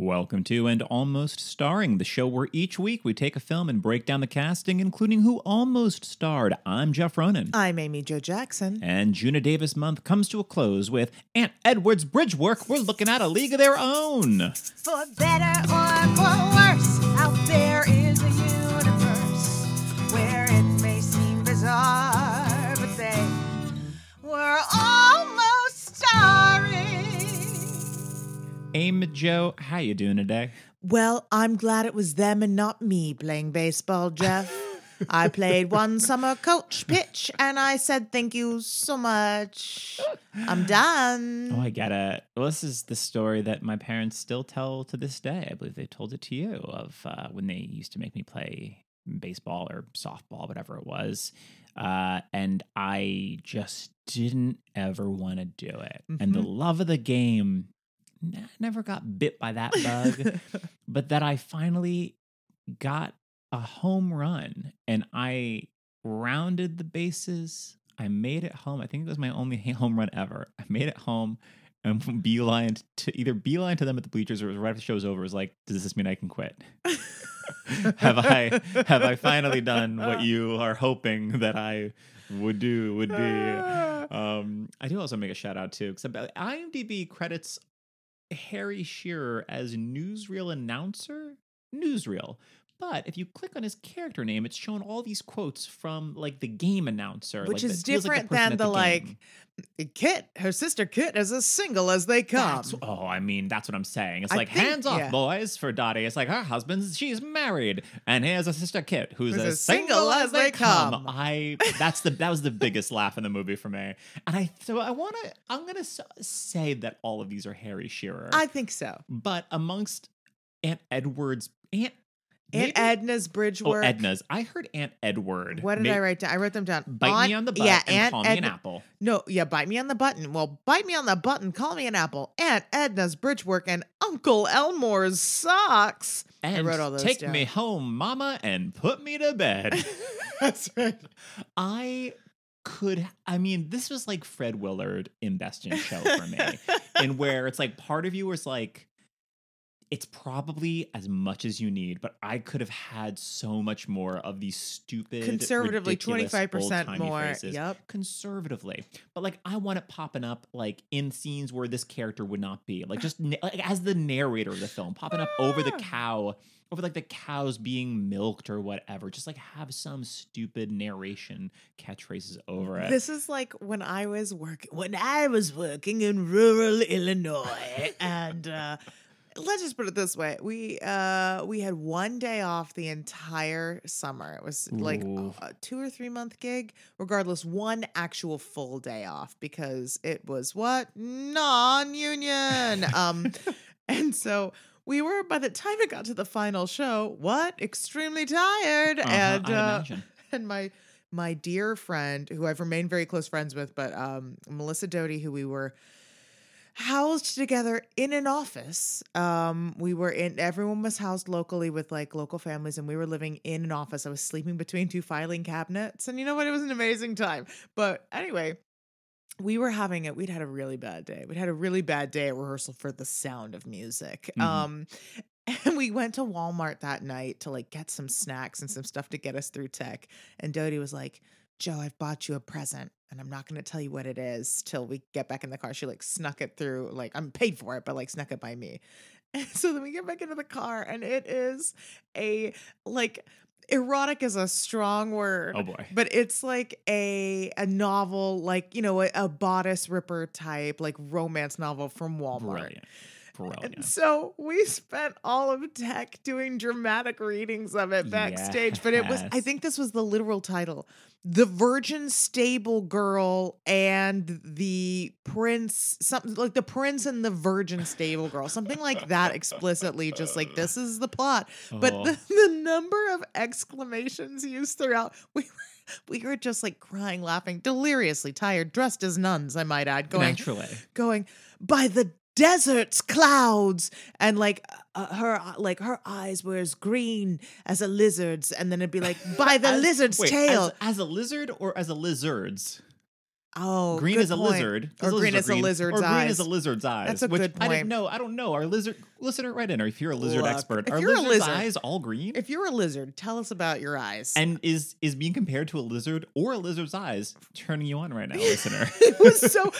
Welcome to and Almost Starring, the show where each week we take a film and break down the casting, including who almost starred. I'm Jeff Ronan. I'm Amy Jo Jackson. And Geena Davis month comes to a close with Aunt Edward's bridge work. We're looking at a league of their own. For better or for worse, out there is Amy Joe, how you doing today? Well, I'm glad it was them and not me playing baseball, Jeff. I played one summer coach pitch and I said thank you so much. I'm done. Oh, I get it. Well, this is the story that my parents still tell to this day. I believe they told it to you of uh, when they used to make me play baseball or softball, whatever it was. Uh, and I just didn't ever want to do it. And the Mhm. love of the game n- never got bit by that bug, but that I finally got a home run and I rounded the bases. I made it home. I think it was my only home run ever. I made it home and beeline to either beeline to them at the bleachers or right after the show was over. Was like, does this mean I can quit? have I have I finally done what you are hoping that I would do would be? Um, I do also make a shout out too because IMDb credits Harry Shearer as newsreel announcer. Newsreel. But if you click on his character name, it's shown all these quotes from like the game announcer, Which like, is feels like different than at the, like. Kit, her sister Kit, is as single as they come. That's, oh, I mean, that's what I'm saying. It's I like think- hands off, yeah. boys, for Dottie. It's like her husband's she's married, and here's a sister Kit who's Who's as single as they come. I that's the that was the biggest laugh in the movie for me. And I so I want to I'm gonna say that all of these are Harry Shearer, I think so. but amongst Aunt Edward's Aunt Aunt Edna's bridge oh work. Edna's. I heard Aunt Edward. What did I write down? I wrote them down. Bite me on the butt yeah, and Aunt call me an Edna- apple. No, yeah, bite me on the button. Well, bite me on the button, call me an apple. Aunt Edna's bridge work and Uncle Elmore's socks. And wrote all those take down. me home, Mama, and put me to bed. That's right. I could I mean, this was like Fred Willard in Best in Show for me. and where it's like part of you was like it's probably as much as you need, but I could have had so much more of these stupid, Conservatively, 25% more. phrases. Yep. Conservatively, but like I want it popping up like in scenes where this character would not be, like just na- like, as the narrator of the film, popping up over the Ah. cow, over like the cows being milked or whatever. Just like have some stupid narration catchphrases over it. This is like when I was working when I was working in rural Illinois and uh let's just put it this way. We uh we had one day off the entire summer. It was like Ooh. a two or 3 month gig, regardless one actual full day off because it was what? Non-union. um and so we were by the time it got to the final show, what? Extremely tired Uh-huh, and uh, and my my dear friend who I've remained very close friends with, but um, Melissa Doty, who we were housed together in an office. Um, we were in everyone was housed locally with like local families, and we were living in an office. I was sleeping between two filing cabinets, and you know what? It was an amazing time. But anyway. We were having it. We'd had a really bad day. We'd had a really bad day at rehearsal for The Sound of Music. Mhm. Um, and we went to Walmart that night to like get some snacks and some stuff to get us through tech. And Dodie was like, Joe, I've bought you a present and I'm not going to tell you what it is till we get back in the car. She like snuck it through, like, I'm paid for it, but like snuck it by me. And so then we get back into the car and it is a like erotic is a strong oh, word. Oh boy. But it's like a a novel, like you know, a, a bodice ripper type, like romance novel from Walmart. Brilliant. Brilliant. And so we spent all of tech doing dramatic readings of it backstage. But it was, I think this was the literal title The Virgin Stable Girl and the Prince, something like the Prince and the Virgin Stable Girl, something like that explicitly, just like this is the plot. But Oh. the, the number of exclamations used throughout, we were, we were just like crying, laughing, deliriously tired, dressed as nuns, I might add, going, Naturally. going by the desert's clouds and like uh, her like her eyes were as green as a lizard's and then it'd be like by the As- lizard's wait, tail As, as a lizard or as a lizard's? oh green as a point. lizard. or green as a lizard's or green eyes as a lizard's eyes. That's a which good I didn't know. I don't know. Are lizard listener, right in. Or if you're a lizard Look, expert, if are you're a lizards' lizard- eyes all green? If you're a lizard, tell us about your eyes. and is is being compared to a lizard or a lizard's eyes turning you on right now, listener? it was so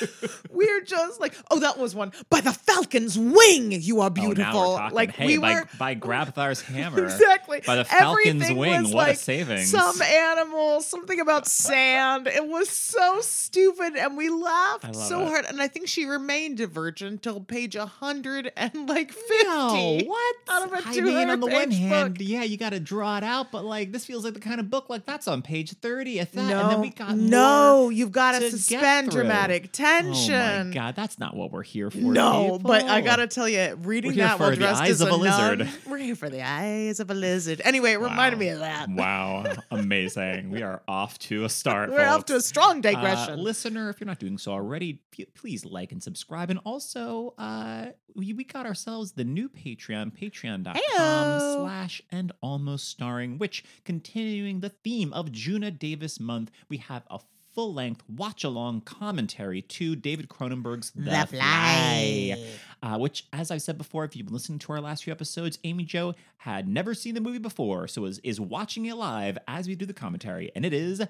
we're just like, oh, that was one by the falcon's wing. You are Oh, now we're beautiful. talking. like hey, we by, were by Grabthar's hammer, exactly by the falcon's Everything wing. was What like a savings! Some animal, something about sand. It was so stupid, and we laughed I love so it. hard. And I think she remained a virgin till page a hundred and like. No, what? Out of a I mean, on the one hand, book. yeah, you got to draw it out, but like this feels like the kind of book like that's on page thirty. That, No, and then we got no, you've got to suspend dramatic Oh tension. my god, that's not what we're here for. No, but I gotta tell you, reading We're here that while for the dressed eyes as of a nun, lizard. we're here for the eyes of a lizard. Anyway, it reminded Wow. me of that. Wow, amazing. we are off to a start. We're off to a folks. strong Uh, digression. listener, if you're not doing so already, please like and subscribe. And also, uh, we, we got ourselves the new Patreon, patreon.com Heyo. slash and almost starring, which continuing the theme of Geena Davis month, we have a full length watch along commentary to David Cronenberg's The, Fly. Uh, which, as I've said before, if you've been listening to our last few episodes, Amy Joe had never seen the movie before, so is, is watching it live as we do the commentary. And it is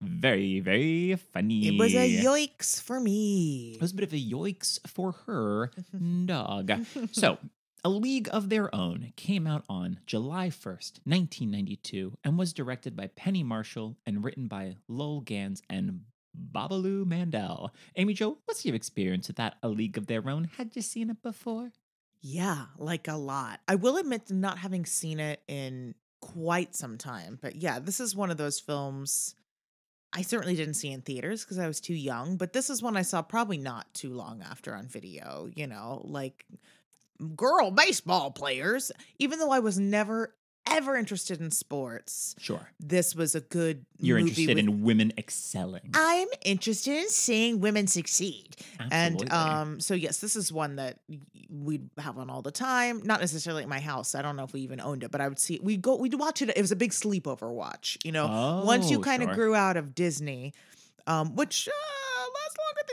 very, very funny. It was a yoiks for me. It was a bit of a yoiks for her dog. So, A League of Their Own came out on July 1st, 1992, and was directed by Penny Marshall and written by Lowell Ganz and Babaloo Mandel. Amy Jo, what's your experience with that A League of Their Own? Had you seen it before? Yeah, like a lot. I will admit to not having seen it in quite some time, but yeah, this is one of those films I certainly didn't see in theaters because I was too young, but this is one I saw probably not too long after on video, you know, like girl baseball players. Even though I was never ever interested in sports, Sure. this was a good You're interested with- in women excelling. I'm interested in seeing women succeed. Absolutely. And um, so yes, this is one that we'd have on all the time. Not necessarily at my house. I don't know if we even owned it, but I would see we go we'd watch it. It was a big sleepover watch. You know, once you Oh, kind of sure. grew out of Disney, um, which uh,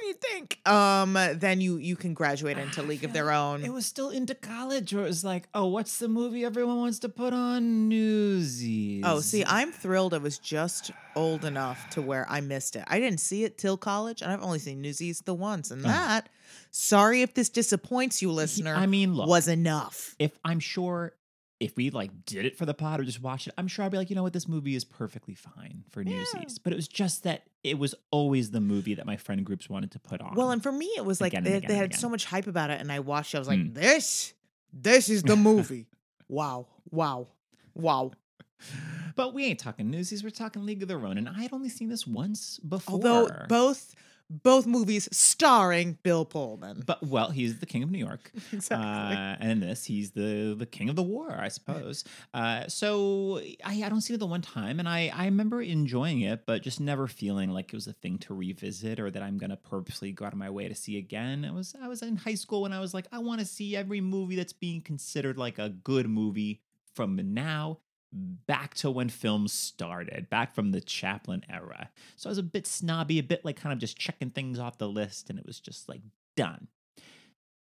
than you think, um, then you you can graduate into I League of Their Own. It was still into college where it was like, oh, what's the movie everyone wants to put on Newsies? Oh, see, I'm thrilled. I was just old enough to where I missed it. I didn't see it till college, and I've only seen Newsies the once, and that. Sorry if this disappoints you, listener. I mean, look, was enough. if I'm sure if we like did it for the pod or just watched it, I'm sure I'd be like, you know what, this movie is perfectly fine for Yeah. Newsies. But it was just that it was always the movie that my friend groups wanted to put on. Well, and for me, it was like Again they, again they had so much hype about it, and I watched. it. I was like, Hmm. this, this is the movie. wow, wow, wow. but we ain't talking Newsies, we're talking League of Their Own, and I had only seen this once before. Although both both movies starring Bill Pullman. but well, he's the king of New York. exactly. Uh, and in this, he's the the king of the war, I suppose. Uh, so I, I don't see it the one time, and I I remember enjoying it, but just never feeling like it was a thing to revisit or that I'm gonna purposely go out of my way to see again. I was I was in high school when I was like, I want to see every movie that's being considered like a good movie from now back to when films started, back from the Chaplin era. So I was a bit snobby, a bit like kind of just checking things off the list, and it was just like done.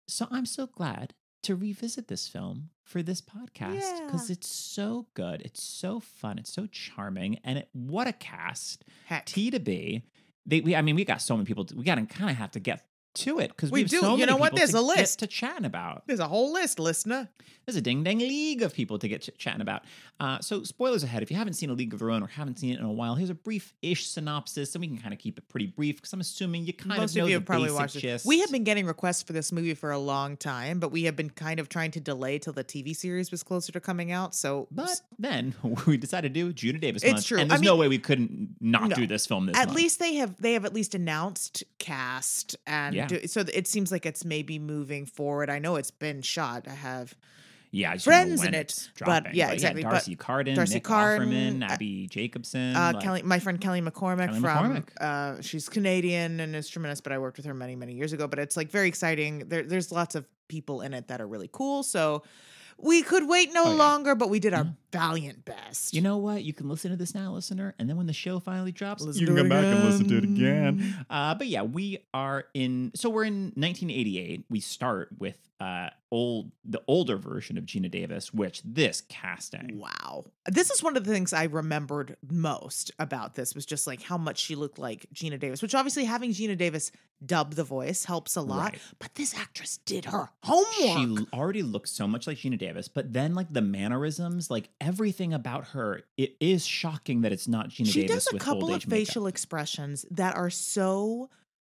So I'm so glad to revisit this film for this podcast because Yeah. it's so good, it's so fun, it's so charming, and it, what a cast! Heck. T to B. They, we, I mean, we got so many people. To, we got to kind of have to get to it because We we, do. So You know what? There's a list. to chat about. There's a whole list, listener. There's a ding dang league of people to get ch- chatting about. Uh, so, spoilers ahead. If you haven't seen A League of Their Own or haven't seen it in a while, here's a brief ish synopsis, and we can kind of keep it pretty brief because I'm assuming you kind Most of know of you the have probably basic watched gist. We have been getting requests for this movie for a long time, but we have been kind of trying to delay till the TV series was closer to coming out. So, But then we decided to do Geena Davis It's month, true. and I there's no way we couldn't not No. do this film this at month. least they have they have at least announced cast and Yeah. Do, so it seems like it's maybe moving forward. I know it's been shot. I have yeah, I just don't know friends in it, it's but dropping. yeah, exactly, but D'Arcy Carden, D'Arcy Nick Carden, Offerman, uh, Abbi Jacobson, uh, like- Kelly, my friend Kelly McCormack Kelly from McCormack. Uh, she's Canadian and is tremendous, but I worked with her many many years ago. But it's like very exciting. There, there's lots of people in it that are really cool. So we could wait no Oh, yeah. longer, but we did our Yeah. valiant best. You know what? You can listen to this now, listener, and then when the show finally drops, Listen you can come back and listen to it again. again. Uh, but yeah, we are in. So we're in 1988. We start with uh, old the older version of Geena Davis, which this casting. Wow. This is one of the things I remembered most about this was just like how much she looked like Geena Davis, which obviously having Geena Davis dub the voice helps a lot. Right. But this actress did her homework. She already looks so much like Geena Davis, but then like the mannerisms, like everything about her, it is shocking that it's not Geena she Davis does a with couple of age makeup. facial expressions that are so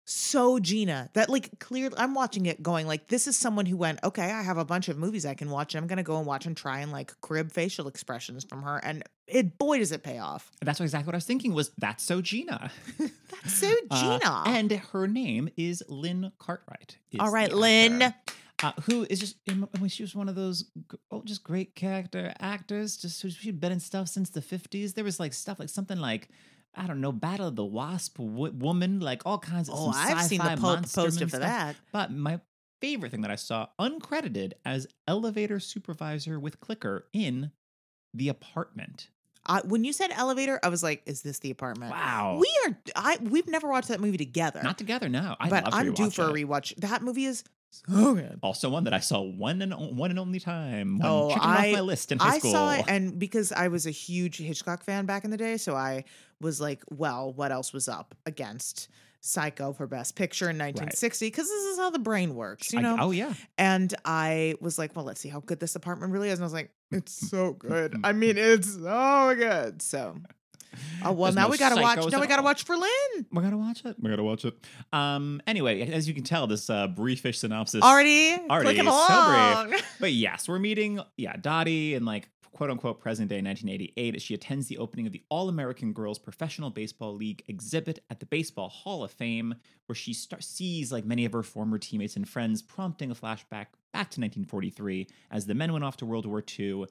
so Geena that like clearly I'm watching it going like this is someone who went okay I have a bunch of movies I can watch and I'm gonna go and watch and try and like crib facial expressions from her and it boy does it pay off That's exactly what I was thinking. Was that's so Geena? that's so Uh, Geena and her name is Lynn Cartwright. is all right Lynn actor. uh, who is just I mean, she was one of those oh just great character actors just who- she'd been in stuff since the 50s there was like stuff like something like I don't know, Battle of the Wasp, w- woman, like all kinds of. oh I've seen the sci-fi po- monsterman poster for that But my favorite thing that I saw uncredited as elevator supervisor with clicker in the apartment. I, when you said elevator I was like is this the apartment Wow. we are I we've never watched that movie together Not together no. I'd but love to I'm due for a rewatch that movie is so good Also, one that I saw one and o- one and only time. One Oh, I- off my list in high I school. saw it, and because I was a huge Hitchcock fan back in the day, so I was like, well, what else was up against Psycho for Best Picture in 1960? Because this is how the brain works, you I- know? oh yeah, And I was like, well, let's see how good this apartment really is. And I was like, it's so good. I mean, it's so good. So, oh, well, There's now no we got to watch. psychos Now we got to all. watch for Lynn. we gotta watch it. We gotta watch it. Um. Anyway, as you can tell, this uh, briefish synopsis Already, already so brief. But yes, we're meeting yeah Dottie and like quote unquote present day 1988 as she attends the opening of the All American Girls Professional Baseball League exhibit at the Baseball Hall of Fame, where she sees like many of her former teammates and friends, prompting a flashback back to 1943 as the men went off to World War II.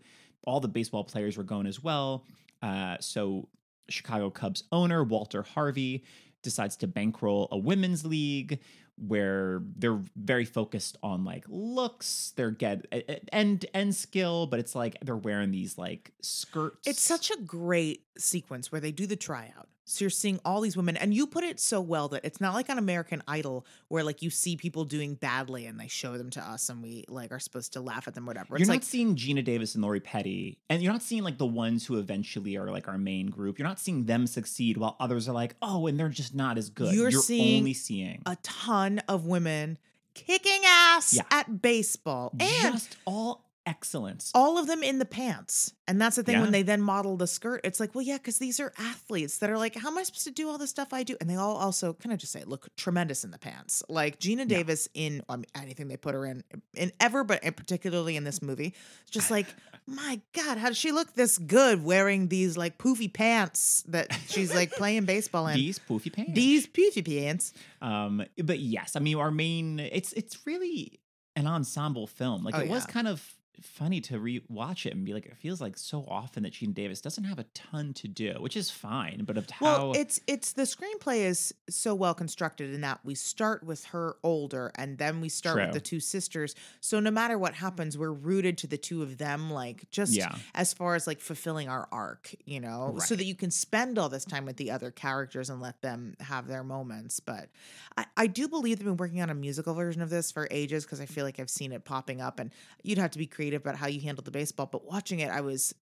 All the baseball players were going as well. Uh, so Chicago Cubs owner Walter Harvey decides to bankroll a women's league where they're very focused on like looks, they're get and and skill, but it's like they're wearing these like skirts. It's such a great sequence where they do the tryout. So you're seeing all these women, and you put it so well that it's not like on American Idol where like you see people doing badly and they show them to us and we like are supposed to laugh at them, whatever. You're It's not like seeing Geena Davis and Lori Petty, and you're not seeing like the ones who eventually are like our main group. You're not seeing them succeed while others are like, oh, and they're just not as good. You're seeing only seeing a ton of women kicking ass Yeah. at baseball and just all excellence. all of them in the pants. And that's the thing Yeah. when they then model the skirt, it's like, well, yeah, because these are athletes that are like, how am I supposed to do all the stuff I do? And they all also, can I just say, look tremendous in the pants. Like Geena Davis in I mean, anything they put her in, in ever, but particularly in this movie, it's just like, my God, how does she look this good wearing these like poofy pants that she's like playing baseball in? These poofy pants. These poofy pants. Um, but yes, I mean our main it's it's really an ensemble film. Like Oh, it was kind of funny to re-watch it and be like, it feels like so often that Gene Davis doesn't have a ton to do, which is fine. But of how Well, it's it's the screenplay is so well constructed in that we start with her older and then we start with the two sisters. So no matter what happens, we're rooted to the two of them, like just Yeah. as far as like fulfilling our arc, you know, so that you can spend all this time with the other characters and let them have their moments. But I, I do believe they've been working on a musical version of this for ages because I feel like I've seen it popping up and you'd have to be creative about how you handle the baseball. But watching it, I was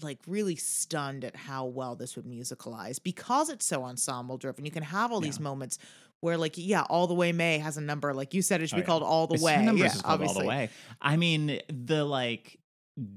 like really stunned at how well this would musicalize because it's so ensemble driven. You can have all these moments where like yeah, all the way May has a number like you said it should Oh, be yeah. called all the It's- way. numbers yeah, is called obviously. all the way. I mean, the like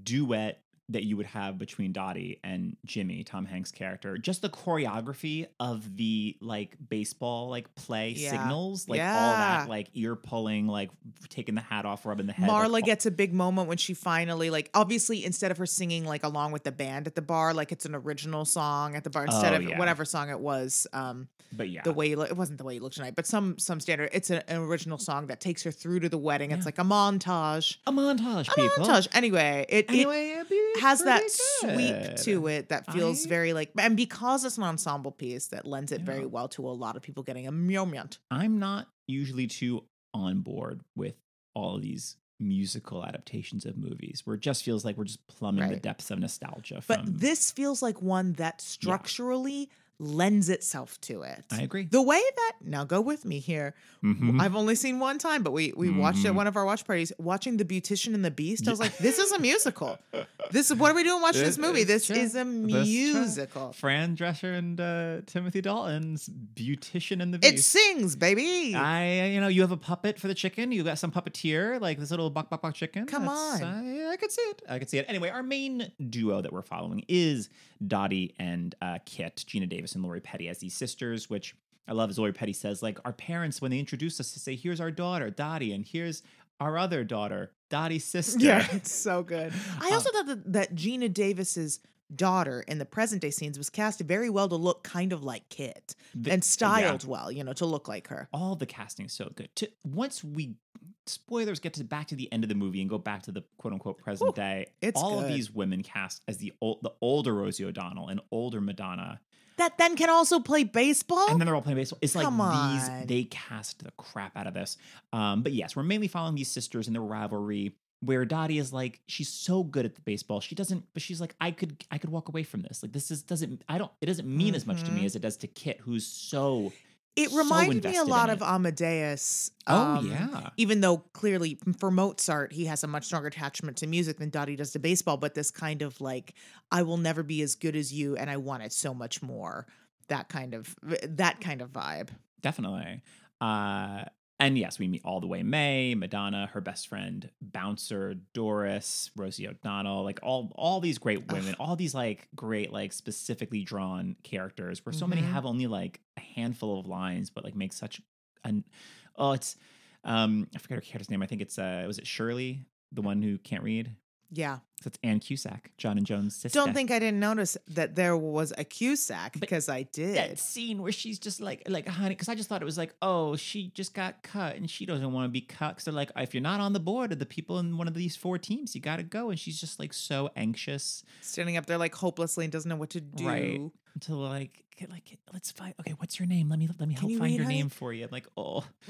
duet that you would have between Dottie and Jimmy, Tom Hanks' character, just the choreography of the like baseball like play Yeah. signals, like all that like ear pulling, like taking the hat off, rubbing the head. like, Marla all- gets a big moment when she finally like obviously instead of her singing like along with the band at the bar like it's an original song at the bar instead Oh, of yeah. whatever song it was um but yeah, the way you look it wasn't the way you look tonight but some some standard it's a, an original song that takes her through to the wedding it's like a montage a montage, a people. montage anyway it, it Anyway, it'd be has that pretty sweep to it that feels I- very like and because it's an ensemble piece that lends it very well to a lot of people getting a moment I'm not usually too on board with all of these musical adaptations of movies where it just feels like we're just plumbing the depths of nostalgia but this feels like one that structurally lends itself to it. I agree. The way that now go with me here. Mhm. I've only seen one time, but we we watched at Mhm. one of our watch parties. Watching the Beautician and the Beast, I was like, "This is a musical. This is what are we doing watching this, This movie? is This true. is a This is true. musical. Fran Drescher and uh, Timothy Dalton's Beautician and the Beast. It sings, baby. I, you know, you have a puppet for the chicken. You got some puppeteer, like this little buck buck buck chicken. Come That's- on. uh, yeah, I could see it. I could see it. Anyway, our main duo that we're following is Dottie and uh, Kit, Geena Davis and Lori Petty as these sisters. Which I love, as Lori Petty says, like our parents when they introduced us to say, "Here's our daughter, Dottie, and here's our other daughter, Dottie's sister." yeah, it's so good. I Uh, also thought that, that Geena Davis's daughter in the present day scenes was cast very well to look kind of like Kit The- and yeah. styled well, you know, to look like her. all the casting is so good. To once we spoilers get to back to the end of the movie and go back to the quote unquote present Whew, day, it's all of these women cast as the old, the older Rosie O'Donnell and older Madonna, That then can also play baseball. and then they're all playing baseball. It's like Come these, they cast the crap out of this. Um, but yes, we're mainly following these sisters and their rivalry. Where Dottie is like, she's so good at the baseball. She doesn't, but she's like, I could, I could walk away from this. Like, this is doesn't, I don't, it doesn't mean as much to me as it does to Kit, who's so. It so reminded me a lot of. Amadeus. Oh um, yeah, even though clearly for Mozart he has a much stronger attachment to music than Dottie does to baseball, but this kind of like I will never be as good as you and I want it so much more. That kind of that kind of vibe. definitely. Uh, and yes, we meet all the way May, Madonna, her best friend, Bouncer, Doris, Rosie O'Donnell, like all all these great women, all these like great like specifically drawn characters. Where so many Mhm. have only like a handful of lines, but like make such an oh, it's um I forget her character's name. I think it's uh was it Shirley, the one who can't read. Yeah. So it's Ann Cusack, John and Joan's sister. Don't think I didn't notice that there was a Cusack because I did. that scene where she's just like like honey because i just thought it was like oh she just got cut and she doesn't want to be cut because they're like if you're not on the board of the people in one of these four teams you gotta go and she's just like so anxious Standing up there like hopelessly and doesn't know what to do. Right. to like get like let's find okay what's your name let me let me help you find your honey? name for you i'm like oh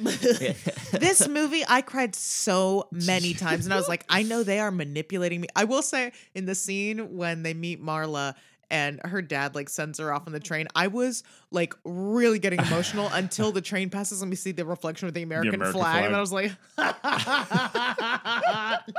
this movie i cried so many times and i was like i know they are manipulating me i will say in the scene when they meet marla and her dad like sends her off on the train i was like really getting emotional until the train passes and we see the reflection of the american, American flag, and i was like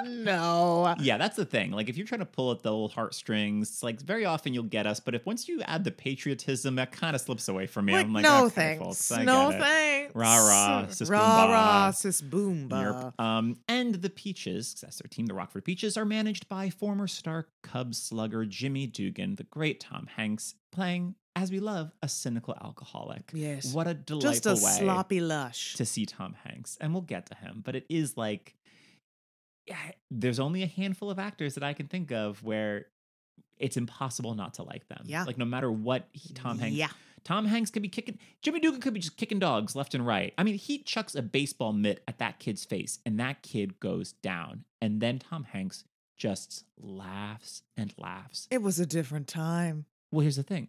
no. Yeah that's the thing. Like if you're trying to pull at the old heartstrings it's like very often you'll get us but if once you add the patriotism that kind of slips away from me. Like, i'm like no okay, thanks. no thanks. Rah, rah, sis rah boom, rah sis boom bah. Yerp. Um, and the Peaches, 'cause that's their team, the Rockford Peaches, are managed by former star Cubs slugger Jimmy Dugan, the great Tom Hanks, playing, as we love, a cynical alcoholic. yes What a delightful just a way sloppy lush to see Tom Hanks. And we'll get to him, but it is like, yeah, there's only a handful of actors that I can think of where it's impossible not to like them. Yeah. Like no matter what he, Tom Hanks yeah Tom Hanks could be kicking. Jimmy Dugan could be just kicking dogs left and right. I mean, he chucks a baseball mitt at that kid's face, and that kid goes down. And then Tom Hanks just laughs and laughs. it was a different time Well, here's the thing.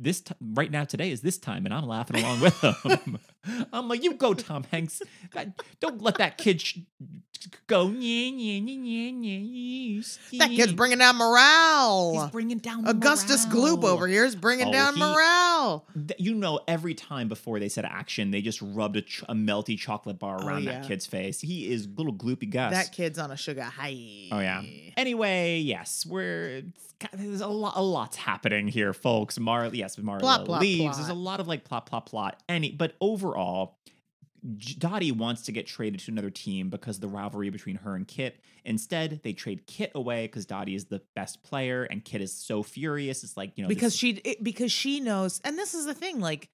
This t- right now today is this time, and I'm laughing along with them I'm like, you go, Tom Hanks. God, don't let that kid sh- go. That kid's bringing down morale. He's bringing down Augustus Gloop over here is bringing Oh, down he- morale. th- you know every time before they said action they just rubbed a, ch- a melty chocolate bar Oh, around yeah. that kid's face he is little gloopy gus That kid's on a sugar high. oh yeah anyway yes we're it's there's a lot a lot's happening here folks Mar yes Marla Plot, plot, leaves plot. there's a lot of like plot plot plot any but overall Dottie wants to get traded to another team because of the rivalry between her and Kit. Instead, they trade Kit away because Dottie is the best player, and Kit is so furious. It's like you know because this- she it, because she knows, and this is the thing, like.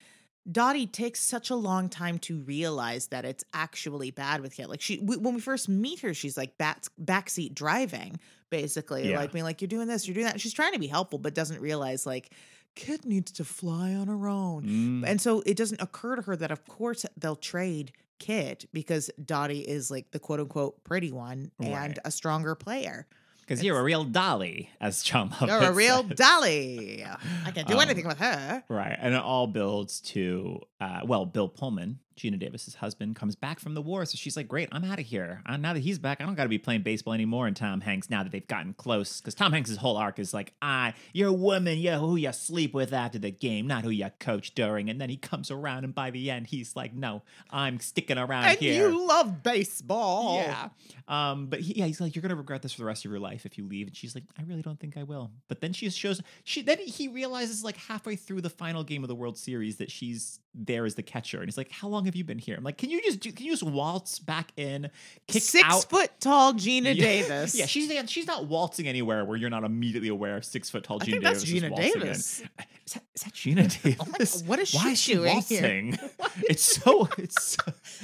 Dottie takes such a long time to realize that it's actually bad with Kit. Like she, w- when we first meet her, she's like back backseat driving, basically, Yeah. like being like, "You're doing this, you're doing that." She's trying to be helpful, but doesn't realize like Kit needs to fly on her own. Mm. And so it doesn't occur to her that, of course, they'll trade Kit because Dottie is like the quote unquote pretty one and a stronger player. Because you're a real dolly, as Jon Lovitz You're a real says. Dolly. I can't do Um, anything with her. Right. And it all builds to, uh, well, Bill Pullman, Geena Davis's husband, comes back from the war. So she's like, "Great, I'm out of here. Uh, now that he's back, I don't got to be playing baseball anymore." And Tom Hanks, now that they've gotten close, because Tom Hanks' whole arc is like, "Ah, you're a woman. You're who you sleep with after the game, not who you coach during." And then he comes around, and by the end, he's like, "No, I'm sticking around and here." you love baseball. Yeah. Um, but he, yeah, he's like, you're gonna regret this for the rest of your life if you leave. And she's like, I really don't think I will. But then she shows she then he realizes like halfway through the final game of the World Series that she's there as the catcher. And he's like, How long have you been here? I'm like, Can you just do can you just waltz back in, kick Six out foot tall Geena Yeah. Davis. Yeah, she's she's not waltzing anywhere where you're not immediately aware six foot tall I Geena think that's Davis Geena is waltzing in. Davis. Is that, is that Geena Davis? what is she Why is she waltzing? It's so it's so,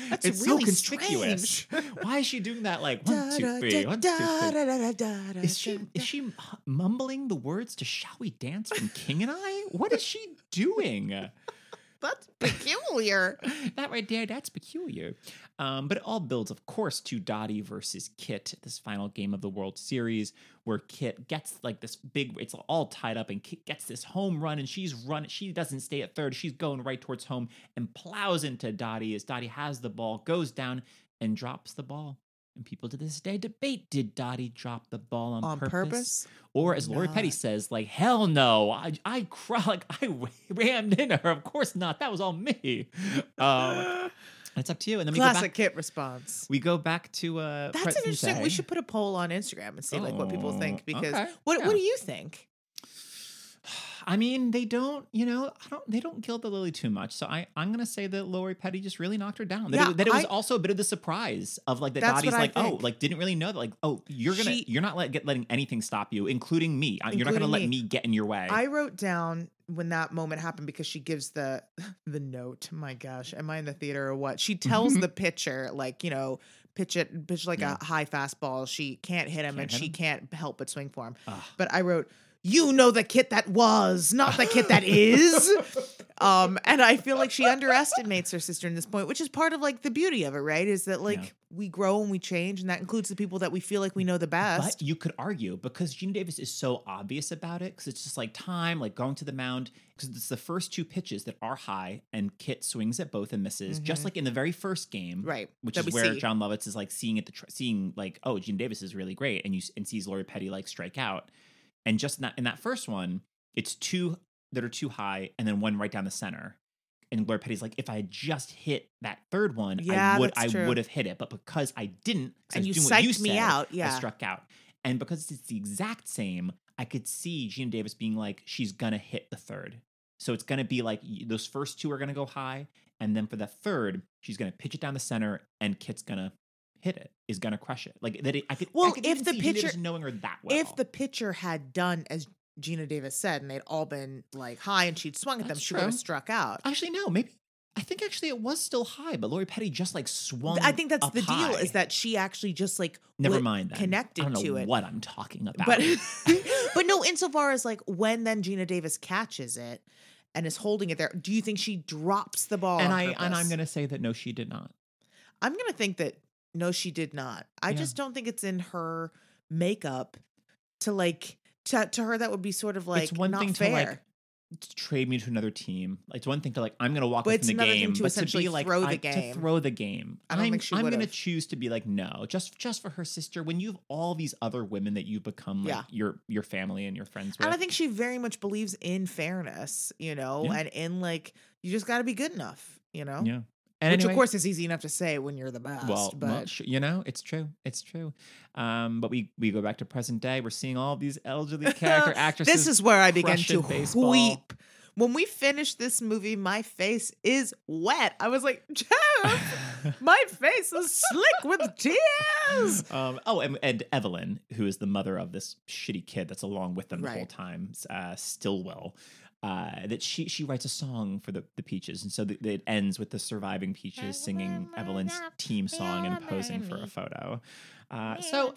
That's it's really so conspicuous. Why is she doing that? Like one, two, three, one, two, three. Is she is she mumbling the words to "Shall We Dance" from King and I? What is she doing? That's peculiar. that right there, that's peculiar. Um, but it all builds, of course, to Dottie versus Kit, this final game of the World Series, where Kit gets like this big, it's all tied up, and Kit gets this home run, and she's run, she doesn't stay at third, she's going right towards home and plows into Dottie as Dottie has the ball, goes down, and drops the ball. And people to this day debate did Dottie drop the ball on, On purpose? Or as Lori Petty says, like, hell no. I I cry like I rammed into her. Of course not. That was all me. Um, it's up to you. And then we go Classic back, Kit response. we go back to uh That's interesting. day. We should put a poll on Instagram and see like what people Oh, think because okay, what yeah. what do you think? I mean, they don't, you know, I don't they don't gild the lily too much. So I I'm gonna say that Lori Petty just really knocked her down. That, Yeah, it, that it was I- also a bit of the surprise of like that Dottie's like, oh, like didn't really know that like, oh, you're gonna She- you're not let, get, letting anything stop you, including me. Uh, You're not gonna Including let me. me get in your way. I wrote down when that moment happened because she gives the the note. My gosh, am I in the theater or what? She tells the pitcher like you know pitch it pitch like Yeah. a high fastball. She can't hit him Can't and hit she him? can't help but swing for him. Ugh. But I wrote. You know the kit that was, not the kit that is. um, and I feel like she underestimates her sister in this point, which is part of like the beauty of it, right? Is that like Yeah. we grow and we change, and that includes the people that we feel like we know the best. But you could argue because Gene Davis is so obvious about it because it's just like time, like going to the mound. Because it's the first two pitches that are high, and Kit swings at both and misses, just Mhm. like in the very first game, right. Which that is where see. Jon Lovitz is like seeing it, the tr- seeing like, oh, Gene Davis is really great, and you and sees Lori Petty like strike out, and just in that in that first one, it's two that are too high, and then one right down the center. And Lori Petty's like, if I had just hit that third one, Yeah, I would I true. would have hit it. But because I didn't, I and was you what you psyched me said, out. I Yeah. struck out. And because it's the exact same, I could see Geena Davis being like, she's gonna hit the third. So it's gonna be like those first two are gonna go high, and then for the third, she's gonna pitch it down the center, and Kit's gonna hit it, is gonna crush it. Like that. I could. I Well, could if the see Geena Davis pitcher- knowing her that well. If the pitcher had done as Geena Davis said, and they'd all been like high, and she'd swung at them, she would have struck out. actually no, maybe I think actually it was still high, but Lori Petty just like swung. I think that's the deal high. is that she actually just like Never mind. Then. connected I don't know to it. What I'm talking about. But but no, insofar as like when then Geena Davis catches it and is holding it there, do you think she drops the ball? and I and I'm gonna say that no, she did not. I'm gonna think that no, she did not. I Yeah. just don't think it's in her makeup to like to, to her that would be sort of like it's one thing fair. to like to trade me to another team. Like, It's one thing to like I'm gonna walk But from the game, to but essentially to be like throw the I- game. to throw the game. I don't oh, I'm, think she I'm gonna choose to be like no, just just for her sister. When you have all these other women that you've become like Yeah. your your family and your friends with, And I think she very much believes in fairness, you know, Yeah. and in like you just got to be good enough, you know. yeah. And Which anyway- of course is easy enough to say when you're the best. well, but well, sh- you know, it's true. It's true. Um, but we we go back to present day. We're seeing all these elderly character actresses. this is where I began to baseball. weep. When we finished this movie, my face is wet. I was like, Jeff, my face is slick with tears. Um, oh, and, and Evelyn, who is the mother of this shitty kid that's along with them the whole time, uh, Stillwell, uh, that she she writes a song for the, the Peaches, and so th- it ends with the surviving Peaches singing Evelyn's team song and posing for a photo. Uh, so,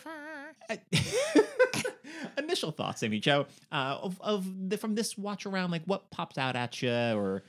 uh, initial thoughts, Amy Joe, uh, of, of the, from this watch around, like what pops out at you, or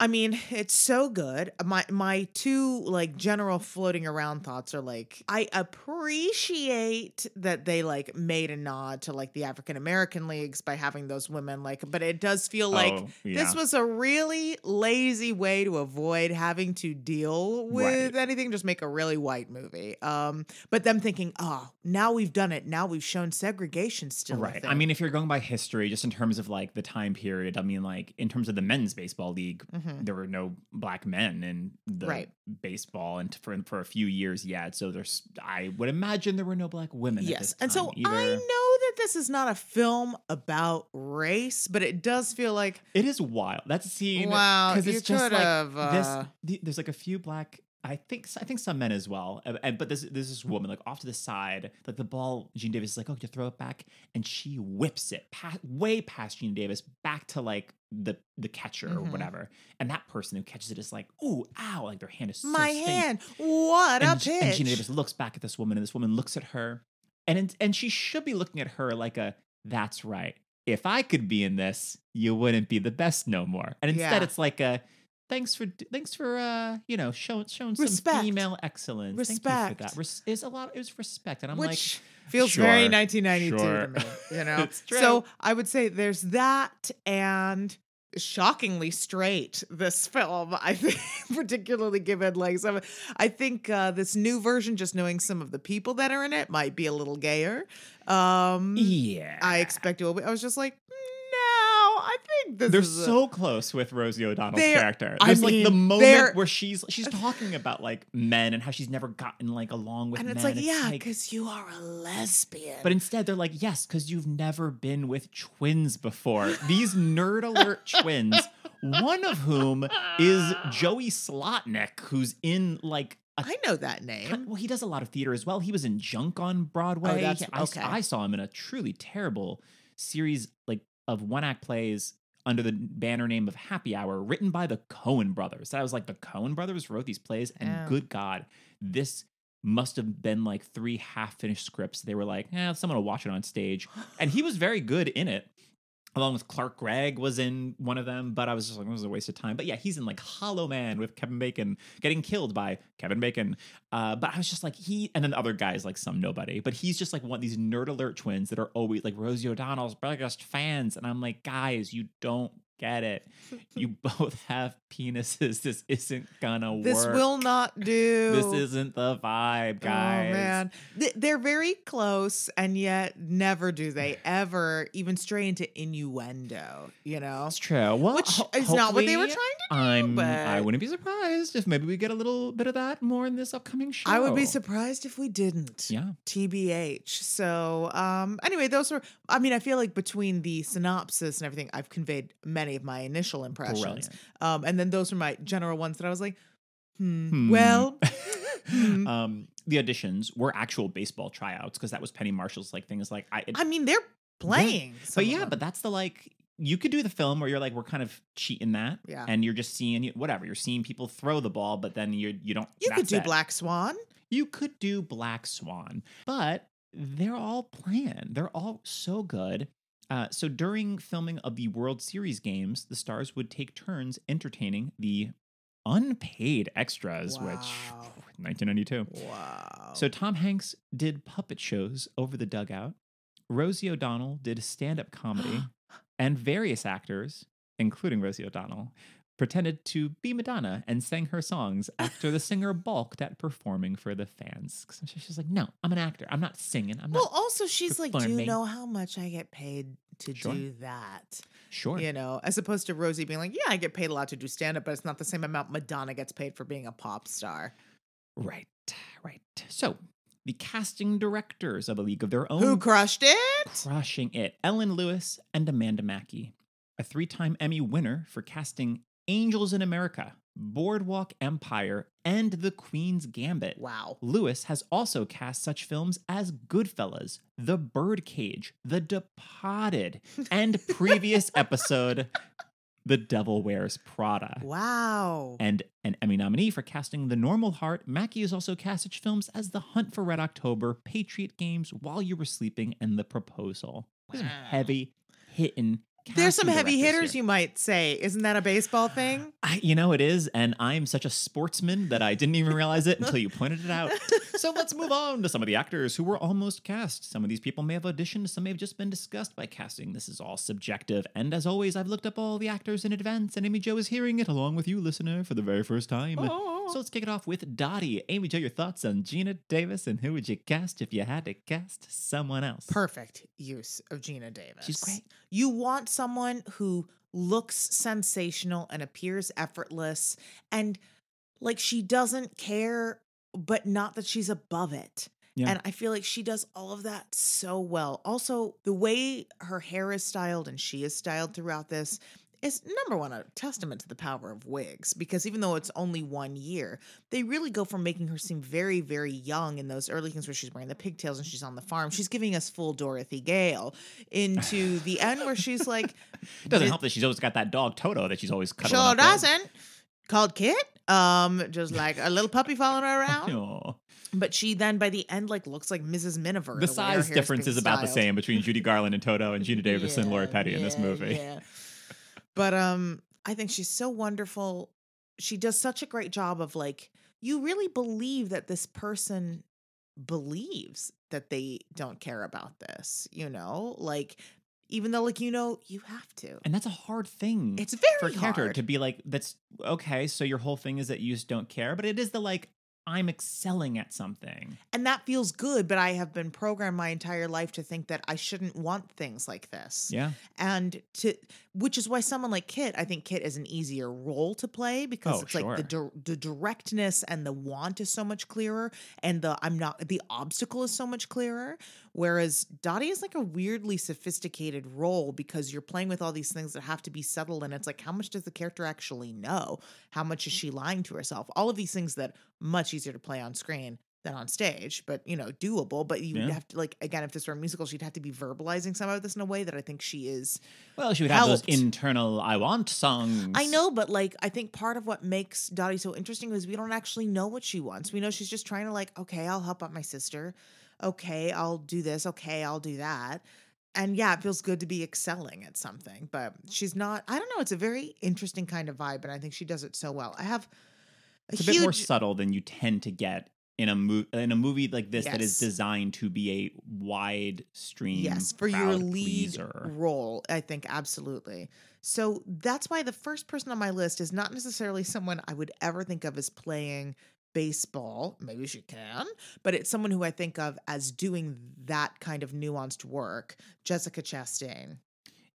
I mean, it's so good. My my two like general floating around thoughts are like I appreciate that they like made a nod to like the African American leagues by having those women like but it does feel like Oh, this was a really lazy way to avoid having to deal with Right. anything just make a really white movie. Um but them thinking, "Oh, now we've done it. Now we've shown segregation still." Right. I mean, if you're going by history, just in terms of like the time period, I mean, like in terms of the men's baseball league, Mhm. there were no black men in the Right. baseball, and for for a few years, yeah. So there's, I would imagine there were no black women. at Yes. And so either. I know that this is not a film about race, but it does feel like It is wild. That scene. Wow, because it's just like could've, this. uh, the- there's like a few black. I think I think some men as well. And but this this woman like off to the side, like the ball. Gene Davis is like, oh, you throw it back, and she whips it past, way past Gene Davis back to like the the catcher or Mhm. whatever. And that person who catches it is like, ooh, ow, like their hand is so my stained. hand. What a and, and pitch. Geena Davis looks back at this woman, and this woman looks at her, and and she should be looking at her like a, that's right. If I could be in this, you wouldn't be the best no more. And instead, Yeah. it's like a, thanks for thanks for uh you know showing showing some Respect. female excellence. Thank you for Respect. that. Res- is a lot. It was respect, and I'm Which like, feels very 1992 sure. to me, you know. It's true. So I would say there's that and shockingly straight this film i think particularly given like some i think uh this new version just knowing some of the people that are in it might be a little gayer um yeah, i expect it will be i was just like no i think this They're is a- so close with Rosie O'Donnell's They're- character. I There's like the mean, moment where she's she's talking about like men and how she's never gotten like along with and men. it's like yeah like- because you are a lesbian But instead, they're like, yes, because you've never been with twins before. These nerd alert twins, one of whom is Joey Slotnick, who's in like a i know that name well, he does a lot of theater as well. He was in Junk on Broadway. Oh, that's- He- I, okay. I saw him in a truly terrible series like of one act plays under the banner name of Happy Hour, written by the Coen brothers. That I was like, the Coen brothers wrote these plays, and Oh. good God, this must have been like three half finished scripts. They were like, eh, someone will watch it on stage. And he was very good in it. Along with Clark Gregg was in one of them, but I was just like, it was a waste of time. But yeah, he's in like Hollow Man with Kevin Bacon getting killed by Kevin Bacon. Uh, but I was just like, he, and then the other guys like some nobody, but he's just like one of these nerd alert twins that are always like Rosie O'Donnell's biggest fans. And I'm like, guys, you don't get it. You both have penises. This isn't gonna work. this will not do This isn't the vibe, guys. Oh man, they're very close, and yet never do they ever even stray into innuendo. You know, It's true. Well, which ho- is not what they were trying to do. I'm. I wouldn't be surprised if maybe we get a little bit of that more in this upcoming show. I would be surprised if we didn't. Yeah. TBH. So, um, anyway, those were. I mean, I feel like between the synopsis and everything, I've conveyed many of my initial impressions. Um, and then those were my general ones that I was like, hmm. Hmm. Well, hmm. um, the auditions were actual baseball tryouts because that was Penny Marshall's like thing. Is like I. it- I mean, they're playing. some but yeah, but that's the like you could do the film where you're like we're kind of cheating that, Yeah. and you're just seeing whatever you're seeing people throw the ball, but then you you don't. you could do it. Black Swan. You could do Black Swan, but they're all planned. They're all so good. Uh, so during filming of the World Series games, the stars would take turns entertaining the unpaid extras, which 1992. Wow. So Tom Hanks did puppet shows over the dugout. Rosie O'Donnell did stand-up comedy, and various actors, including Rosie O'Donnell, pretended to be Madonna and sang her songs after the singer balked at performing for the fans. She's like, "No, I'm an actor. I'm not singing. I'm well, not also she's like, do you know how much I get paid to Sure. do that? sure." You know, as opposed to Rosie being like, yeah, I get paid a lot to do stand up, but it's not the same amount Madonna gets paid for being a pop star. Right, right. So the casting directors of A League of Their Own Who crushed it? crushing it. Ellen Lewis and Amanda Mackey, a three time Emmy winner for casting Angels in America, Boardwalk Empire, and The Queen's Gambit. Wow. Lewis has also cast such films as Goodfellas, The Birdcage, The Departed, and previous episode, The Devil Wears Prada. Wow. And an Emmy nominee for casting The Normal Heart, Mackey has also cast such films as The Hunt for Red October, Patriot Games, While You Were Sleeping, and The Proposal. Wow. heavy hitting There's some heavy hitters, you might say. Isn't that a baseball thing? I, you know it is, and I'm such a sportsman that I didn't even realize it until you pointed it out. So let's move on to some of the actors who were almost cast. Some of these people may have auditioned, some may have just been discussed by casting. This is all subjective, and as always, I've looked up all the actors in advance, and Amy Jo is hearing it along with you, listener, for the very first time. Oh. So let's kick it off with Dottie. Amy Jo, your thoughts on Geena Davis, and who would you cast if you had to cast someone else? Perfect use of Geena Davis. She's great. You want someone who looks sensational and appears effortless and like she doesn't care, but not that she's above it. Yeah. And I feel like she does all of that so well. Also, the way her hair is styled and she is styled throughout this is number one a testament to the power of wigs because even though it's only one year, they really go from making her seem very, very young in those early things where she's wearing the pigtails and she's on the farm. She's giving us full Dorothy Gale into the end where she's like, It doesn't help that she's always got that dog Toto that she's always cuddling sure doesn't. Called Kit, um, just like a little puppy following her around. Aw. But she then by the end like looks like Mrs. Miniver. The size difference is about the same between Judy Garland and Toto and Geena Davis and Laura Yeah, Petty in this movie. Yeah. But um I think she's so wonderful. She does such a great job of like you really believe that this person believes that they don't care about this, you know? Like even though like you know you have to. And that's a hard thing It's for very a character hard. to be like, that's okay, so your whole thing is that you just don't care, but it is the like, I'm excelling at something. and that feels good, but I have been programmed my entire life to think that I shouldn't want things like this. Yeah. and to which is why someone like Kit, I think Kit is an easier role to play because Oh, it's like the the directness and the want is so much clearer, and the I'm not the obstacle is so much clearer. Whereas Dottie is like a weirdly sophisticated role because you're playing with all these things that have to be settled, and it's like how much does the character actually know? How much is she lying to herself? All of these things that much easier to play on screen than on stage, but you know, doable. But you Yeah. have to like again, if this were a musical, she'd have to be verbalizing some of this in a way that I think she is. Well, she would have those internal I want songs. I know, but like I think part of what makes Dottie so interesting is we don't actually know what she wants. We know she's just trying to like, okay, I'll help out my sister. Okay, I'll do this. Okay, I'll do that. And yeah, it feels good to be excelling at something, but she's not. I don't know. It's a very interesting kind of vibe, and I think she does it so well. I have It's a huge. bit more subtle than you tend to get in a movie in a movie like this that is designed to be a wide stream Yes, for your lead pleaser. role, I think absolutely. So that's why the first person on my list is not necessarily someone I would ever think of as playing baseball. Maybe she can, but it's someone who I think of as doing that kind of nuanced work. Jessica Chastain.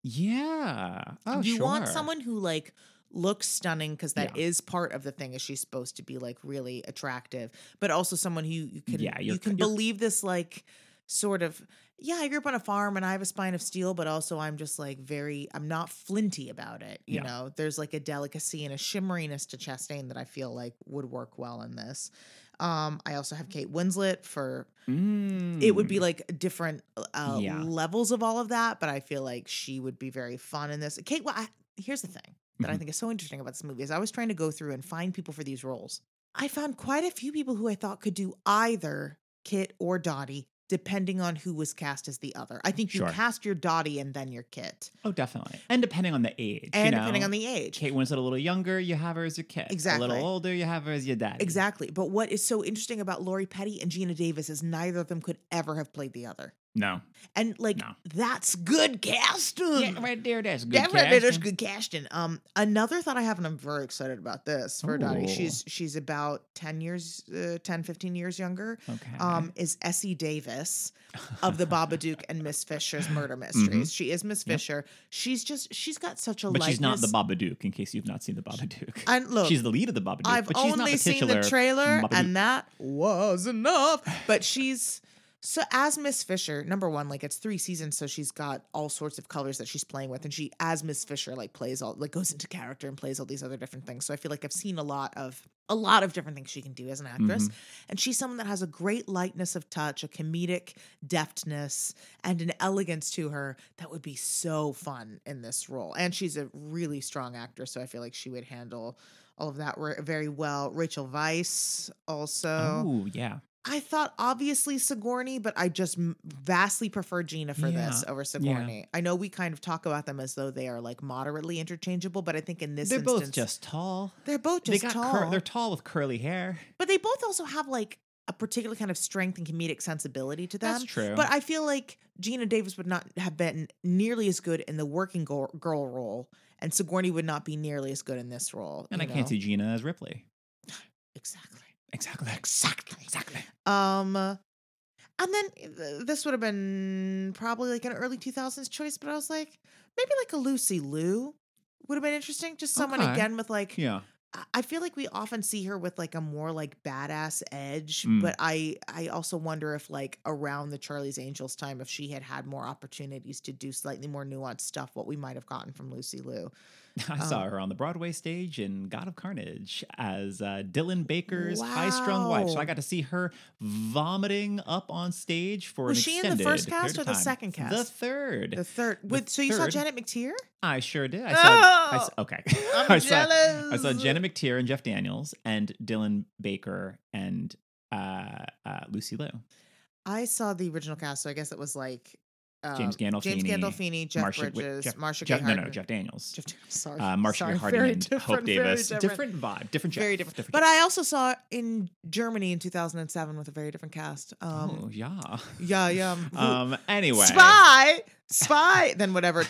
Yeah. Oh, you want someone who like looks stunning because that Yeah. is part of the thing is she's supposed to be like really attractive but also someone who you can Yeah, you can believe this like sort of yeah i grew up on a farm and i have a spine of steel but also i'm just like very i'm not flinty about it you Yeah. know there's like a delicacy and a shimmeriness to chastain that i feel like would work well in this um i also have kate winslet for it would be Mm. like different uh, Yeah. levels of all of that, but I feel like she would be very fun in this. Kate, well, I, here's the thing that I Mhm. think is so interesting about this movie is I was trying to go through and find people for these roles. I found quite a few people who I thought could do either Kit or Dottie, depending on who was cast as the other. I think you Sure. cast your Dottie and then your Kit, Oh, definitely. And depending on the age. and you depending on the age. Kate Winslet a little younger, you have her as your Kit. Exactly. A little older, you have her as your Dottie. Exactly. But what is so interesting about Lori Petty and Geena Davis is neither of them could ever have played the other. No. And like No. that's good casting. Yeah, right there, that's good. Definitely, there's casting. good casting. Um, another thought I have, and I'm very excited about this for Dottie. She's she's about 10 years, uh, 10, 15 years younger. Okay. Um, is Essie Davis of the Babadook and Miss Fisher's Murder Mm-hmm. Mysteries. She is Miss Fisher. She's just she's got such a but she's not the Babadook, in case you've not seen the Babadook. And look, she's the lead of the Babadook, I've but she's not only the seen the trailer, Babadook. and that was enough. But she's so as Miss Fisher, number one, like it's three seasons, so she's got all sorts of colors that she's playing with, and she as Miss Fisher like plays all like goes into character and plays all these other different things. So I feel like I've seen a lot of a lot of different things she can do as an actress, mm-hmm. and she's someone that has a great lightness of touch, a comedic deftness, and an elegance to her that would be so fun in this role. And she's a really strong actor, so I feel like she would handle all of that very well. Rachel Weisz also. Oh, yeah. I thought obviously Sigourney, but I just vastly prefer Geena for this over Sigourney. I know we kind of talk about them as though they are like moderately interchangeable, but I think in this They're instance, both just tall. they're both They just got tall. cur- they're tall with curly hair. but they both also have like a particular kind of strength and comedic sensibility to them. That's true. But I feel like Geena Davis would not have been nearly as good in the working girl, girl role, and Sigourney would not be nearly as good in this role. and I you can't see Geena as Ripley. exactly. Exactly. Exactly. Exactly. Um, and then uh, this would have been probably like an early 2000s choice, but I was like, maybe like a Lucy Liu would have been interesting. Just someone Okay. again with like, Yeah. I- I feel like we often see her with like a more like badass edge, Mm. but I I also wonder if like around the Charlie's Angels time, if she had had more opportunities to do slightly more nuanced stuff, what we might have gotten from Lucy Liu. I saw Um, her on the Broadway stage in God of Carnage as uh, Dylan Baker's high-strung wife. So I got to see her vomiting up on stage for Was an she in the first cast or the second The cast? third. The third, The with so you saw Janet McTeer? I sure did. I saw. I saw okay. I'm I saw, jealous. I saw Janet McTeer and Jeff Daniels and Dylan Baker and uh, uh, Lucy Liu. I saw the original cast, so I guess it was like uh, James James Gandolfini, Gandolfini, Jeff Marcia- Bridges, Jeff- Marcia Jeff, Gay no, no. Jeff Daniels. Jeff, sorry, uh, Marcia sorry, Gay Harden and Hope Davis. different. Different vibe, different Jeff. very different. But I also saw in Germany in 2007 with a very different cast. Um, oh yeah. yeah, yeah. Um. Anyway. Spy, spy. then whatever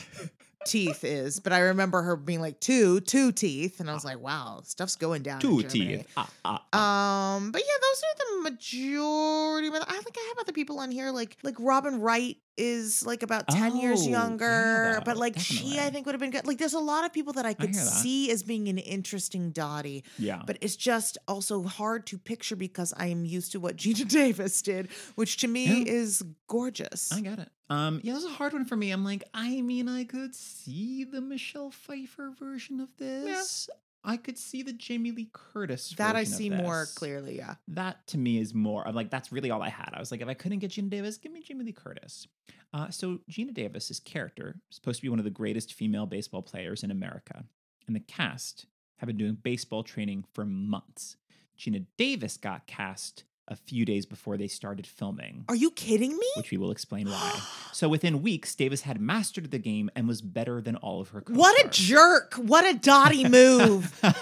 teeth is. But I remember her being like two, two teeth, and I was like, wow, stuff's going down. Two teeth. Ah, ah, ah. Um, but yeah, those are the majority. I think I have other people on here, like like Robin Wright is like about ten years Oh, yeah, younger, though, but like she, I think would have been good. Like, there's a lot of people that I could that. see as being an interesting Dottie, yeah. but it's just also hard to picture because I am used to what Geena Davis did, which to me Yeah. is gorgeous. I get it. Um, yeah, it was a hard one for me. I'm like, I mean, I could see the Michelle Pfeiffer version of this. I could see the Jamie Lee Curtis. that I see more clearly. Yeah. That to me is more. I'm like, that's really all I had. I was like, if I couldn't get Geena Davis, give me Jamie Lee Curtis. Uh, so Geena Davis's character is supposed to be one of the greatest female baseball players in America, and the cast have been doing baseball training for months. Geena Davis got cast a few days before they started filming Are you kidding me? which we will explain why. So within weeks, Davis had mastered the game and was better than all of her co What a jerk! What a Dottie move!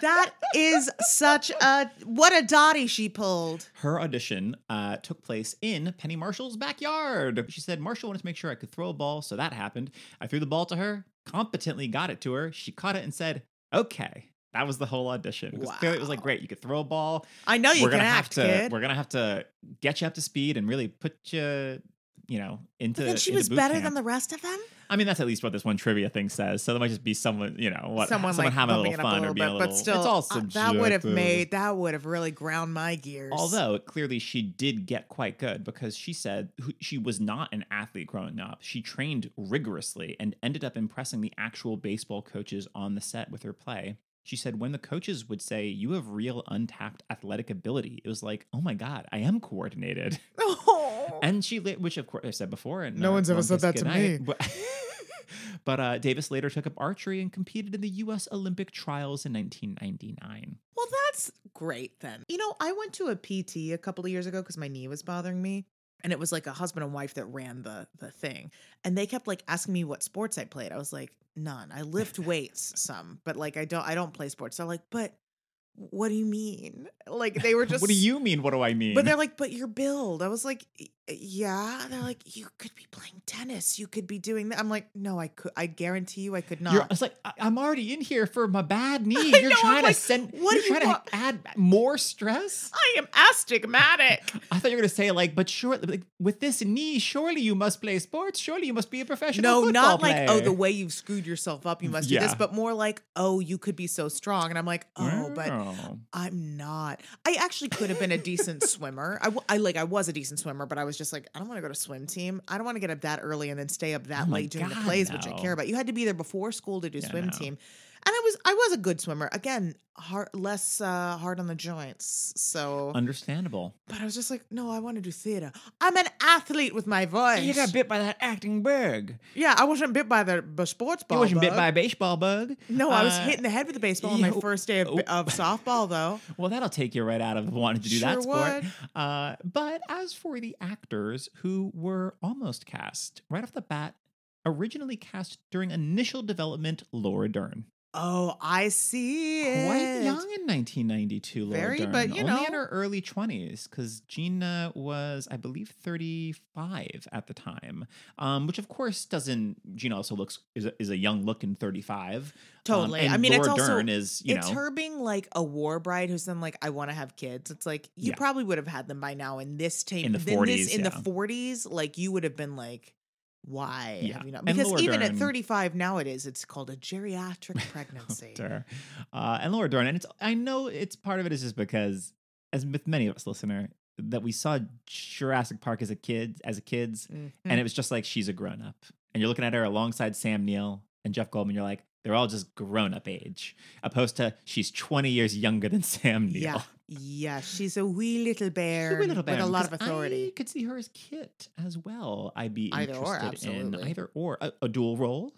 That is such a what a Dottie she pulled. her audition uh, took place in Penny Marshall's backyard. She said Marshall wanted to make sure I could throw a ball, so that happened. I threw the ball to her, competently got it to her. She caught it and said, "Okay." That was the whole audition. Because clearly it was like, great, you could throw a ball. I know you we're can gonna act, have to kid. we're gonna have to get you up to speed and really put you, you know, into. But then she into was better camp. than the rest of them. I mean, that's at least what this one trivia thing says. So there might just be someone, you know, what Someone, like having a little it up a fun little or being bit, a but still, it's all uh, that would have made that would have really ground my gears. Although clearly she did get quite good because she said she was not an athlete growing up. She trained rigorously and ended up impressing the actual baseball coaches on the set with her play. She said when the coaches would say, You have real untapped athletic ability, it was like, Oh my God, I am coordinated. Oh. And she, which of course I said before, and No uh, one's ever said that to me. But, but uh, Davis later took up archery and competed in the U.S. Olympic trials in 1999. Well, that's great then. You know, I went to a PT a couple of years ago because my knee was bothering me. And it was like a husband and wife that ran the the thing. And they kept like asking me what sports I played. I was like, none. I lift weights some, but like I don't I don't play sports. They're like, but what do you mean? Like they were just what do you mean? What do I mean? But they're like, but your build. I was like, "Y- yeah. They're like, you could be playing tennis. You could be doing that. I'm like, no, I could. I guarantee you, I could not. You're, I like, I- I'm already in here for my bad knee. You're know, I'm trying like, to send. what you're you trying want? to add more stress. I am astigmatic. I thought you were gonna say like, but sure, like, with this knee, surely you must play sports. Surely you must be a professional. No, not like, oh, the way you've screwed yourself up, you mm, must do this, but more like, oh, you could be so strong. And I'm like, oh, but I'm not. I actually could have been a decent swimmer. I, I like I was a decent swimmer, but I was just like, I don't want to go to swim team. I don't want to get up that early and then stay up that Oh late doing the God, plays, which I care about. You had to be there before school to do Yeah, swim no. team. And I was I was a good swimmer. Again, hard, less uh, hard on the joints. So, Understandable. but I was just like, no, I want to do theater. I'm an athlete with my voice. You got bit by that acting bug. Yeah, I wasn't bit by the b- sports ball. You wasn't bit by a baseball bug. No, I was Uh, hit in the head with a baseball on my first day of, oh. of softball, though. Well, that'll take you right out of wanting to do that Sure sport. would. Uh, but as for the actors who were almost cast right off the bat, originally cast during initial development, Laura Dern. Oh, I see. Quite it. young in 1992, Laura Very, Dern. but, you Only know. in her early 20s, because Geena was, I believe, 35 at the time. Um, which of course doesn't. Geena also looks is a, is a young looking 35. Um, Totally. and I mean, Laura it's also Dern is you it's know her being like a war bride who's then like, I want to have kids. It's like you Yeah. probably would have had them by now in this tape In the this, 40s, in yeah. the forties. Like you would have been like, why Yeah. have you not? Because even at 35 nowadays, it's called a geriatric pregnancy. Dern. Uh, and Laura Dern. And it's I know it's part of it is just because, as with many of us listener, that we saw Jurassic Park as a kid, as a kids, Mhm. and it was just like she's a grown up. And you're looking at her alongside Sam Neill and Jeff Goldblum. You're like, they're all just grown up age, opposed to she's 20 years younger than Sam Neill. yeah, yeah, she's a wee little bear She's a wee little with a lot of authority. I could see her as Kit as well. I'd be Either or, interested in either or a, a dual role,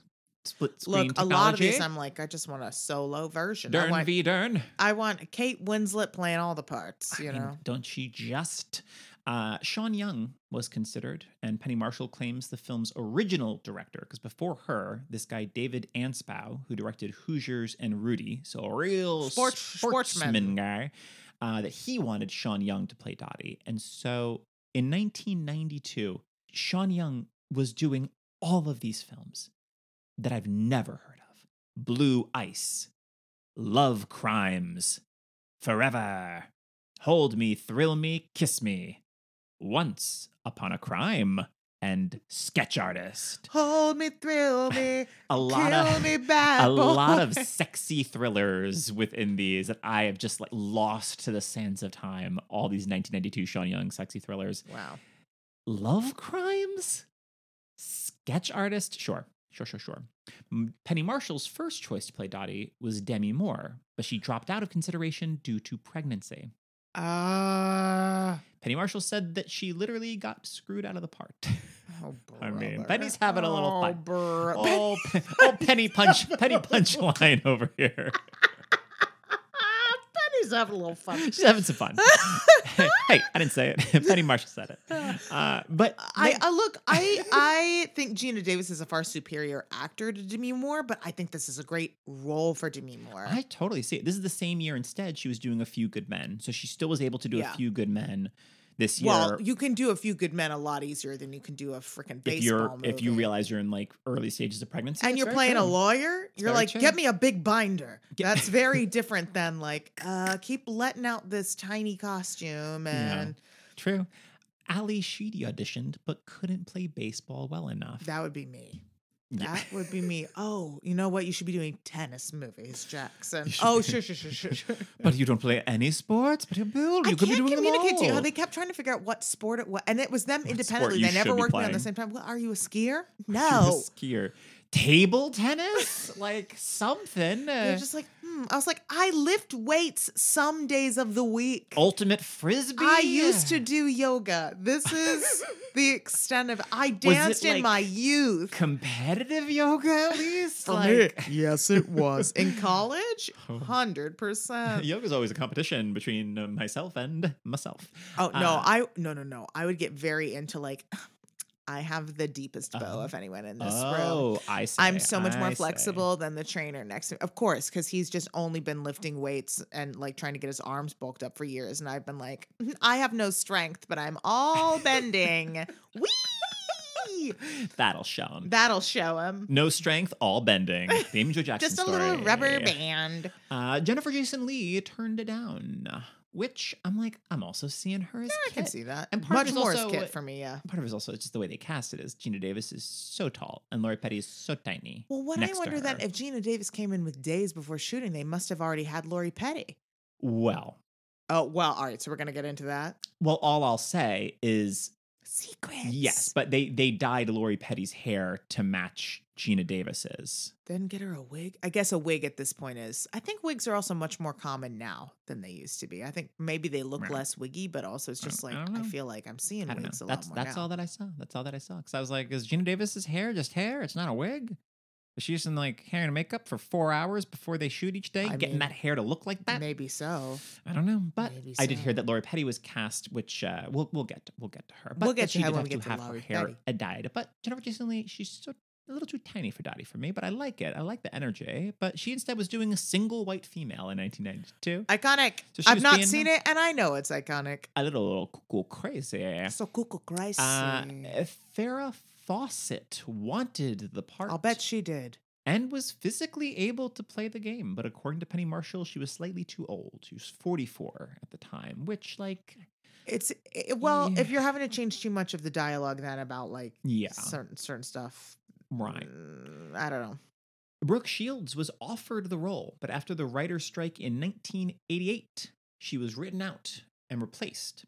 split screen Look, a lot of these. I'm like, I just want a solo version. I Dern want, v Dern. I want Kate Winslet playing all the parts. I You mean, know, don't she just? Uh, Sean Young was considered, and Penny Marshall claims the film's original director, because before her, this guy David Anspaugh, who directed Hoosiers and Rudy, so a real Sports- sportsman, sportsman. guy, uh, that he wanted Sean Young to play Dottie. And so in 1992, Sean Young was doing all of these films that I've never heard of Blue Ice, Love Crimes, Forever, Hold Me, Thrill Me, Kiss Me, Once Upon a Crime, and Sketch Artist. hold me, thrill me, A lot kill of. me, bad A lot of sexy thrillers within these that I have just like lost to the sands of time. All these 1992 Sean Young sexy thrillers. Wow. Love crimes? Sketch artist? Sure, sure, sure, sure. Penny Marshall's first choice to play Dottie was Demi Moore, but she dropped out of consideration due to pregnancy. Ah. Penny Marshall said that she literally got screwed out of the part. Oh, I mean. Penny's having a little oh, fun. bro- oh, oh, penny punch, penny punch line over here. Penny's having a little fun. She's having some fun. hey, I didn't say it. Penny Marshall said it. Uh, but I, like- I look. I I think Geena Davis is a far superior actor to Demi Moore, but I think this is a great role for Demi Moore. I totally see it. This is the same year instead she was doing a few good men. So she still was able to do Yeah. a few good men this year. well, you can do a few good men a lot easier than you can do a freaking baseball if you're movie. if you realize you're in like early stages of pregnancy. and you're very playing a true. lawyer, you're like, true. get me a big binder. Get- That's very different than like, uh, keep letting out this tiny costume Yeah. and True. Ally Sheedy auditioned but couldn't play baseball well enough. that would be me. That would be me. Oh, you know what? You should be doing tennis movies, Jackson. Oh, be- sure, sure, sure, sure, sure. But you don't play any sports, but you build. You I could can't doing them communicate to you how oh, they kept trying to figure out what sport it was, and it was them What independently. They never worked me on the same time. Well, are you a skier? You're a No. skier. Table tennis, like something. They're Uh, just like, hmm. I was like, I lift weights some days of the week. ultimate frisbee. I used to do yoga. This is the extent of I danced in like- my youth. competitive yoga at least. Like, yes, it was in college. Hundred percent. Yoga's always a competition between uh, myself and myself. Oh no, Uh, I no no no. I would get very into like. I have the deepest bow Uh-huh. of anyone in this room. Oh, I see. I'm so much I more flexible than the trainer next to me. Of course, because he's just only been lifting weights and like trying to get his arms bulked up for years. And I've been like, I have no strength, but I'm all bending. Whee! That'll show him. That'll show him. no strength, all bending. The Amy Jo Jackson Just a story. little rubber band. Uh, Jennifer Jason Leigh turned it down, which I'm like, I'm also seeing her as I can see that. And part of Much is more also- is Kit for me, yeah. Part of it is also just the way they cast it is Geena Davis is so tall and Lori Petty is so tiny. Well, what I wonder then if Geena Davis came in with days before shooting, they must have already had Lori Petty. Well, Oh well, all right. So we're gonna get into that. well, all I'll say is Secrets. Yes, but they they dyed Lori Petty's hair to match Geena Davis's. Then get her a wig. I guess a wig at this point is. I think wigs are also much more common now than they used to be. I think maybe they look Right. less wiggy, but also it's just don't- like I I, feel like I'm seeing I don't know. wigs a That's lot more that's now. all that I saw. That's all that I saw. Because I was like, is Geena Davis's hair just hair? It's not a wig. Is she using like hair and makeup for four hours before they shoot each day, I getting mean, that hair to look like that? Maybe so. I don't know, but Maybe I did hear that Lori Petty was cast, which uh, we'll we'll get to, we'll get to her. But We'll get to she her did have to to have her hair Petty. dyed. But Jennifer Jason Leigh, she's so a little too tiny for Dottie for me, but I like it. I like the energy. But she instead was doing a single white female in 1992. Iconic. So I've not seen it, and I know it's iconic. A little cuckoo crazy. So cuckoo crazy. Uh, Farrah Fawcett wanted the part. I'll bet she did. and was physically able to play the game. But according to Penny Marshall, she was slightly too old. She was 44 at the time, which, like, It's it, well, Yeah. if you're having to change too much of the dialogue, then about like yeah, certain certain stuff, right. mm, I don't know. Brooke Shields was offered the role, but after the writer's strike in 1988, she was written out and replaced.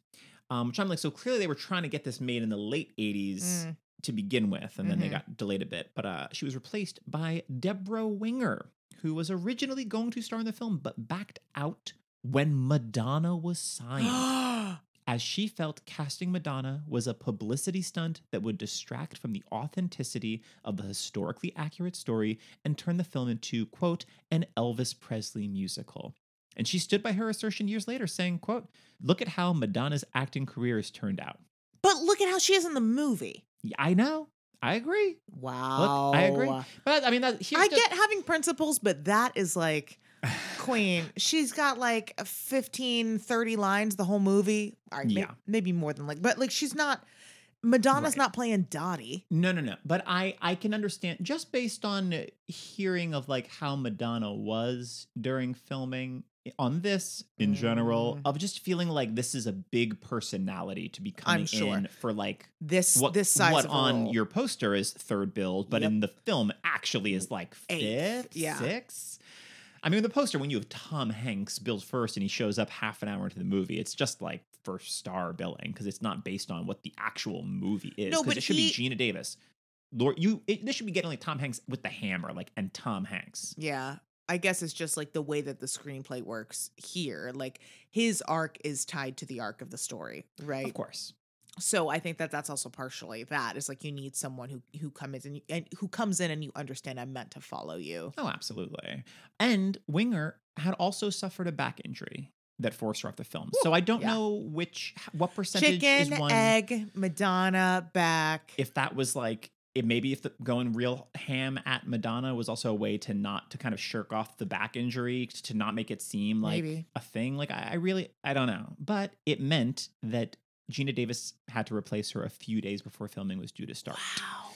Um, which I'm like, so clearly they were trying to get this made in the late 80s Mm. To begin with, and then they Mhm. got delayed a bit. But uh, she was replaced by Debra Winger, who was originally going to star in the film, but backed out when Madonna was signed, as she felt casting Madonna was a publicity stunt that would distract from the authenticity of the historically accurate story and turn the film into, quote, an Elvis Presley musical. And she stood by her assertion years later, saying, quote, look at how Madonna's acting career has turned out. but look at how she is in the movie. I know. I agree. Wow. I agree. But I mean, that, I the- get having principles, but that is like Queen. She's got like 15, 30 lines the whole movie. All right, may- Yeah. maybe more than like, but like she's not. Madonna's Right. not playing Dottie. No, no, no. But I I can understand just based on hearing of like how Madonna was during filming on this in general Mm. of just feeling like this is a big personality to be coming sure. in for like This what this size what on role. your poster is third build, but Yep. in the film actually is like Eighth, fifth, yeah. sixth. I mean, the poster when you have Tom Hanks build first and he shows up half an hour into the movie, it's just like first star billing because it's not based on what the actual movie is. No, but it should he- be Geena Davis. Lord, you it, this should be getting like Tom Hanks with the hammer, like and Tom Hanks. Yeah. I guess it's just like the way that the screenplay works here. Like his arc is tied to the arc of the story, right? Of course. So I think that that's also partially that is like you need someone who who comes in and and who comes in and you understand I'm meant to follow you. Oh, absolutely. And Winger had also suffered a back injury that forced her off the film. so I don't yeah. know which what percentage Chicken, is one egg, Madonna, back. if that was like it maybe if the, going real ham at Madonna was also a way to not to kind of shirk off the back injury to not make it seem like Maybe. a thing. Like I, I really I don't know, but it meant that Geena Davis had to replace her a few days before filming was due to start. Wow.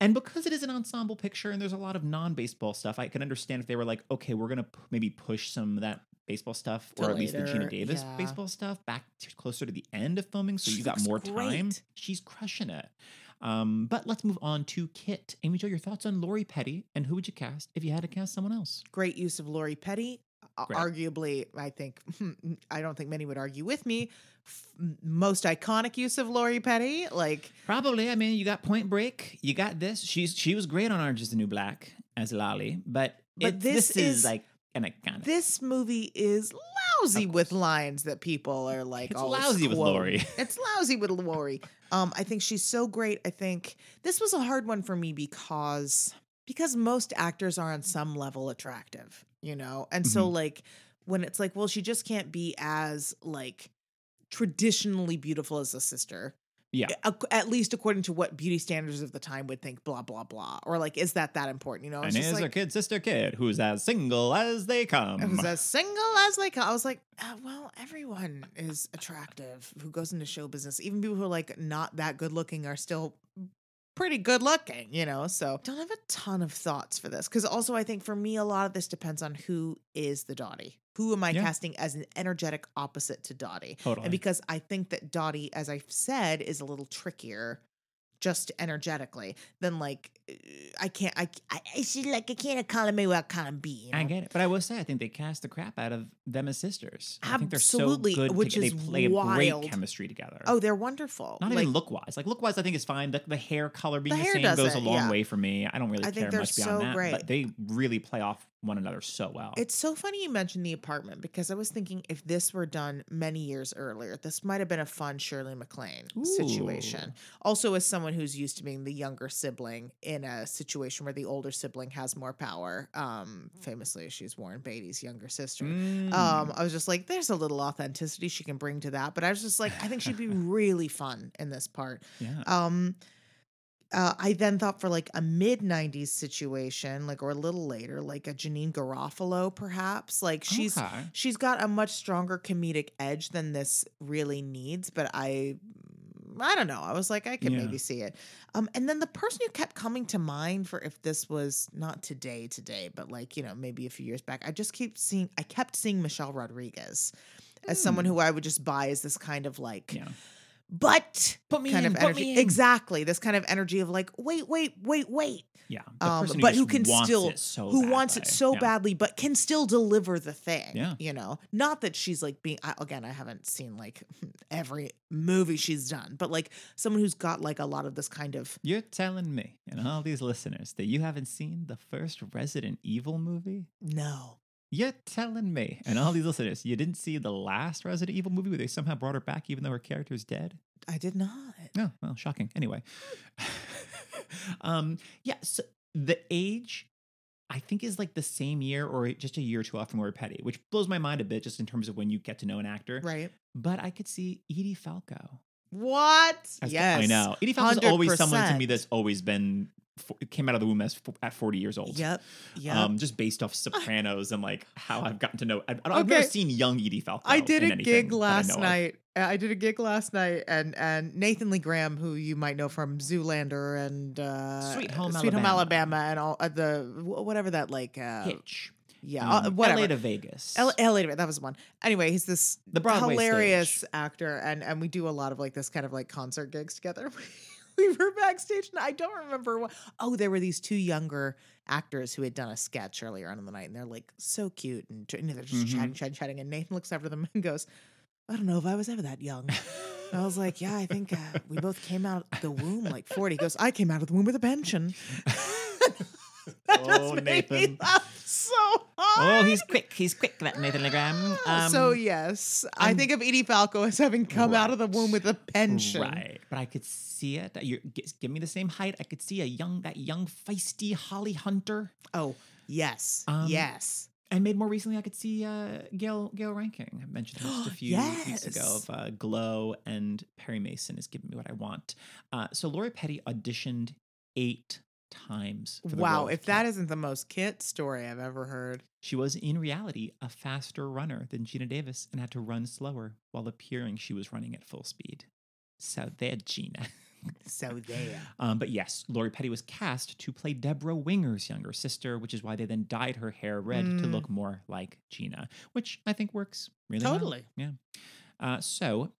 And because it is an ensemble picture and there's a lot of non-baseball stuff, I can understand if they were like, okay, we're gonna p- maybe push some of that baseball stuff, or at least the Geena Davis yeah. baseball stuff, back to closer to the end of filming, so She you got more time. She's crushing it. Um, but let's move on to Kit. Amy Jo, your thoughts on Lori Petty and who would you cast if you had to cast someone else? Great use of Lori Petty. Great. Arguably, I think I don't think many would argue with me. F- most iconic use of Lori Petty, like Probably. I mean, you got Point Break. You got this. She's she was great on Orange Is the New Black as Lolly, but But it- this this, is- is like an iconic. this movie is lousy with lines that people are like It's lousy with. Lori. It's lousy with Lori. Um, I think she's so great. I think this was a hard one for me because because most actors are on some level attractive, you know, and so Mhm. like when it's like, well, she just can't be as like traditionally beautiful as a sister. Yeah. At least according to what beauty standards of the time would think, blah blah blah, or like, is that that important? You know, and is a like, kid sister kid who's as single as they come. it was as single as they come. I was like, uh, well, everyone is attractive who goes into show business. Even people who are like not that good looking are still pretty good looking, you know? So don't have a ton of thoughts for this. Cause also I think for me, a lot of this depends on who is the Dottie. Who am I Yeah. casting as an energetic opposite to Dottie? totally. And because I think that Dottie, as I've said, is a little trickier just energetically than like I can't. I, I it's just like I can't column A without column B. You know? I get it, but I will say I think they cast the crap out of them as sisters. I think they're Absolutely, so good. which to, is they play wild. great chemistry together. Oh, they're wonderful. not like, even look wise. Like look wise, I think is fine. The, the hair color being The the, same goes a long yeah. way for me. I don't really I care much beyond so that. great. But they really play off one another so well. It's so funny you mentioned the apartment because I was thinking if this were done many years earlier, this might have been a fun Shirley MacLaine situation. Also, as someone who's used to being the younger sibling in a situation where the older sibling has more power, um, famously she's Warren Beatty's younger sister. Mm. Um, I was just like, there's a little authenticity she can bring to that, but I was just like, I think she'd be really fun in this part. yeah. Um, uh, I then thought for like a mid '90s situation, like or a little later, like a Janeane Garofalo, perhaps. Like she's Okay. she's got a much stronger comedic edge than this really needs. But I, I don't know. I was like, I could Yeah. maybe see it. Um, and then the person who kept coming to mind for if this was not today, today, but like you know maybe a few years back, I just keep seeing. I kept seeing Michelle Rodriguez as someone who I would just buy as this kind of like Yeah. but Put me kind in, of put energy. Exactly. This kind of energy of like, wait, wait, wait, wait. Yeah. Um, but who just can still so who wants it so Yeah. badly, but can still deliver the thing. Yeah. You know, not that she's like being I, again. I haven't seen like every movie she's done, but like someone who's got like a lot of this kind of You're telling me and all these listeners that you haven't seen the first Resident Evil movie? no. You're telling me and all these listeners you didn't see the last Resident Evil movie where they somehow brought her back even though her character's dead? I did not. Oh, well, shocking. Anyway. um, yeah, so the age I think is like the same year or just a year or two off from Lori Petty, which blows my mind a bit just in terms of when you get to know an actor. Right. But I could see Edie Falco. What? as- yes. I know. Edie Falco's always someone to me that's always been came out of the womb as at 40 years old. Yep. Yep. Um, just based off Sopranos and like how I've gotten to know. I, I've never seen young Edie Falco. I did in a gig that I last of. night. Uh, I did a gig last night, and and Nathan Lee Graham, who you might know from Zoolander and uh, Sweet Home Sweet Home Alabama. Alabama, and all uh, the whatever that like uh, Hitch. yeah, Um, whatever. LA to Vegas. L- LA to- that was one. Anyway, he's this The Broadway hilarious stage. actor, and and we do a lot of like this kind of like concert gigs together. we were backstage, and I don't remember what. Oh, there were these two younger actors who had done a sketch earlier on in the night, and they're like so cute, and, and they're just Mhm. chatting, chatting, chatting. And Nathan looks over them and goes, "I don't know if I was ever that young." I was like, "Yeah, I think uh, we both came out of the womb like 40. He goes, "I came out of the womb with a pension." That Oh, made me Nathan. laugh so Oh, he's quick. He's quick, that Nathan Lee Graham. Um, so yes, i I'm- think of Edie Falco as having come out of the womb with a pension. Right, but I could see it. You give me the same height. I could see a young, that young, feisty Holly Hunter. Oh yes, Um, yes. And made more recently, I could see uh, Gayle Gayle Rankin. I mentioned this a few weeks ago of uh, Glow and Perry Mason is giving me what I want. Uh, so Lori Petty auditioned eight times. For the Wow, if that isn't the most Kit story I've ever heard. She was in reality a faster runner than Geena Davis and had to run slower while appearing she was running at full speed. So there, Geena. So there. Um, but yes, Lori Petty was cast to play Debra Winger's younger sister, which is why they then dyed her hair red to Mm. look more like Geena, which I think works really well. Totally. Yeah. Uh, so,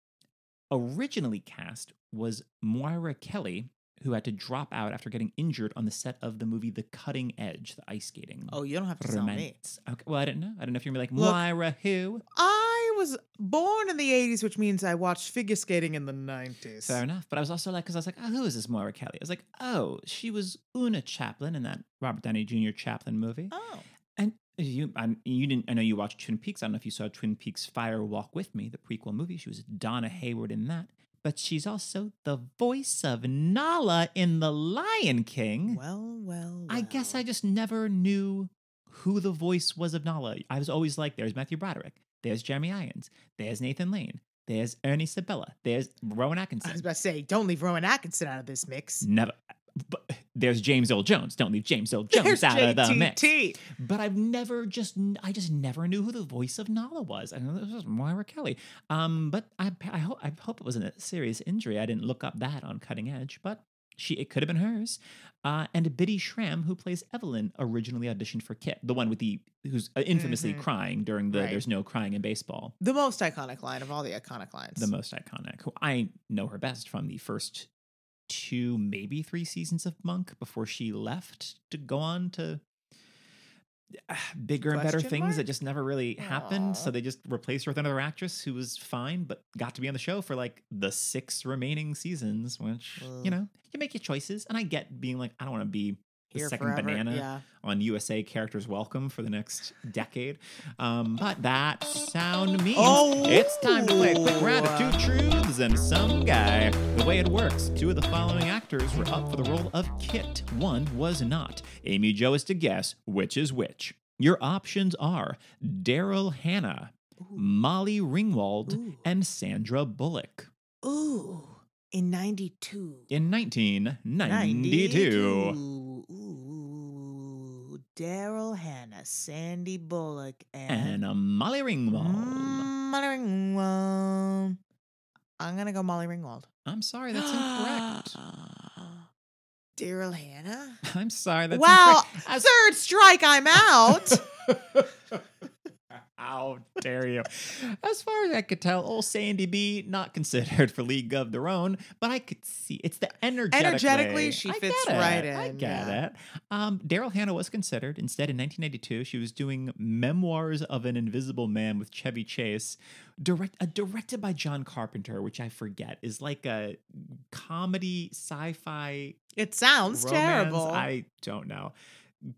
originally cast was Moira Kelly, who had to drop out after getting injured on the set of the movie The Cutting Edge, the ice skating. Oh, you don't have to tell me. Okay. Well, I didn't know. I don't know if you're gonna be like Look, Moira who. I was born in the 80s, which means I watched figure skating in the 90s. Fair enough. But I was also like, because I was like, oh, who is this Moira Kelly? I was like, oh, she was Oona Chaplin in that Robert Downey Jr. Chaplin movie. Oh. And you, I, you didn't. I know you watched Twin Peaks. I don't know if you saw Twin Peaks: Fire Walk with Me, the prequel movie. She was Donna Hayward in that, but she's also the voice of Nala in The Lion King. Well, well, well. I guess I just never knew who the voice was of Nala. I was always like, "There's Matthew Broderick. There's Jeremy Irons. There's Nathan Lane. There's Ernie Sabella. There's Rowan Atkinson. I was about to say, don't leave Rowan Atkinson out of this mix. Never. But there's James Earl Jones. Don't leave James Earl Jones There's out of the mix. JTT. But I've never just I just never knew who the voice of Nala was. I know this was Moira Kelly. Um, but I I hope I hope it wasn't a serious injury. I didn't look up that on Cutting Edge, but she it could have been hers. Uh, and Bitty Schram, who plays Evelyn, originally auditioned for Kit, the one with the who's uh, infamously Mhm. crying during the Right. "There's no crying in baseball." The most iconic line of all the iconic lines. The most iconic. Who I know her best from the first two, maybe three seasons of Monk before she left to go on to uh, bigger and better Question things that just never really happened. So they just replaced her with another actress who was fine, but got to be on the show for like the six remaining seasons, which, you know, you make your choices. And I get being like, I don't want to be the Here second forever. banana Yeah. on USA Characters Welcome for the next decade. Um, but that sound means Oh! it's time to play a quick round of two truths and some guy. The way it works, two of the following actors were up for the role of Kit. One was not. Amy Jo is to guess which is which. Your options are Daryl Hannah, Molly Ringwald, Ooh. and Sandra Bullock. Ooh. In 92. In 1992. Ooh. Daryl Hannah, Sandy Bullock, and, And Molly Ringwald. Molly Ringwald. I'm gonna go Molly Ringwald. I'm sorry, that's incorrect. Daryl Hannah. I'm sorry, that's wow, incorrect. Third strike, I'm out. How dare you? As far as I could tell, old Sandy B not considered for League of Their Own, but I could see it's the energetically. Energetically, she I fits right I in, get yeah. it. Um, Daryl Hannah was considered. Instead, in 1992, she was doing Memoirs of an Invisible Man with Chevy Chase, direct uh, directed by John Carpenter, which I forget is like a comedy sci-fi it sounds romance. terrible. I don't know.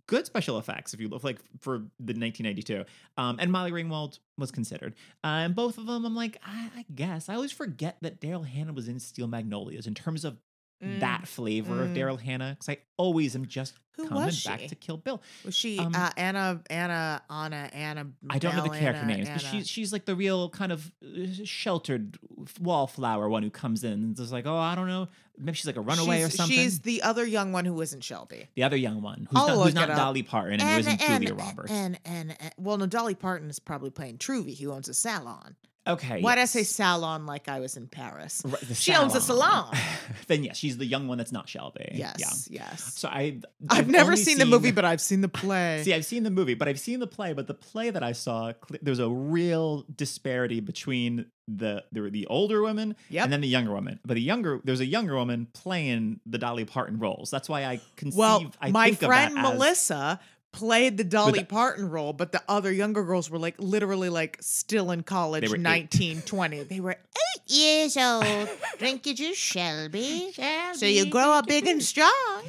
Good special effects if you look like for the 1992. Um, and Molly Ringwald was considered. Uh, and both of them, I'm like, I, I guess. I always forget that Daryl Hannah was in Steel Magnolias in terms of Mm. that flavor of Mm. Daryl Hannah. Because I always am just Who coming back to Kill Bill. Was she Um, uh, Anna, Anna, Anna, Anna? I don't know the character Anna, names, but she's she's like the real kind of uh, sheltered wallflower one who comes in and is like, oh, I don't know, maybe she's like a runaway she's, or something. She's the other young one who isn't Shelby. the other young one who's I'll not, who's not. Dolly Parton and, who isn't and, Julia Roberts. And, and and well, no, Dolly Parton is probably playing Truvy, who owns a salon. Okay, Why did I say salon like I was in Paris? Right, She owns a salon. then yes, she's the young one that's not Shelby. Yes, Yeah. yes. So I I've, never only seen, the movie, but I've seen the play. see, I've seen the movie, but I've seen the play. But the play that I saw, cl- there's a real disparity between the the, the older women Yep. and then the younger woman. But the younger, there's a younger woman playing the Dolly Parton roles. That's why I conceive. well, I my think of friend that as- Melissa played the Dolly the- Parton role, but the other younger girls were like literally like still in college, They were eight. 20. They were eight years old. Drink your juice, Shelby. So you grow up big and strong.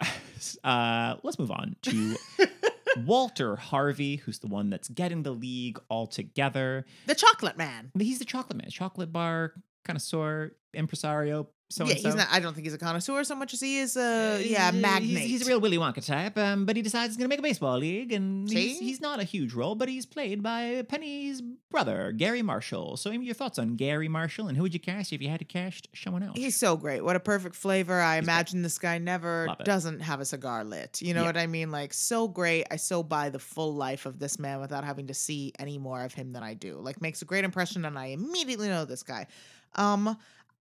uh, let's move on to Walter Harvey, who's the one that's getting the league all together. The Chocolate Man. He's the chocolate man, chocolate bar connoisseur, impresario. So yeah, he's not. I don't think he's a connoisseur so much as he is a yeah magnate. He's, he's a real Willy Wonka type, um, but he decides he's going to make a baseball league, and he's, he's not a huge role, but he's played by Penny's brother, Garry Marshall. So, Amy, your thoughts on Garry Marshall, and who would you cast if you had to cast someone else? He's so great. What a perfect flavor. I He's great. imagine this guy never doesn't have a cigar lit. You know Yeah. what I mean? Like so great. I so buy the full life of this man without having to see any more of him than I do. Like makes a great impression and I immediately know this guy. Um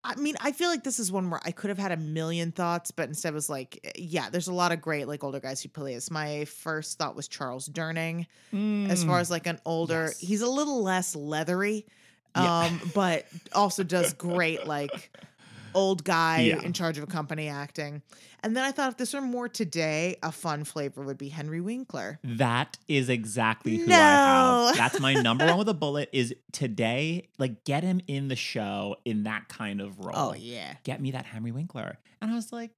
I mean, I feel like this is one where I could have had a million thoughts, but instead was like, yeah, there's a lot of great like older guys who play this. My first thought was Charles Durning. As far Mm. as like an older, yes. he's a little less leathery, Yeah. um, but also does great like old guy Yeah. in charge of a company acting. And then I thought if this were more today, a fun flavor would be Henry Winkler. That is exactly who I have. That's my number one with a bullet. Is today like get him in the show in that kind of oh, role. Oh yeah. get me that Henry Winkler. And I was like,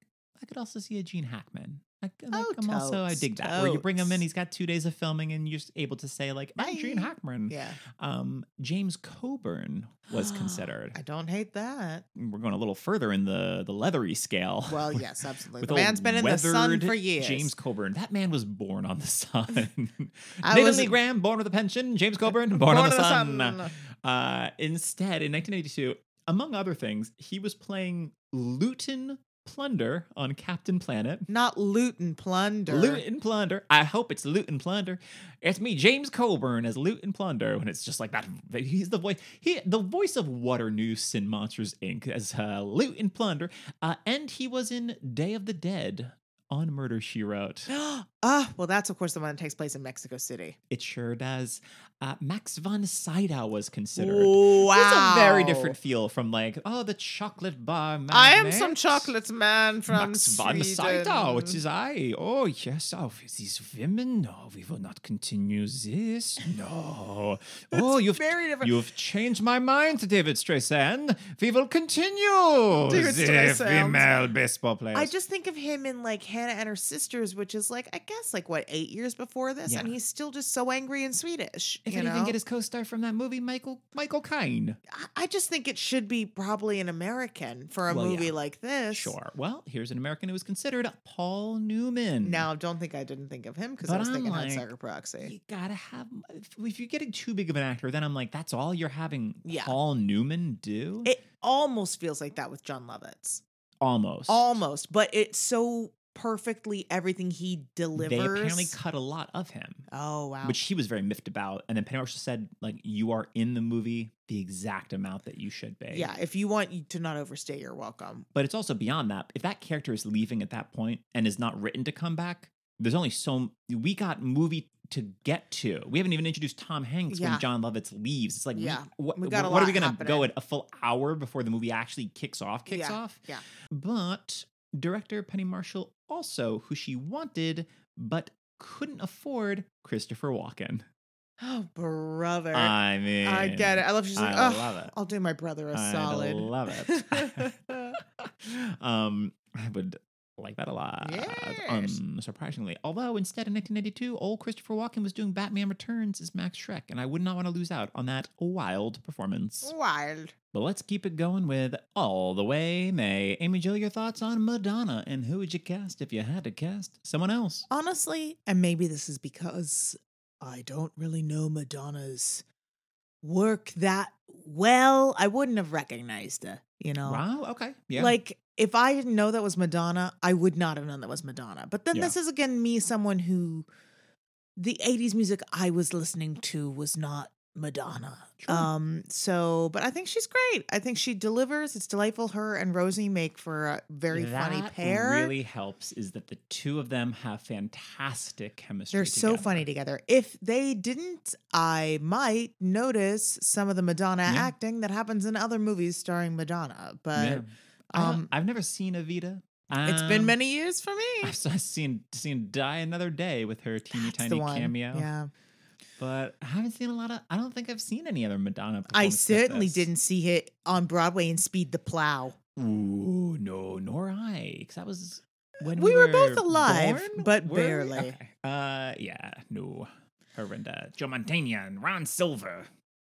I could also see a Gene Hackman. I, like, Oh, I'm also I totes, dig that. Where you bring him in, he's got two days of filming, and you're just able to say like, Gene Hackman. Yeah. Um, James Coburn was considered. I don't hate that. We're going a little further in the the leathery scale. Well, yes, absolutely. The man's been in the sun for years. James Coburn. That man was born on the sun. Nathan Lee Graham, born with a pension. James Coburn, born, on the, sun. Uh, instead, in 1982, among other things, he was playing Looten Plunder on Captain Planet. Not loot and plunder. Loot and Plunder. I hope it's Loot and Plunder. It's me, James Coburn, as Loot and Plunder. and it's just like that, he's the voice. He the voice of Waternoose in Monsters Inc. as uh, Loot and Plunder, uh, and he was in Day of the Dead on Murder She Wrote. Ah, well, that's of course the one that takes place in Mexico City. It sure does. Uh, Max von Sydow was considered. Wow, It's a very different feel from like, oh, the chocolate bar. man. I am some magnate. chocolate man from Max von Sweden. Sydow, it is I. Oh, yes. Oh, these women. No, we will not continue this. No. Oh, you've very different. You've changed my mind, David Streisand. We will continue. David the Streisand. female baseball players. I just think of him in like Hannah and her sisters, which is like I guess like what eight years before this, and he's still just so angry and Swedish. If you he know? even get his co-star from that movie, Michael Michael Caine. I- just think it should be probably an American for a Well, yeah. movie like this. Sure. Well, here's an American who was considered Paul Newman. Now, don't think I didn't think of him because I was I'm thinking like, Hudsucker Proxy. you gotta have. If, if you're getting too big of an actor, then I'm like, that's all you're having Yeah. Paul Newman do. It almost feels like that with Jon Lovitz. Almost. Almost, but it's so perfectly everything he delivers. They apparently cut a lot of him, oh wow. which he was very miffed about. And then Penny Marshall said, like, you are in the movie the exact amount that you should be. yeah, if you want you to not overstay, you're welcome. But it's also beyond that. If that character is leaving at that point and is not written to come back, there's only so we got movie to get to. We haven't even introduced Tom Hanks Yeah. when Jon Lovitz leaves. It's like, we- Yeah, what, we a what are we going to go at a full hour before the movie actually kicks off? Kicks Yeah, off. yeah. But director Penny Marshall also, who she wanted but couldn't afford, Christopher Walken. Oh brother, I mean, I get it. I love. She's like, I love it. I'll do my brother a I solid. I love it. um, I would like that a lot. Yes. Um, Unsurprisingly, although instead in 1982, old Christopher Walken was doing Batman Returns as Max Shreck, and I would not want to lose out on that wild performance. Wild. But let's keep it going with All the Way Mae. Amy Jill, your thoughts on Madonna, and who would you cast if you had to cast someone else? Honestly, and maybe this is because I don't really know Madonna's work that well. I wouldn't have recognized her, you know. Wow. Okay. Yeah. Like if I didn't know that was Madonna, I would not have known that was Madonna. But then Yeah. this is again me, someone who the 80s music I was listening to was not Madonna. Sure. Um so but I think she's great. I think she delivers. It's delightful her and Rosie make for a very funny pair. really helps is that the two of them have fantastic chemistry. They're so funny together. If they didn't, I might notice some of the Madonna Yeah. acting that happens in other movies starring Madonna. But Yeah. um, I've never seen Evita. it's been Um, many years for me. I've seen seen Die Another Day with her teeny That's tiny cameo. Yeah. But I haven't seen a lot of. I don't think I've seen any other Madonna. I like certainly this. didn't see it on Broadway in Speed the Plow. Ooh, no, nor I, because that was when We were both alive, born? but Were barely. Okay. Uh, yeah, no. Her and uh, Joe Mantegna and Ron Silver.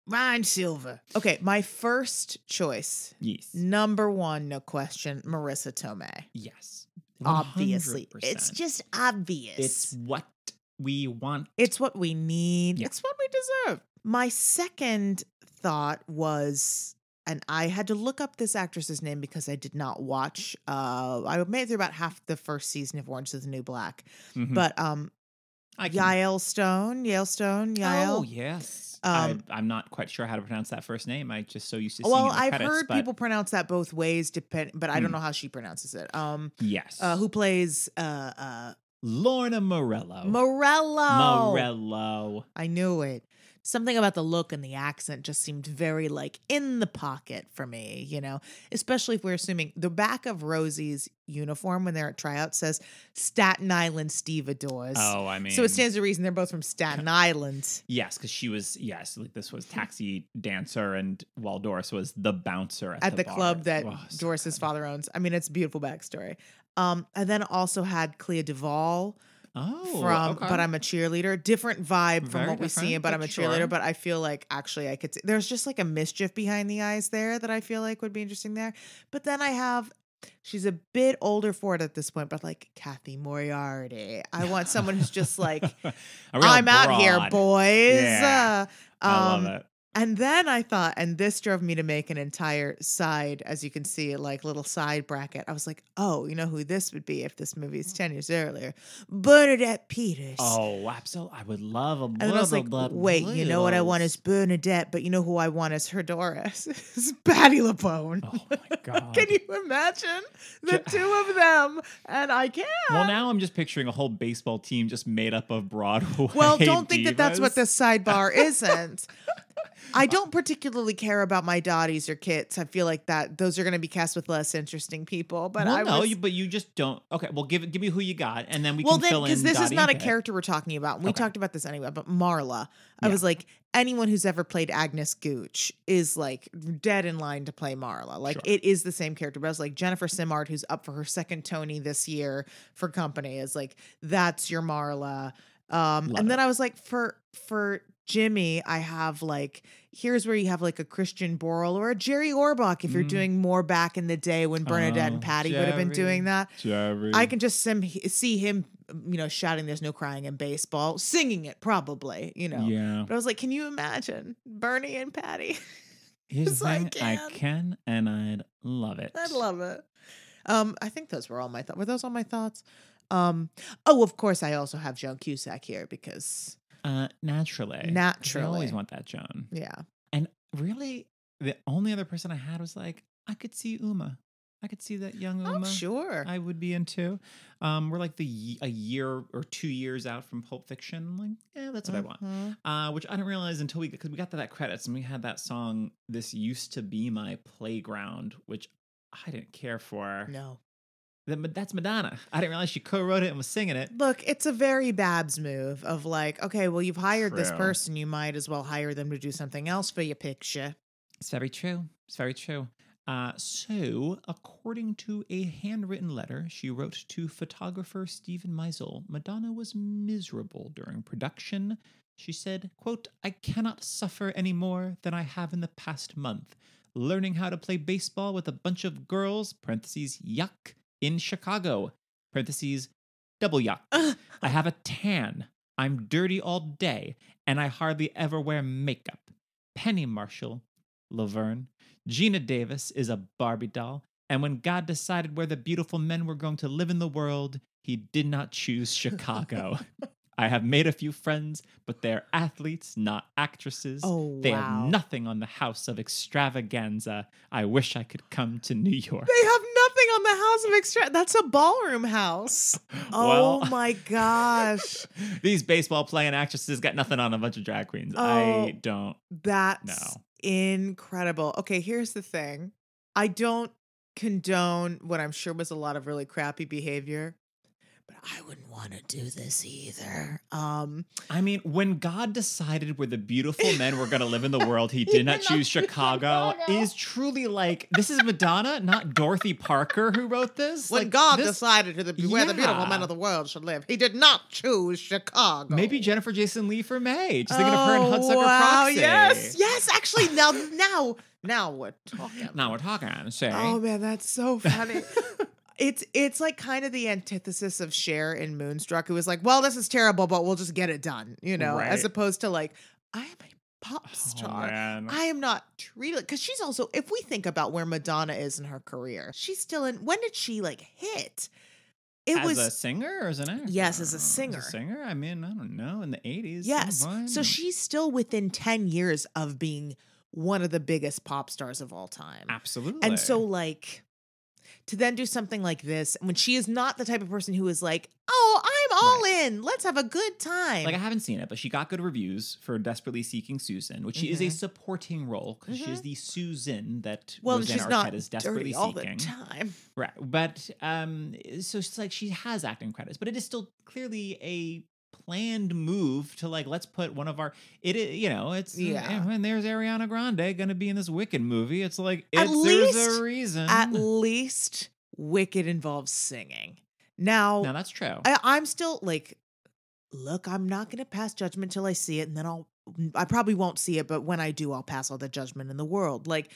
Ryan Silver. Okay, my first choice, Yes, number one, no question, Marisa Tomei. yes. Obviously, 100%. it's just obvious. it's what we want. It's what we need. Yeah. It's what we deserve. My second thought was, and I had to look up this actress's name because I did not watch. Uh, I made it through about half the first season of Orange is the New Black, Mhm. but um, I can- Yael Stone, Yael Stone, Yael. Oh yes. Um, I, I'm not quite sure how to pronounce that first name. I just so used to seeing Well, I've credits, heard but people pronounce that both ways, depend, but I don't Hmm. know how she pronounces it. Um, Yes. uh, who plays uh uh Lorna Morello. Morello? Morello. I knew it. Something about the look and the accent just seemed very like in the pocket for me, you know, especially if we're assuming the back of Rosie's uniform when they're at tryout says Staten Island stevedores. Oh, I mean. so it stands to reason they're both from Staten Island. Yes, because she was yes, like this was taxi dancer, and while Doris was the bouncer at, at the, bar. club that Oh, so Doris's good. father owns. I mean, it's a beautiful backstory. Um, and then also had Clea Duvall Oh, from okay. But I'm a Cheerleader. Different vibe from Very what we see in But I'm a Cheerleader. sure. But I feel like actually I could see there's just like a mischief behind the eyes there that I feel like would be interesting there. But then I have she's a bit older for it at this point, but like Cathy Moriarty. I want someone who's just like I'm out here, boys. Yeah. Uh, I um. And then I thought, and this drove me to make an entire side, as you can see, like little side bracket. I was like, oh, you know who this would be if this movie is mm. 10 years earlier? Bernadette Peters. Oh, absolutely. I would love a And then I was like, wait, you know what I want is Bernadette, but you know who I want is her Doris? is Patti LuPone. Oh my god. Can you imagine the two of them? And I can. Well, now I'm just picturing a whole baseball team just made up of Broadway. Well, don't think that that's what this sidebar isn't. I don't particularly care about my dotties or kits. I feel like that those are going to be cast with less interesting people. But well, I no, was, you, but you just don't. Okay, well, give give me who you got, and then we well can then fill in. because this is not a character we're talking about. We Okay. talked about this anyway. But Marla, I Yeah. was like, anyone who's ever played Agnes Gooch is like dead in line to play Marla. Like Sure. it is the same character. But I was like Jennifer Simard, who's up for her second Tony this year for Company, is like that's your Marla. Um, Love and then it. I was like, for for Jimmy, I have like here's where you have like a Christian Borle or a Jerry Orbach if you're Mm. doing more back in the day when Bernadette Oh, and Patty would have been doing that. Jerry. I can just sim- see him, you know, shouting "There's no crying in baseball," singing it probably, you know. Yeah. But I was like, can you imagine Bernie and Patty? Here's the I thing. I can. can, and I'd love it. I'd love it. Um, I think those were all my thoughts. Were those all my thoughts? Um, oh, of course, I also have Joan Cusack here because, Uh, naturally. 'cause I Naturally. always want that Joan. yeah, And really, the only other person I had was like, I could see Uma. I could see that young Uma. oh sure, I would be into. Um, we're like the a year or two years out from Pulp Fiction. I'm like, yeah, that's what I want. Mhm. Uh, which I didn't realize until we because we got to that credits and we had that song. This used to be my playground, which I didn't care for. No, that's Madonna. I didn't realize she co-wrote it and was singing it. look, it's a very Babs move of like, okay, well, you've hired this person, you might as well hire them to do something else for your picture. It's very true. It's very true. Uh, so, according to a handwritten letter she wrote to photographer Steven Meisel, Madonna was miserable during production. She said, quote, I cannot suffer any more than I have in the past month. Learning how to play baseball with a bunch of girls, parentheses, yuck, in Chicago, parentheses, double yuck. I have a tan. I'm dirty all day, and I hardly ever wear makeup. Penny Marshall, Laverne, Geena Davis is a Barbie doll, and when God decided where the beautiful men were going to live in the world, he did not choose Chicago. I have made a few friends, but they're athletes, not actresses. Oh, they wow. have nothing on the house of Xtravaganza. I wish I could come to New York. They have on the house of extra. That's a ballroom house. Oh Well- my gosh. These baseball playing actresses got nothing on a bunch of drag queens. Oh. I don't. That's No. incredible. Okay, here's the thing. I don't condone what I'm sure was a lot of really crappy behavior, I wouldn't want to do this either. Um I mean, when God decided where the beautiful men were going to live in the world, he did not choose Chicago. Chicago. Is truly like this is Madonna, not Dorothy Parker, who wrote this. when Like, God this- decided the, where the beautiful men of the world should live, he did not choose Chicago. maybe Jennifer Jason Leigh for Mae. Just thinking of her and Hudsucker Oh, wow, Proxy. Yes, yes. Actually, now, now, now we're talking. Now we're talking. Say, Oh man, that's so funny. it's it's like kind of the antithesis of Cher in Moonstruck, who was like, "Well, this is terrible, but we'll just get it done," you know, as opposed to like, "I am a pop Oh, star." man. I am not treated because she's also. If we think about where Madonna is in her career, she's still in. When did she like hit? It as was a singer or as an actor? Yes, as a oh, singer. singer. I mean, I don't know. In the eighties. yes. So she's still within ten years of being one of the biggest pop stars of all time. absolutely. And so, like, to then do something like this, when she is not the type of person who is like, oh, I'm all in, let's have a good time. Like I haven't seen it, but she got good reviews for Desperately Seeking Susan, which she is a Mhm. supporting role because she is the Susan that well, Rosanna she's Arquette not is desperately all seeking. the time. Right, but um, so it's like she has acting credits, but it is still clearly a planned move to like let's put one of our it you know it's eh, Yeah. yeah and there's Ariana Grande gonna be in this Wicked movie it's like At it's there's a reason At least Wicked involves singing. Now, now that's true I, I'm still like, look, I'm not going to pass judgment till I see it, and then I'll. I probably won't see it, but when I do, I'll pass all the judgment in the world. Like,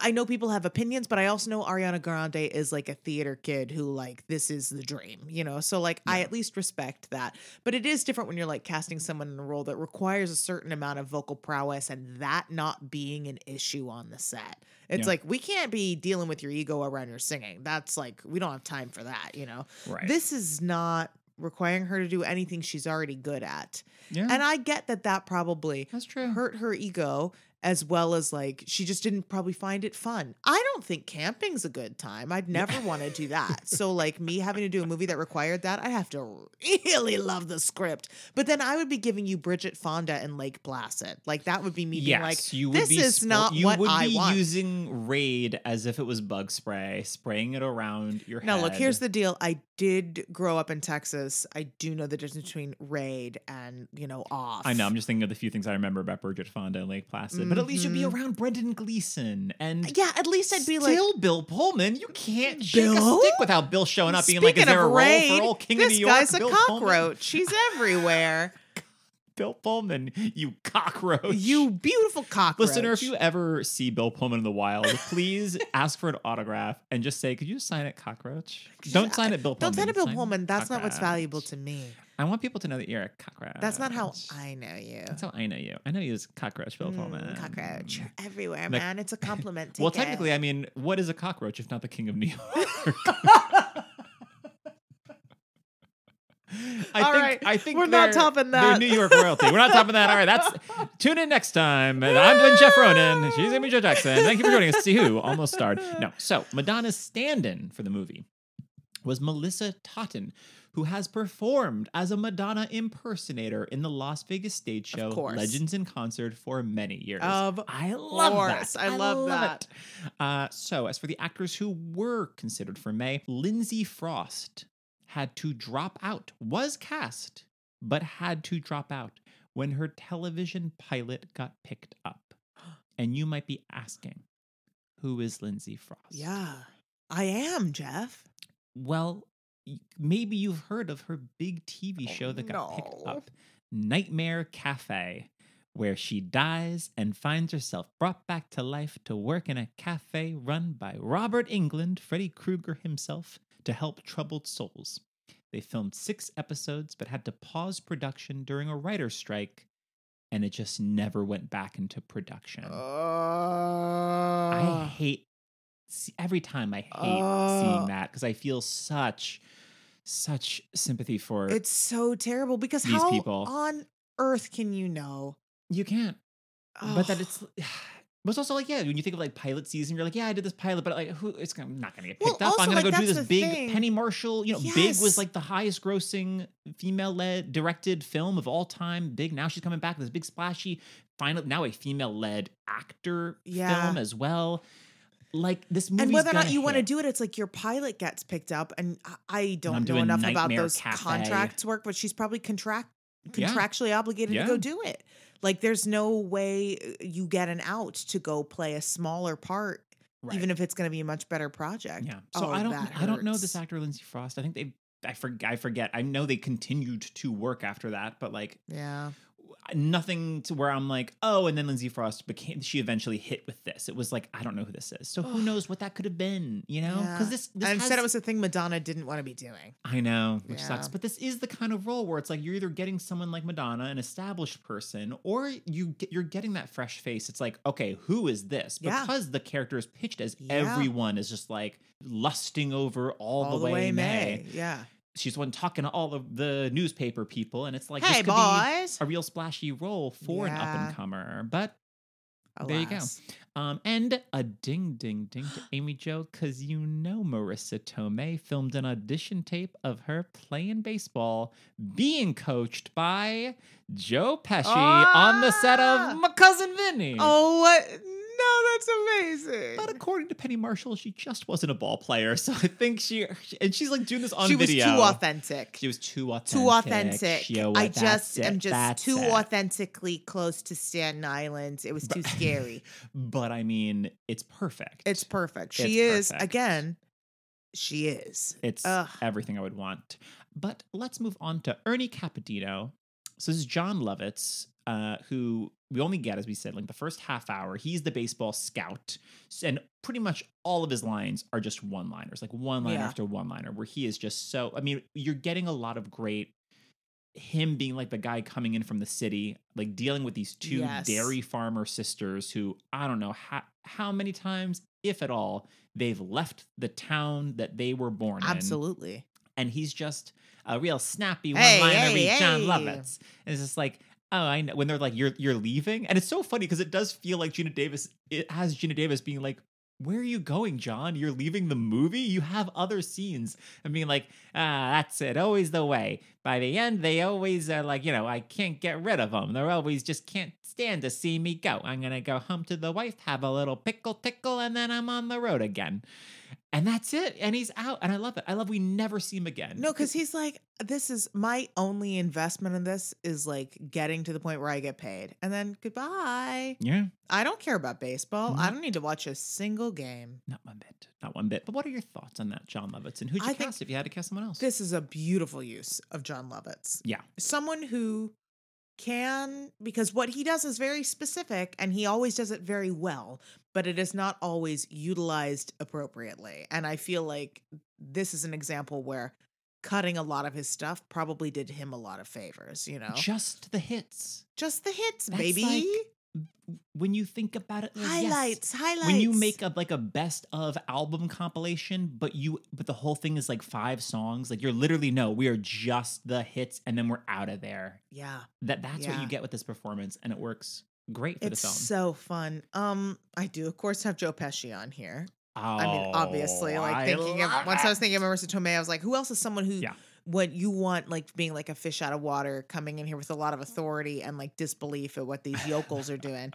I know people have opinions, but I also know Ariana Grande is like a theater kid who like this is the dream, you know. So like I at least respect that. But it is different when you're like casting someone in a role that requires a certain amount of vocal prowess and that not being an issue on the set. It's Yeah. like we can't be dealing with your ego around your singing. That's like we don't have time for that, you know. Right. This is not requiring her to do anything she's already good at. yeah. And I get that that probably that's true. hurt her ego as well as like she just didn't probably find it fun. I don't think camping's a good time. I'd never want to do that. So like me having to do a movie that required that, I have to really love the script. But then I would be giving you Bridget Fonda and Lake Placid. Like that would be me being Yes, like, you would this be is not you what would I be want. using Raid as if it was bug spray, spraying it around your hair. Now head. look, here's the deal. I did grow up in Texas. I do know the difference between raid and you know off. I know. I'm just thinking of the few things I remember about Bridget Fonda and Lake Placid, but at least you'd be Mhm. around Brendan Gleeson and Yeah, at least I'd be like, still Bill Pullman. You can't Bill? stick without Bill showing up, being like, "Is Speaking there a of role for old King this of New York?" guy's a Bill Pullman? cockroach. He's everywhere. Bill Pullman, you cockroach. you beautiful cockroach. Listener, if you ever see Bill Pullman in the wild, please ask for an autograph and just say, "Could you sign it, cockroach?" Don't sign it, Bill Pullman. don't sign it, Bill sign Pullman. That's not what's valuable to me. I want people to know that you're a cockroach. That's not how I know you. That's how I know you. I know you as cockroach, Bill Mm, Pullman. cockroach. You're everywhere, Like- man. It's a compliment. Well, it. technically, I mean, what is a cockroach if not the king of New York? I All think, right, I think we're not topping that. New York royalty. We're not topping that. All right, that's tune in next time. And I'm Glenn Jeff Ronan. She's Amy Jo Jackson. Thank you for joining us. See who almost starred. No, so Madonna's stand-in for the movie was Melissa Totten, who has performed as a Madonna impersonator in the Las Vegas stage show. Legends in Concert for many years. Of I love course. that. I love that. Uh, so, as for the actors who were considered for Mae, Lindsay Frost had to drop out, was cast, but had to drop out when her television pilot got picked up. And you might be asking, who is Lindsay Frost? Yeah, I am Jeff. Well, maybe you've heard of her big TV Oh, show that got picked up Nightmare Cafe, where she dies and finds herself brought back to life to work in a cafe run by Robert Englund, Freddy Krueger himself, to help troubled souls. They filmed six episodes but had to pause production during a writer's strike, and it just never went back into production. I Uh, hate see, every time I hate Oh. seeing that because I feel such such sympathy for it's so terrible because These how people. on earth can you know? you can't but that it's but it's also like yeah when you think of like pilot season you're like yeah I did this pilot but like who it's gonna, not gonna get Well, picked up I'm also, gonna like, go do this big thing. Penny Marshall you know Big was like the highest grossing female led directed film of all time Big now she's coming back with this big splashy final now a female led actor Yeah. film as well like this movie and whether or not you want to do it, it's like your pilot gets picked up, and I- don't know enough about those Cafe. contracts work, but she's probably contract Yeah. contractually obligated Yeah. to go do it. Like, there's no way uh, you get an out to go play a smaller part, even if it's going to be a much better project. Yeah. So Oh, I don't I don't know this actor Lindsay Frost. I think they I forget I forget. I know they continued to work after that, but like Yeah. Nothing to where I'm like, oh, and then Lindsay Frost became she eventually hit with this. It was like, I don't know who this is. So who knows what that could have been, you know? Yeah. Because this, this and said it was a thing Madonna didn't want to be doing. I know, which sucks. But this is the kind of role where it's like you're either getting someone like Madonna, an established person, or you get, you're getting that fresh face. It's like, okay, who is this? Yeah. Because the character is pitched as Yeah. everyone is just like lusting over all, the, way, Mae. Yeah. She's the one talking to all of the newspaper people, and it's like hey, this could be boys. a real splashy role for an up and comer. But there you go. Um, and a ding ding ding to Amy Jo, because you know Marisa Tomei filmed an audition tape of her playing baseball, being coached by Joe Pesci on the set Ah! of My Cousin Vinny. Oh, what? No, that's amazing. But according to Penny Marshall, she just wasn't a ball player. So I think she, and she's like doing this on she video. was too authentic. She was too authentic. too authentic. Yo, I just it, am just too it. authentically close to Staten Island. It was too scary. But I mean, it's perfect. It's perfect. It's She is perfect. again. She is. It's Ugh. everything I would want. But let's move on to Ernie Capadino. So this is Jon Lovitz, uh, who we only get, as we said, like the first half hour. He's the baseball scout, and pretty much all of his lines are just one liners, like one liner Yeah. after one liner, where he is just so. I mean, you're getting a lot of great. Him being like the guy coming in from the city, like dealing with these two Yes. dairy farmer sisters who I don't know how how many times, if at all, they've left the town that they were born in Absolutely. and he's just a real snappy one-liner hey, read Jon hey. Lovitz. And it's just like, oh, I know when they're like, you're you're leaving, and it's so funny because it does feel like Geena Davis. It has Geena Davis being like. Where are you going, John? You're leaving the movie? You have other scenes. And being like, ah, that's it. Always the way. By the end, they always are like, you know, I can't get rid of them. They're always just can't stand to see me go. I'm to go home to the wife, have a little pickle tickle, and then I'm on the road again. And that's it. And he's out. And I love it. I love we never see him again. No, because he's like, this is my only investment in this is like getting to the point where I get paid. And then goodbye. Yeah. I don't care about baseball. I don't need to watch a single game. Not one bit. Not one bit. But what are your thoughts on that, Jon Lovitz? And who'd you I cast if you had to cast someone else? This is a beautiful use of Jon Lovitz. yeah. Someone who can, because what he does is very specific and he always does it very well, but it is not always utilized appropriately. And I feel like this is an example where cutting a lot of his stuff probably did him a lot of favors, you know? Just the hits. Just the hits, That's baby. like When you think about it, like, yes, highlights, highlights. When you make a like a best of album compilation, but you but the whole thing is like five songs, like you're literally no, we are just the hits and then we're out of there. yeah, That that's what you get with this performance, and it works great for it's the film. so fun. Um, I do of course have Joe Pesci on here. I mean, obviously, Oh, like I thinking of love once I was thinking of Marisa Tomei, I was like, who else is someone who Yeah. When you want like being like a fish out of water, coming in here with a lot of authority and like disbelief at what these yokels are doing.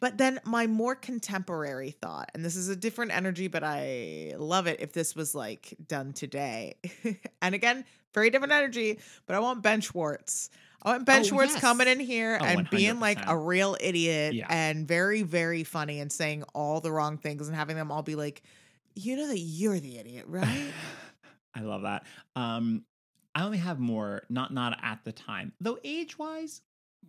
But then my more contemporary thought, and this is a different energy, but I love it if this was like done today. and again, very different energy, but I want Ben Schwartz. I want Ben Oh, Schwartz yes. coming in here Oh, and being like a real idiot Yeah. and very, very funny and saying all the wrong things and having them all be like, you know that you're the idiot, right? I love that. Um, I only have more, not not at the time, though age wise,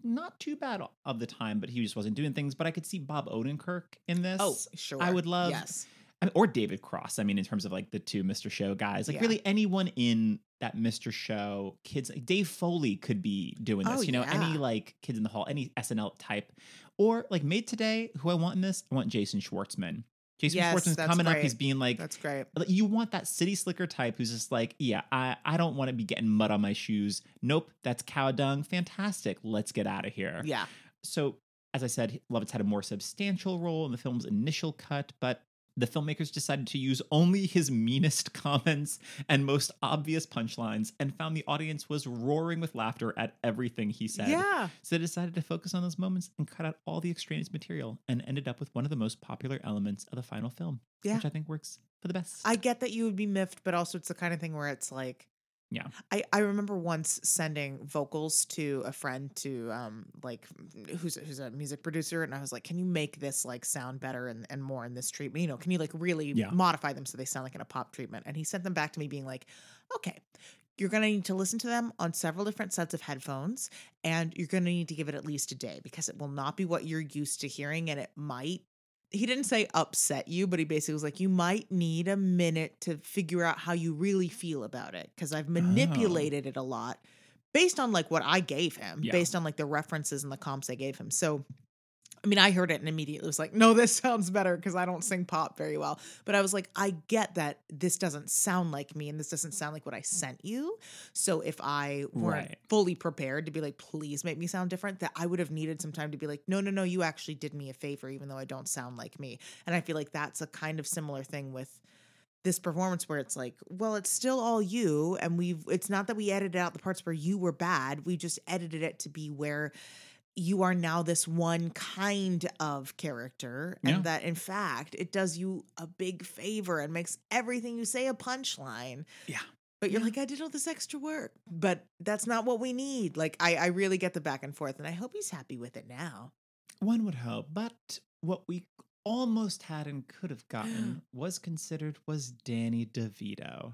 not too bad of the time, but he just wasn't doing things. But I could see Bob Odenkirk in this. oh, sure. I would love- Yes. I mean, or David Cross. I mean, in terms of like the two Mr. Show guys, like Yeah. really anyone in that Mr. Show kids, like Dave Foley could be doing this. Oh, you know, any like kids in the hall, any SNL type, or like made today. Who I want in this? I want Jason Schwartzman. Jason Yes, Schwartzman's coming up. He's being like, That's great. you want that city slicker type who's just like, yeah, I, I don't want to be getting mud on my shoes. Nope, that's cow dung. Fantastic. Let's get out of here. Yeah. So, as I said, Lovitz had a more substantial role in the film's initial cut, but the filmmakers decided to use only his meanest comments and most obvious punchlines and found the audience was roaring with laughter at everything he said. Yeah. So they decided to focus on those moments and cut out all the extraneous material and ended up with one of the most popular elements of the final film, Yeah. which I think works for the best. I get that you would be miffed, but also it's the kind of thing where it's like, Yeah. I, I remember once sending vocals to a friend to um like who's who's a music producer and I was like, can you make this like sound better and, and more in this treatment? You know, can you like really Yeah. modify them so they sound like in a pop treatment? And he sent them back to me being like, okay, you're gonna need to listen to them on several different sets of headphones, and you're gonna need to give it at least a day because it will not be what you're used to hearing, and it might he didn't say upset you, but he basically was like, you might need a minute to figure out how you really feel about it because I've oh. manipulated it a lot based on like what I gave him, Yeah. based on like the references and the comps I gave him. So, I mean, I heard it and immediately was like, no, this sounds better because I don't sing pop very well. But I was like, I get that this doesn't sound like me and this doesn't sound like what I sent you. So if I weren't Right. fully prepared to be like, please make me sound different, that I would have needed some time to be like, no, no, no, you actually did me a favor, even though I don't sound like me. And I feel like that's a kind of similar thing with this performance where it's like, well, it's still all you. And we've, it's not that we edited out the parts where you were bad. We just edited it to be where you are now this one kind of character. Yeah. And that in fact, it does you a big favor and makes everything you say a punchline. Yeah. But you're like, I did all this extra work, but that's not what we need. Like, I, I really get the back and forth, and I hope he's happy with it now. One would hope, but what we almost had and could have gotten was considered was Danny DeVito.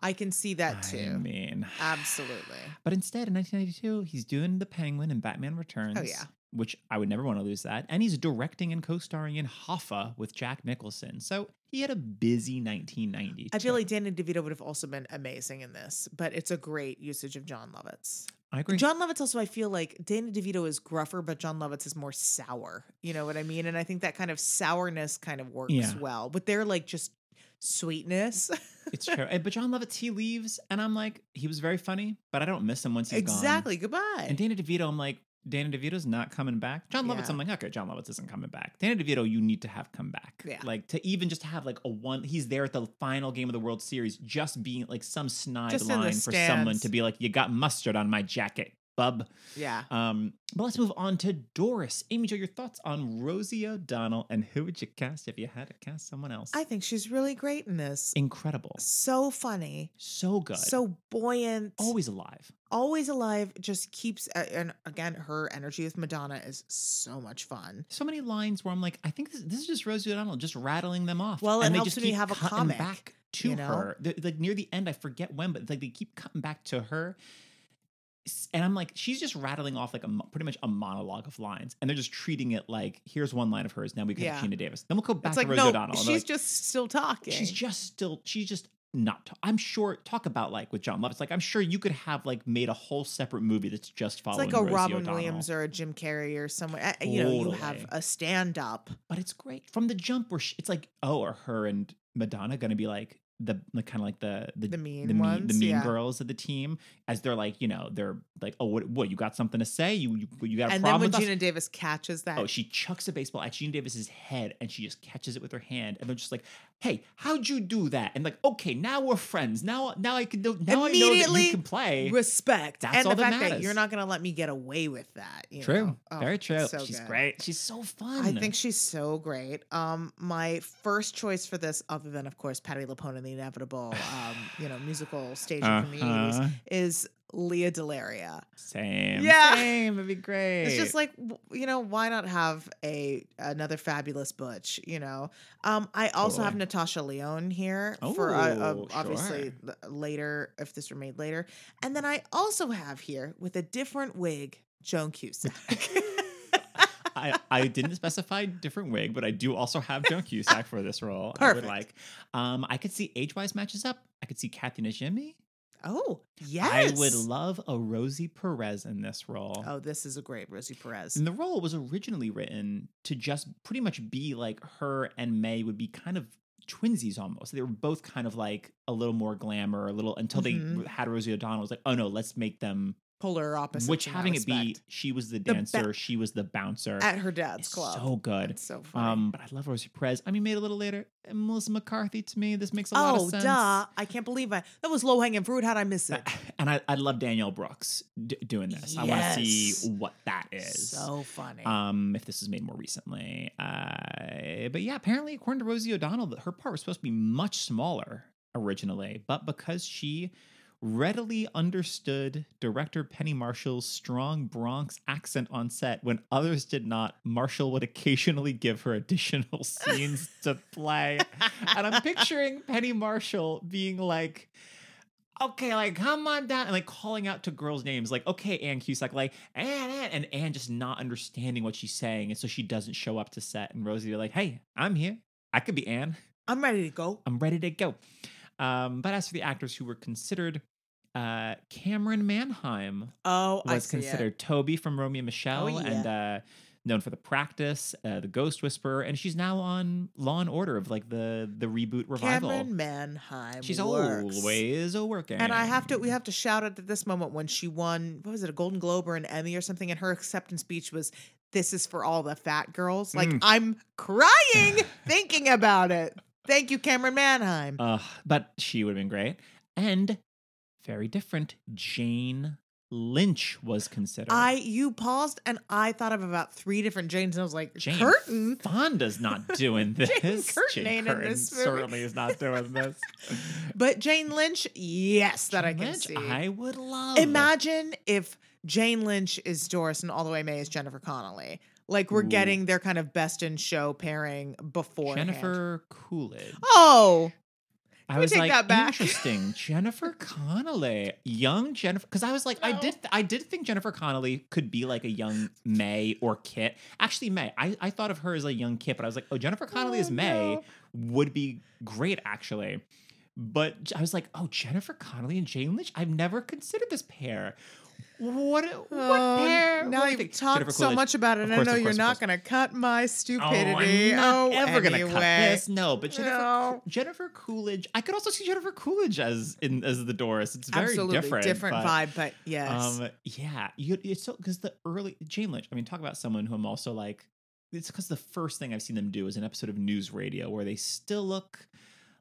I can see that too. I mean, Absolutely. But instead, in 1992, he's doing The Penguin and Batman oh, Returns. Oh, yeah. which I would never want to lose that. And he's directing and co-starring in Hoffa with Jack Nicholson. So he had a busy 1990. I feel like Danny DeVito would have also been amazing in this, but it's a great usage of Jon Lovitz. I agree. Jon Lovitz also, I feel like Danny DeVito is gruffer, but Jon Lovitz is more sour. You know what I mean? And I think that kind of sourness kind of works Yeah. well. But they're like just sweetness. it's true. But Jon Lovitz, he leaves, and I'm like, he was very funny, but I don't miss him once he's gone. exactly. Goodbye. And Danny DeVito, I'm like, Danny DeVito's not coming back. Jon Lovitz, Yeah. I'm like, okay, Jon Lovitz isn't coming back. Danny DeVito, you need to have come back. Yeah. Like to even just have like a one, he's there at the final game of the World Series, just being like some snide Just line for someone to be like, you got mustard on my jacket, bub. yeah. Um, but let's move on to Doris. Amy Jo, your thoughts on Rosie O'Donnell and who would you cast if you had to cast someone else? I think she's really great in this. Incredible. So funny. So good. So buoyant. always alive. always alive. Just keeps, and again, her energy with Madonna is so much fun. so many lines where I'm like, I think this, this is just Rosie O'Donnell just rattling them off. Well, it and they helps just when you keep have a comic, back to you know? her. The- like near the end, I forget when, but like they keep cutting back to her. And I'm like, she's just rattling off like a pretty much a monologue of lines, and they're just treating it like, here's one line of hers. Now we got Yeah. to Geena Davis. Then we'll go back It's to like, Rosie no, O'Donnell. she's like, just still talking. she's just still, she's just not. I'm sure. Talk about like with Jon Lovitz. Like I'm sure you could have like made a whole separate movie that's just It's following like a Rosie Robin O'Donnell. Williams or a Jim Carrey or someone. uh, You know, you have a stand up. but it's great from the jump where she, it's like oh are her and madonna gonna be like the, the kind of like the the, The mean the mean, the mean yeah. girls of the team as they're like you know they're like oh what, what you got something to say you you, you got a And then problem when with us? Geena Davis catches that, Oh, she chucks a baseball at Geena Davis's head and she just catches it with her hand. And they're just like, hey, how'd you do that? And like, okay, now we're friends. Now now I can do now I know that Immediately you can play. respect. That's and all the that fact that matters. you're not going to let me get away with that. you True. know? Oh, Very true. so She's good. great. She's so fun. I think she's so great. Um, my first choice for this, other than of course Patti LuPone and the inevitable, um, you know, musical staging from the Uh-huh. '80s, is Lea DeLaria. Same. Yeah. Same. It'd be great. It's just like you know, why not have a another fabulous Butch? You know, um, I also have Natasha Lyonne here for uh, uh, Oh, obviously sure. later if this were made later, and then I also have here with a different wig, Joan Cusack. I, I didn't specify different wig, but I do also have Joan Cusack for this role. I would Perfect. like. Um, I could see age wise matches up. I could see Kathy Najimy. Oh yes, I would love a Rosie Perez in this role. Oh, this is a great Rosie Perez. And the role was originally written to just pretty much be like her and Mae would be kind of twinsies almost. They were both kind of like a little more glamour, a little until Mhm. they had Rosie O'Donnell. It was like, oh no, let's make them. Polar opposite. which having it be, she was the ba- dancer, she was the bouncer. at her dad's club. so good. It's so funny. Um, but I love Rosie Perez. I mean, made a little later. And Melissa McCarthy to me, this makes a lot oh, of sense. Oh, duh! I can't believe I that was low hanging fruit. How'd I miss it? And I, I love Danielle Brooks d- doing this. I want to see what that is. So funny. um, if this is made more recently. Uh, but yeah, apparently, according to Rosie O'Donnell, her part was supposed to be much smaller originally, but because she readily understood director Penny Marshall's strong Bronx accent on set when others did not, Marshall would occasionally give her additional scenes to play. And I'm picturing Penny Marshall being like, okay, like come on down, and like calling out to girls' names, like okay, Ann Cusack, like Ann, Ann, and Ann just not understanding what she's saying, and so she doesn't show up to set. And Rosie like, hey, I'm here. I could be Ann. I'm ready to go. I'm ready to go. Um, but as for the actors who were considered, uh, Camryn Manheim Oh, I was see it. considered Toby from Romy and Michele, Oh, and uh, known for The Practice, uh, The Ghost Whisperer, and she's now on Law and Order of like the the reboot revival. Camryn Manheim. She's works. always a working. And I have to we have to shout out at this moment when she won what was it a Golden Globe or an Emmy or something and her acceptance speech was this is for all the fat girls. Like Mm. I'm crying thinking about it. Thank you Camryn Manheim. Uh, but she would have been great. And very different. Jane Lynch was considered. I you paused and I thought of about three different Janes and I was like Jane Curtin. Fonda's not doing this. Jane Curtin in Curtin this certainly is not doing this. But Jane Lynch, yes, that I can Lynch, see. I would love. Imagine if Jane Lynch is Doris and All the Way Mae is Jennifer Connelly. Like we're Ooh. getting their kind of best in show pairing before Jennifer Coolidge. Oh, I we was take like, that back? interesting. Jennifer Connelly, young Jennifer, because I was like, I No. did, I did think Jennifer Connelly could be like a young Mae or Kit. Actually, Mae. I, I thought of her as a young Kit, but I was like, oh, Jennifer Connelly oh, as Oh, Mae no. would be great, actually. But I was like, oh, Jennifer Connelly and Jane Lynch. I've never considered this pair. What? What Oh, pair? Now what you you've think? talked so much about it, Of and I know of you're not going to cut my Oh, stupidity. I'm not oh, ever gonna cut anyway. this. No, but Jennifer, No. Jennifer Coolidge. I could also see Jennifer Coolidge as in as the Doris. It's very Absolutely different. but, vibe, but yes. Um, yeah, you, it's so because the early Jane Lynch. I mean, talk about someone who I'm also like. It's because the first thing I've seen them do is an episode of News Radio where they still look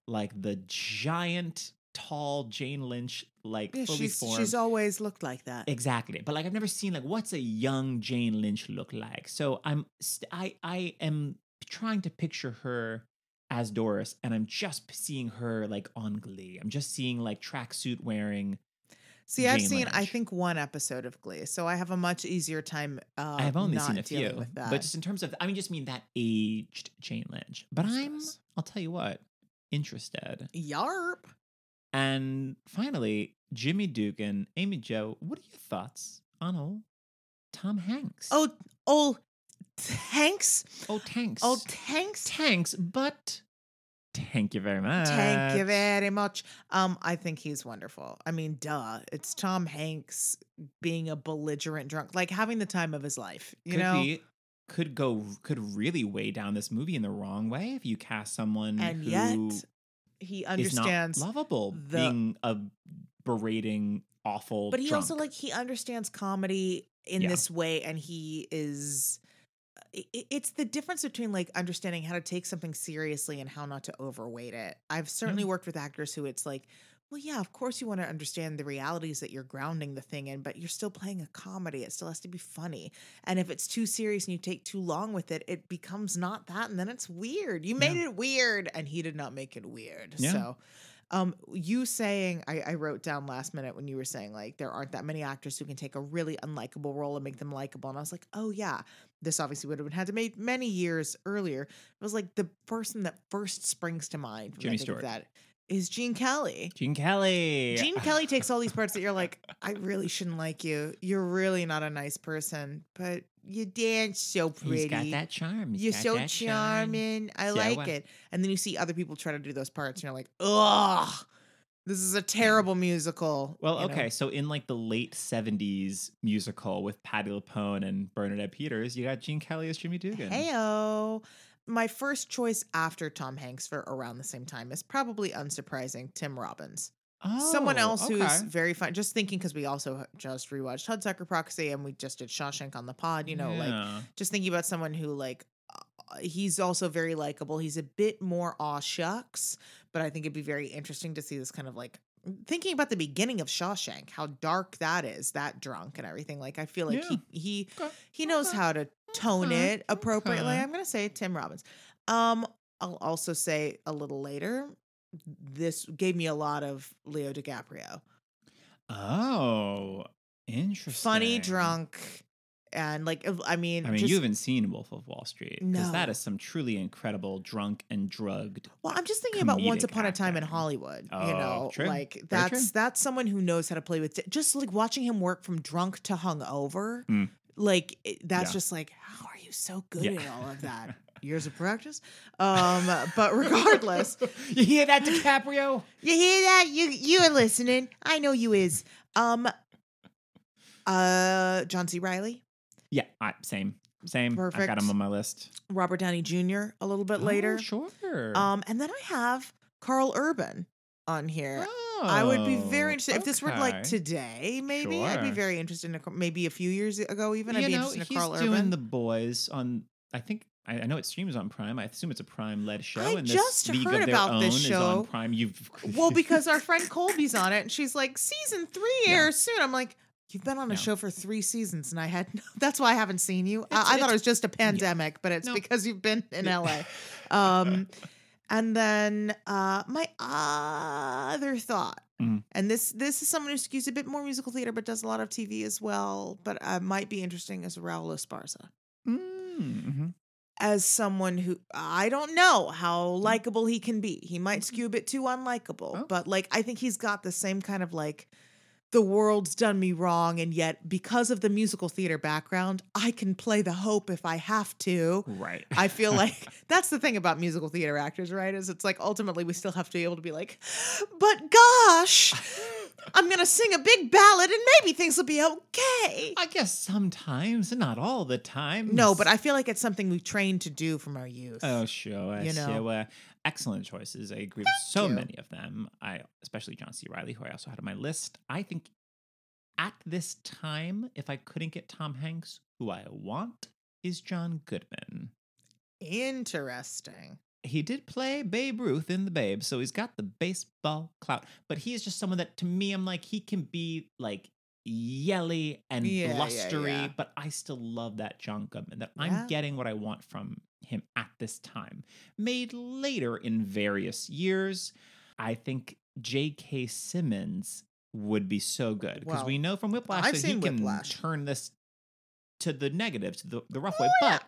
like the giant, tall Jane Lynch, like yeah, fully she's formed. she's always looked like that. Exactly. But like I've never seen like what's a young Jane Lynch look like. So I'm st- I I am trying to picture her as Doris and I'm just seeing her like on Glee. I'm just seeing like tracksuit wearing. See, I've Jane seen I think one episode of Glee, so I have a much easier time. Uh, I have only seen a few. But just in terms of I mean just mean that aged Jane Lynch. But I'm I'll tell you what, interested. yarp. And finally, Jimmy Dugan, Amy Jo, what are your thoughts on old Tom Hanks? Oh, oh, thanks. oh Tanks. Oh, thanks. tanks, but thank you very much. Thank you very much. Um, I think he's wonderful. I mean, duh, it's Tom Hanks being a belligerent drunk, like having the time of his life. You could know, be, could go, could really weigh down this movie in the wrong way if you cast someone and who yet he understands. lovable, the- being a berating, awful. but he also like he understands comedy in Yeah. this way, and he is. It's the difference between like understanding how to take something seriously and how not to overweight it. I've certainly mm. worked with actors who it's like, well, yeah, of course you want to understand the realities that you're grounding the thing in, but you're still playing a comedy. It still has to be funny. And if it's too serious and you take too long with it, it becomes not that. And then it's weird. You made it weird, and he did not make it weird. Yeah. So, um, you saying, I, I wrote down last minute when you were saying, like, there aren't that many actors who can take a really unlikable role and make them likable. And I was like, oh, yeah. This obviously would have been had to made many years earlier. It was like the person that first springs to mind when I Jimmy think of Stewart. that is Gene Kelly. Gene Kelly. Gene Kelly takes all these parts that you're like, I really shouldn't like you. You're really not a nice person, but you dance so pretty. He's got that charm. He's You're so that charm. charming. I So, like uh, it. And then you see other people try to do those parts, and you're like, ugh, this is a terrible musical. Well, you know? okay, so in like the late '70s musical with Patti LuPone and Bernadette Peters, you got Gene Kelly as Jimmy Dugan. Heyo. My first choice after Tom Hanks for around the same time is probably unsurprising Tim Robbins. Oh, Someone else who's very fun. Just thinking because we also just rewatched Hudsucker Proxy and we just did Shawshank on the pod. You know, like just thinking about someone who like uh, he's also very likable. He's a bit more aw shucks, but I think it'd be very interesting to see this kind of like thinking about the beginning of Shawshank, how dark that is, that drunk and everything. Like I feel like Yeah. he he Okay. he knows Okay. how to tone Okay. it appropriately. I'm gonna say Tim Robbins. Um, I'll also say a little later. This gave me a lot of Leo DiCaprio. Oh, interesting. Funny, drunk, and like I mean, I mean, just, you haven't seen Wolf of Wall Street because that No. is some truly incredible drunk and drugged. Well, I'm just thinking about Once Upon a Time in acting. Hollywood. you Oh, know, true. like that's that's someone who knows how to play with just like watching him work from drunk to hungover. Mm. Like that's Yeah. just like how are you so good Yeah. at all of that? Years of practice. Um, but regardless, you hear that, DiCaprio? you hear that? You you are listening. I know you is. Um, uh, John C. Reilly, Yeah, I, same, same. Perfect. I got him on my list. Robert Downey Jr. A little bit Oh, later. sure. Um, and then I have Karl Urban on here. Oh, I would be very Oh, interested if this were like today. Maybe I'd be very interested in a, maybe a few years ago. Even I'd be know, interested in he's Karl doing Urban. the boys on. I think I, know it streams on Prime. I assume it's a Prime led show. I and just League heard about this is show. on Prime. You've well, because our friend Colby's on it, and she's like, season three Yeah. airs soon. I'm like, you've been on a show for three seasons, and I had no, that's why I haven't seen you. I- It's- I, thought it's- it was just a pandemic, but it's No. because you've been in LA. Um, and then uh, my other thought, Mhm. and this this is someone who skews a bit more musical theater, but does a lot of TV as well. But uh, might be interesting as Raul Esparza. Mm-hmm. as someone who I don't know how likable he can be. He might skew a bit too unlikable, Oh. but like I think he's got the same kind of like the world's done me wrong and yet because of the musical theater background, I can play the hope if I have to. Right. I feel like that's the thing about musical theater actors, right? Is it's like ultimately we still have to be able to be like, but gosh, I'm gonna sing a big ballad and maybe things will be okay. I guess sometimes, not all the time. No, but I feel like it's something we've trained to do from our youth. Oh, sure. You know. sure. Excellent choices. I agree with so you. many of them. I, especially John C. Reilly, who I also had on my list. I think at this time, if I couldn't get Tom Hanks, who I want is John Goodman. Interesting. He did play Babe Ruth in The Babe, so he's got the baseball clout. But he is just someone that, to me, I'm like, he can be like yelly and Yeah, yeah, blustery, yeah. but I still love that John Goodman. That Yeah. I'm getting what I want from him at this time. Made later in various years, I think J.K. Simmons would be so good because Well, we know from Whiplash I've that he can Whiplash. turn this to the negative, to the, the rough Oh, way. yeah. But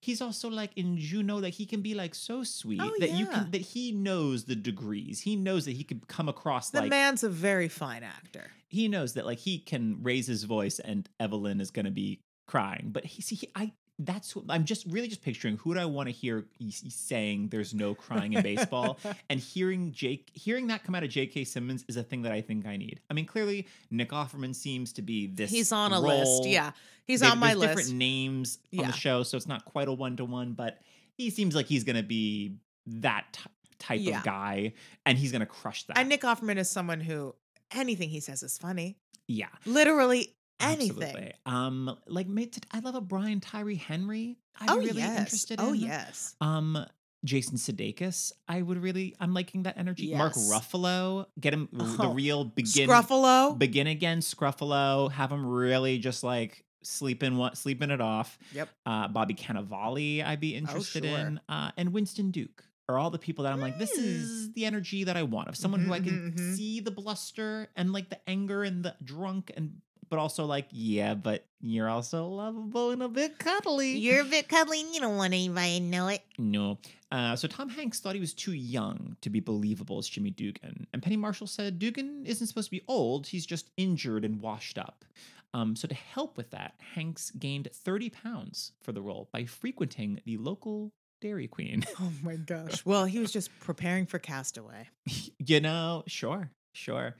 he's also like in Juno that he can be like so sweet Oh, that you can that he knows the degrees. He knows that he could come across The like man's a very fine actor. he knows that like he can raise his voice and Evelyn is going to be crying. But he see he, I that's what I'm just really just picturing who do I want to hear saying there's no crying in baseball and hearing Jake hearing that come out of J.K. Simmons is a thing that I think I need. I mean, clearly Nick Offerman seems to be this. He's on a role. list. Yeah. He's They- on my list. Different names on Yeah. the show, so it's not quite a one to one, but he seems like he's going to be that t- type Yeah. of guy, and he's going to crush that. And Nick Offerman is someone who anything he says is funny. yeah, Literally anything. absolutely. Um, like mate, I love a Brian Tyree Henry. I'd oh really yes. interested. In. Oh yes. Um, Jason Sudeikis, I would really. I'm liking that energy. Mark Ruffalo, get him the Oh, real begin. Scruffalo. Begin again, Scruffalo. Have him really just like sleeping what sleeping it off. Yep. uh, Bobby Cannavale, I'd be interested Oh, sure. in, uh, and Winston Duke are all the people that I'm like, this Mm. is the energy that I want of someone who I Mhm, can mhm, mhm. see the bluster and like the anger and the drunk and but also like, yeah, but you're also lovable and a bit cuddly. You're a bit cuddly and you don't want anybody to know it. No. Uh, so Tom Hanks thought he was too young to be believable as Jimmy Dugan. And Penny Marshall said Dugan isn't supposed to be old, he's just injured and washed up. Um, so to help with that, Hanks gained 30 pounds for the role by frequenting the local Dairy Queen. Oh my gosh. Well, he was just preparing for Castaway. you know, sure, sure.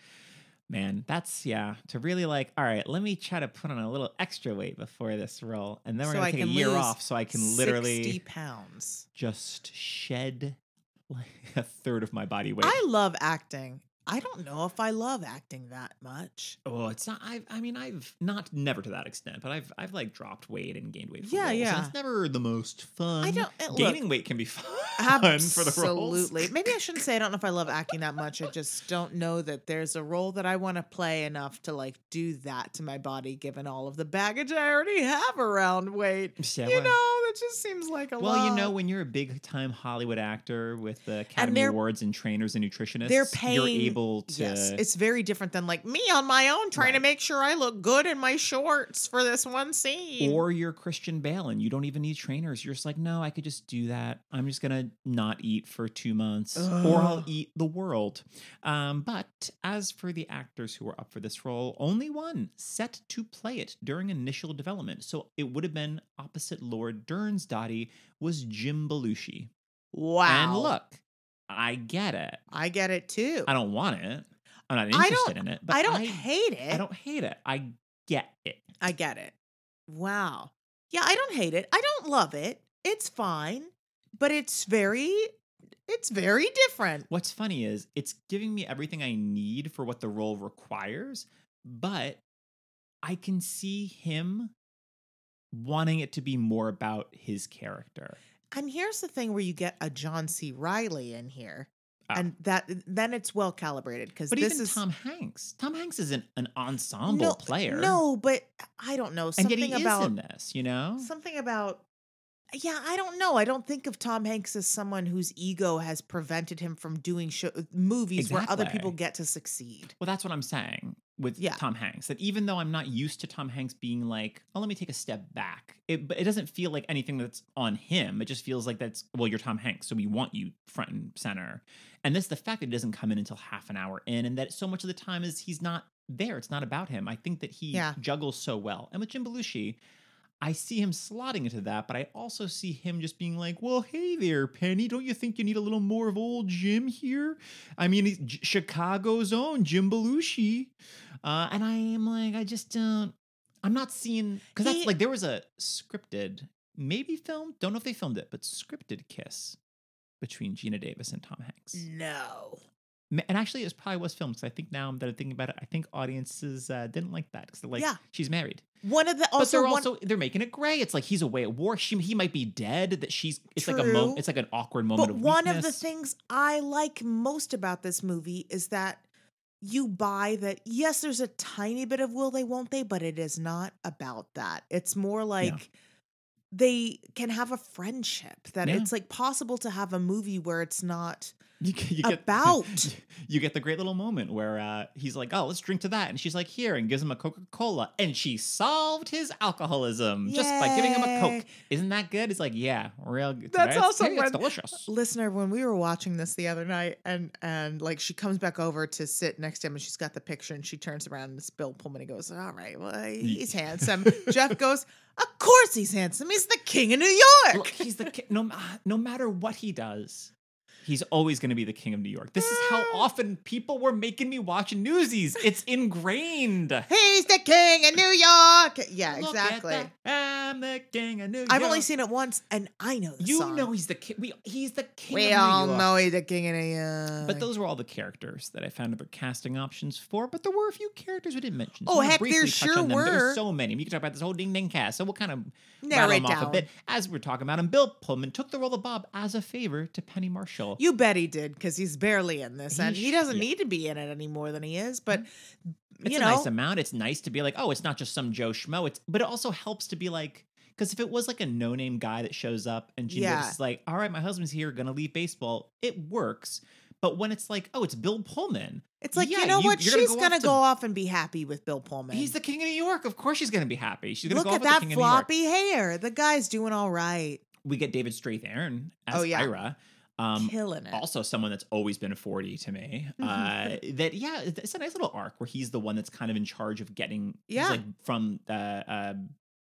Man, that's yeah. To really like, all right, let me try to put on a little extra weight before this role, and then we're So gonna I take a year off, so I can literally 60 pounds. just shed like a third of my body weight. I love acting. I don't know if I love acting that much. oh, it's not. I. I mean, I've not never to that extent, but I've I've like dropped weight and gained weight. For Yeah, roles, yeah. It's never the most fun. I don't uh, look, Gaining weight can be fun for the roles. Absolutely. Maybe I shouldn't say I don't know if I love acting that much. I just don't know that there's a role that I want to play enough to like do that to my body, given all of the baggage I already have around weight. Yeah, you well- know, it just seems like a lot. Well, you know, when you're a big time Hollywood actor with the Academy Awards and trainers and nutritionists, they're you're paying. Able to. yes, it's very different than like me on my own trying to make sure I look good in my shorts for this one scene. or you're Christian Bale and you don't even need trainers. You're just like, no, I could just do that. I'm just gonna not eat for two months, or I'll eat the world. Um, but as for the actors who were up for this role, only one set to play it during initial development. So it would have been opposite Lord Dern's Dottie was Jim Belushi. wow. And look, I get it. I get it too. I don't want it. I'm not interested in it. But I don't I, hate it. I don't hate it. I get it. I get it. Wow. Yeah, I don't hate it. I don't love it. It's fine, but it's very it's very different. What's funny is it's giving me everything I need for what the role requires, but I can see him wanting it to be more about his character. And here's the thing where you get a John C. Reilly in here. Ah. And that then it's well calibrated because But this even is Tom Hanks, Tom Hanks isn't an ensemble no, player. No, but I don't know and something yet he about is in this. You know, something about yeah i don't know i don't think of tom hanks as someone whose ego has prevented him from doing show, movies where other people get to succeed well, that's what I'm saying. With Yeah. Tom Hanks. That even though I'm not used to Tom Hanks being like, oh, let me take a step back, it, but it doesn't feel like anything that's on him. It just feels like that's, well, you're Tom Hanks, so we want you front and center. And this, the fact that it doesn't come in until half an hour in, and that so much of the time is he's not there. It's not about him. I think that he Yeah. juggles so well. And with Jim Belushi, I see him slotting into that, but I also see him just being like, "Well, hey there, Penny, don't you think you need a little more of old Jim here? I mean, J- Chicago's own Jim Belushi." Uh, and I am like, I just don't. I'm not seeing because that's like there was a scripted, maybe filmed, don't know if they filmed it, but scripted kiss between Geena Davis and Tom Hanks. No. And actually, it probably was filmed because I think now that I'm thinking about it, I think audiences uh, didn't like that because they're like, Yeah. she's married One of the but also they're one also they're making it gray. It's like he's away at war. She he might be dead. That she's it's like a mo- it's like an awkward moment But of one of the things I like most about this movie is that you buy that yes, there's a tiny bit of will they, won't they, but it is not about that. It's more like they can have a friendship. That Yeah. it's like possible to have a movie where it's not you, get- you get about. you get the great little moment where uh, he's like, "Oh, let's drink to that," and she's like, "Here," and gives him a Coca Cola, and she solved his alcoholism just by giving him a Coke. Isn't that good? It's like, yeah, real. good. That's It's- also it's when- delicious. listener when we were watching this the other night and and like she comes back over to sit next to him and she's got the picture and she turns around and it's bill pullman He goes all right well he's handsome jeff goes of course he's handsome he's the king of new york Look, he's the ki- no no matter what he does. He's always going to be the king of New York. This is how ah. often people were making me watch Newsies. It's ingrained. he's the king of new york yeah Look exactly. I'm the king of New York. i've only seen it once and i know the You song. know he's the king. We, he's the king. we of New all know he's the king of new york But those were all the characters that I found other casting options for. But there were a few characters we didn't mention. Oh, I heck, briefly there sure them. There's were. so many. We can talk about this whole ding ding cast. So we'll kind of narrow rattle it off down a bit as we're talking about him. Bill Pullman took the role of Bob as a favor to Penny Marshall. You bet he did because he's barely in this He and he doesn't yeah. need to be in it any more than he is but mm-hmm. it's you a know nice amount. It's nice to be like, oh, it's not just some Joe Schmo. It's but it also helps to be like, because if it was like a no name guy that shows up and Gene Yeah. Is like, all right, my husband's here, gonna leave baseball, it works. But when it's like, oh, it's Bill Pullman, It's like, Yeah, you know you- what? She's go gonna off go, off and be happy with Bill Pullman. he's the king of New York. Of course, she's gonna be happy. She's gonna Look go at that the king of New York. floppy hair. The guy's doing all right. We get David Strathairn as Oh, yeah. Ira. Um, Killing it. also someone that's always been a 40 to me uh that yeah it's a nice little arc where he's the one that's kind of in charge of getting Yeah. like from the uh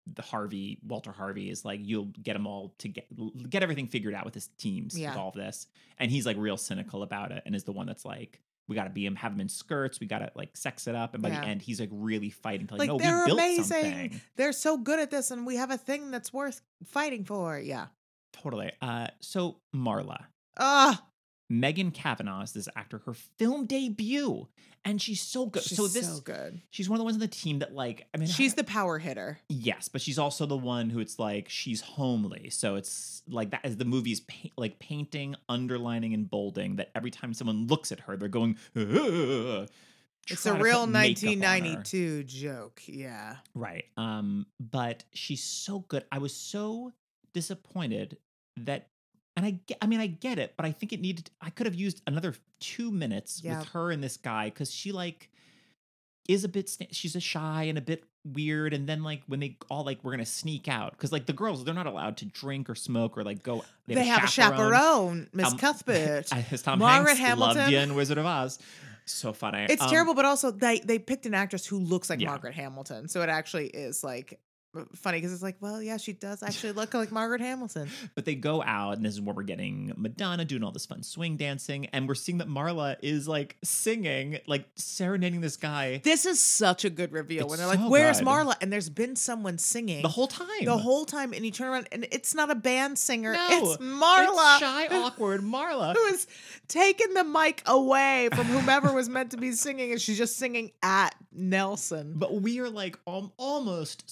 the harvey walter harvey is like you'll get them all to get get everything figured out with his teams Yeah. with all of this and he's like real cynical about it and is the one that's like we got to be him have him in skirts we got to like sex it up and by Yeah. the end he's like really fighting to like, Like, no they're we built amazing. something They're so good at this, and we have a thing that's worth fighting for. Yeah. totally uh so marla Ah, Megan Cavanagh is this actor, her film debut, and she's so good. she's so this, so good. she's one of the ones on the team that like, I mean, She's I- the power hitter. yes, but she's also the one who it's like she's homely. So it's like that is the movie's pa- like painting, underlining, and bolding that every time someone looks at her, they're going. "Ugh," It's a real put makeup on her. 1992 joke. Yeah. Right. Um, but she's so good. I was so disappointed that and I get I mean I get it, but I think it needed I could have used another 2 minutes Yeah. with her and this guy cuz she like is a bit she's a shy and a bit weird and then like when they all like we're going to sneak out cuz like the girls they're not allowed to drink or smoke or like go They, have a chaperone, Miss Um, Cuthbert. As Tom Margaret Hanks loved Hamilton. you in Wizard of Oz. So funny. It's Um, terrible, but also they they picked an actress who looks like Yeah. Margaret Hamilton, so it actually is like funny because it's like, well, yeah, she does actually look like Margaret Hamilton. But they go out, and this is where we're getting Madonna doing all this fun swing dancing, and we're seeing that Marla is like singing, like serenading this guy This is such a good reveal It's when they're like, "Where's good. Marla?" and there's been someone singing the whole time. the whole time, and you turn around and it's not a band singer, No, it's Marla. It's shy, awkward Marla. who is taking the mic away from whomever was meant to be singing, and she's just singing at Nelson. But we are like al- almost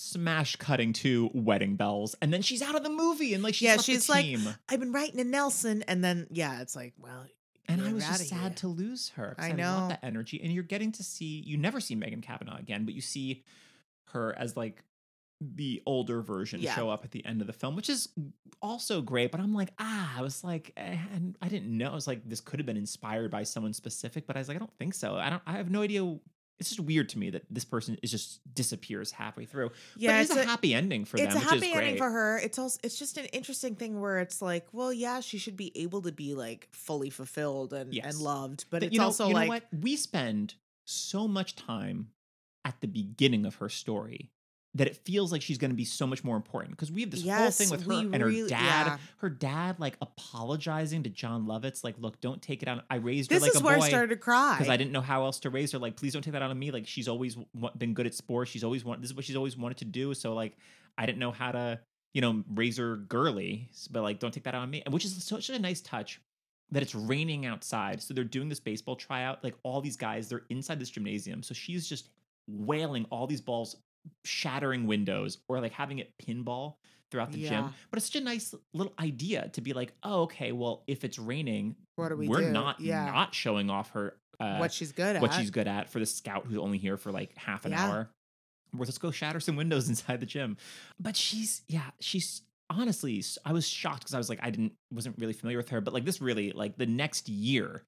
cutting to wedding bells, and then she's out of the movie, and like she's Yeah, she's like. I've been writing to Nelson, and then yeah, it's like, well, and I was just sad here. to lose her. I I know. love that energy, and you're getting to see. You never see Megan Cavanagh again, but you see her as like the older version Yeah. show up at the end of the film, which is also great. But I'm like, ah, I was like, and I didn't know. I was like, this could have been inspired by someone specific, but I was like, I don't think so. I don't. I have no idea it's just weird to me that this person is just disappears halfway through. Yeah, but it's it's a, a- happy ending for them. it's them, a which is happy ending for her. It's also it's just an interesting thing where it's like, well, yeah, she should be able to be like fully fulfilled and Yes. and loved, but That, it's you know, also you like know what? We spend so much time at the beginning of her story that it feels like she's going to be so much more important because we have this whole thing with her and her really- dad. yeah. Her dad like apologizing to Jon Lovitz, like, "Look, don't take it out. I raised her this like is a where boy." I started to cry because I didn't know how else to raise her. Like, please don't take that out on me. Like, she's always w- been good at sports. She's always wanted. This is what she's always wanted to do. So, like, I didn't know how to, you know, raise her girly. But like, don't take that out on me. And Which is such a nice touch that it's raining outside. So they're doing this baseball tryout. Like all these guys, they're inside this gymnasium. So she's just wailing all these balls, shattering windows, or like having it pinball throughout the Yeah. gym. But it's such a nice little idea to be like, oh, okay, well, if it's raining, What do we we're do? not Yeah. not showing off her uh, what she's good at. what she's good at for the scout who's only here for like half an Yeah. hour. Well, let's go shatter some windows inside the gym. But she's yeah, she's honestly I was shocked because I was like I didn't wasn't really familiar with her, but like this really like the next year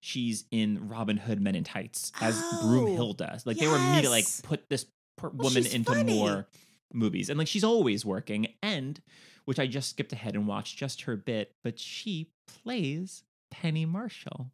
she's in Robin Hood Men in Tights as Oh, Broomhilde. Like they were me to like put this per- Well, woman into funny. more movies. And like she's always working and which I just skipped ahead and watched just her bit, but she plays Penny Marshall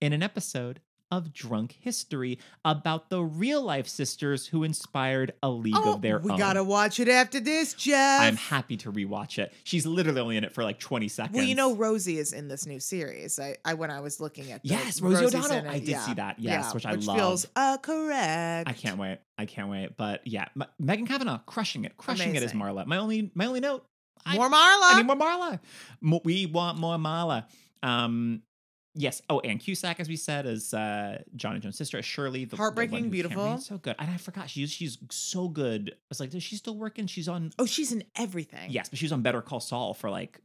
in an episode of Drunk History about the real life sisters who inspired a league Oh, of their we own. gotta watch it after this, Jeff. I'm happy to rewatch it. She's literally only in it for like 20 seconds. Well, you know, Rosie is in this new series. I, I when I was looking at the, Yes, Rosie Rosie's O'Donnell. I did yeah, see that. Yes, yeah, which I which love. feels uh, correct. I can't wait. I can't wait. But yeah, M- Megan Cavanagh crushing it, crushing it as Marla. My only, my only note. I- More Marla. I need more Marla. Mo- we want more Marla. Um, yes. Oh, Ann Cusack, as we said, is uh, John and Joan's sister, Shirley. The, the Heartbreaking can't Beautiful. So good. And I forgot she's she's so good. I was like, is she still working? She's on. oh, she's in everything. Yes, but she was on Better Call Saul for like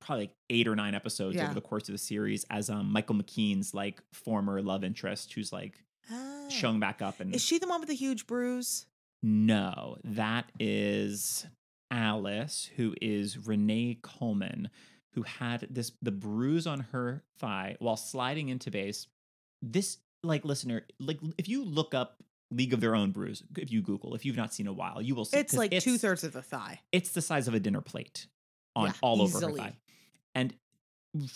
probably like eight or nine episodes Yeah. over the course of the series as um Michael McKean's like former love interest, who's like Ah. showing back up and Is she the one with the huge bruise? no, that is Alice, who is Renee Coleman, who had this the bruise on her thigh while sliding into base. This like listener, like if you look up League of Their Own bruise, if you Google, if you've not seen a while, you will see It's like two thirds of the thigh. It's the size of a dinner plate on Yeah, all over her thigh, and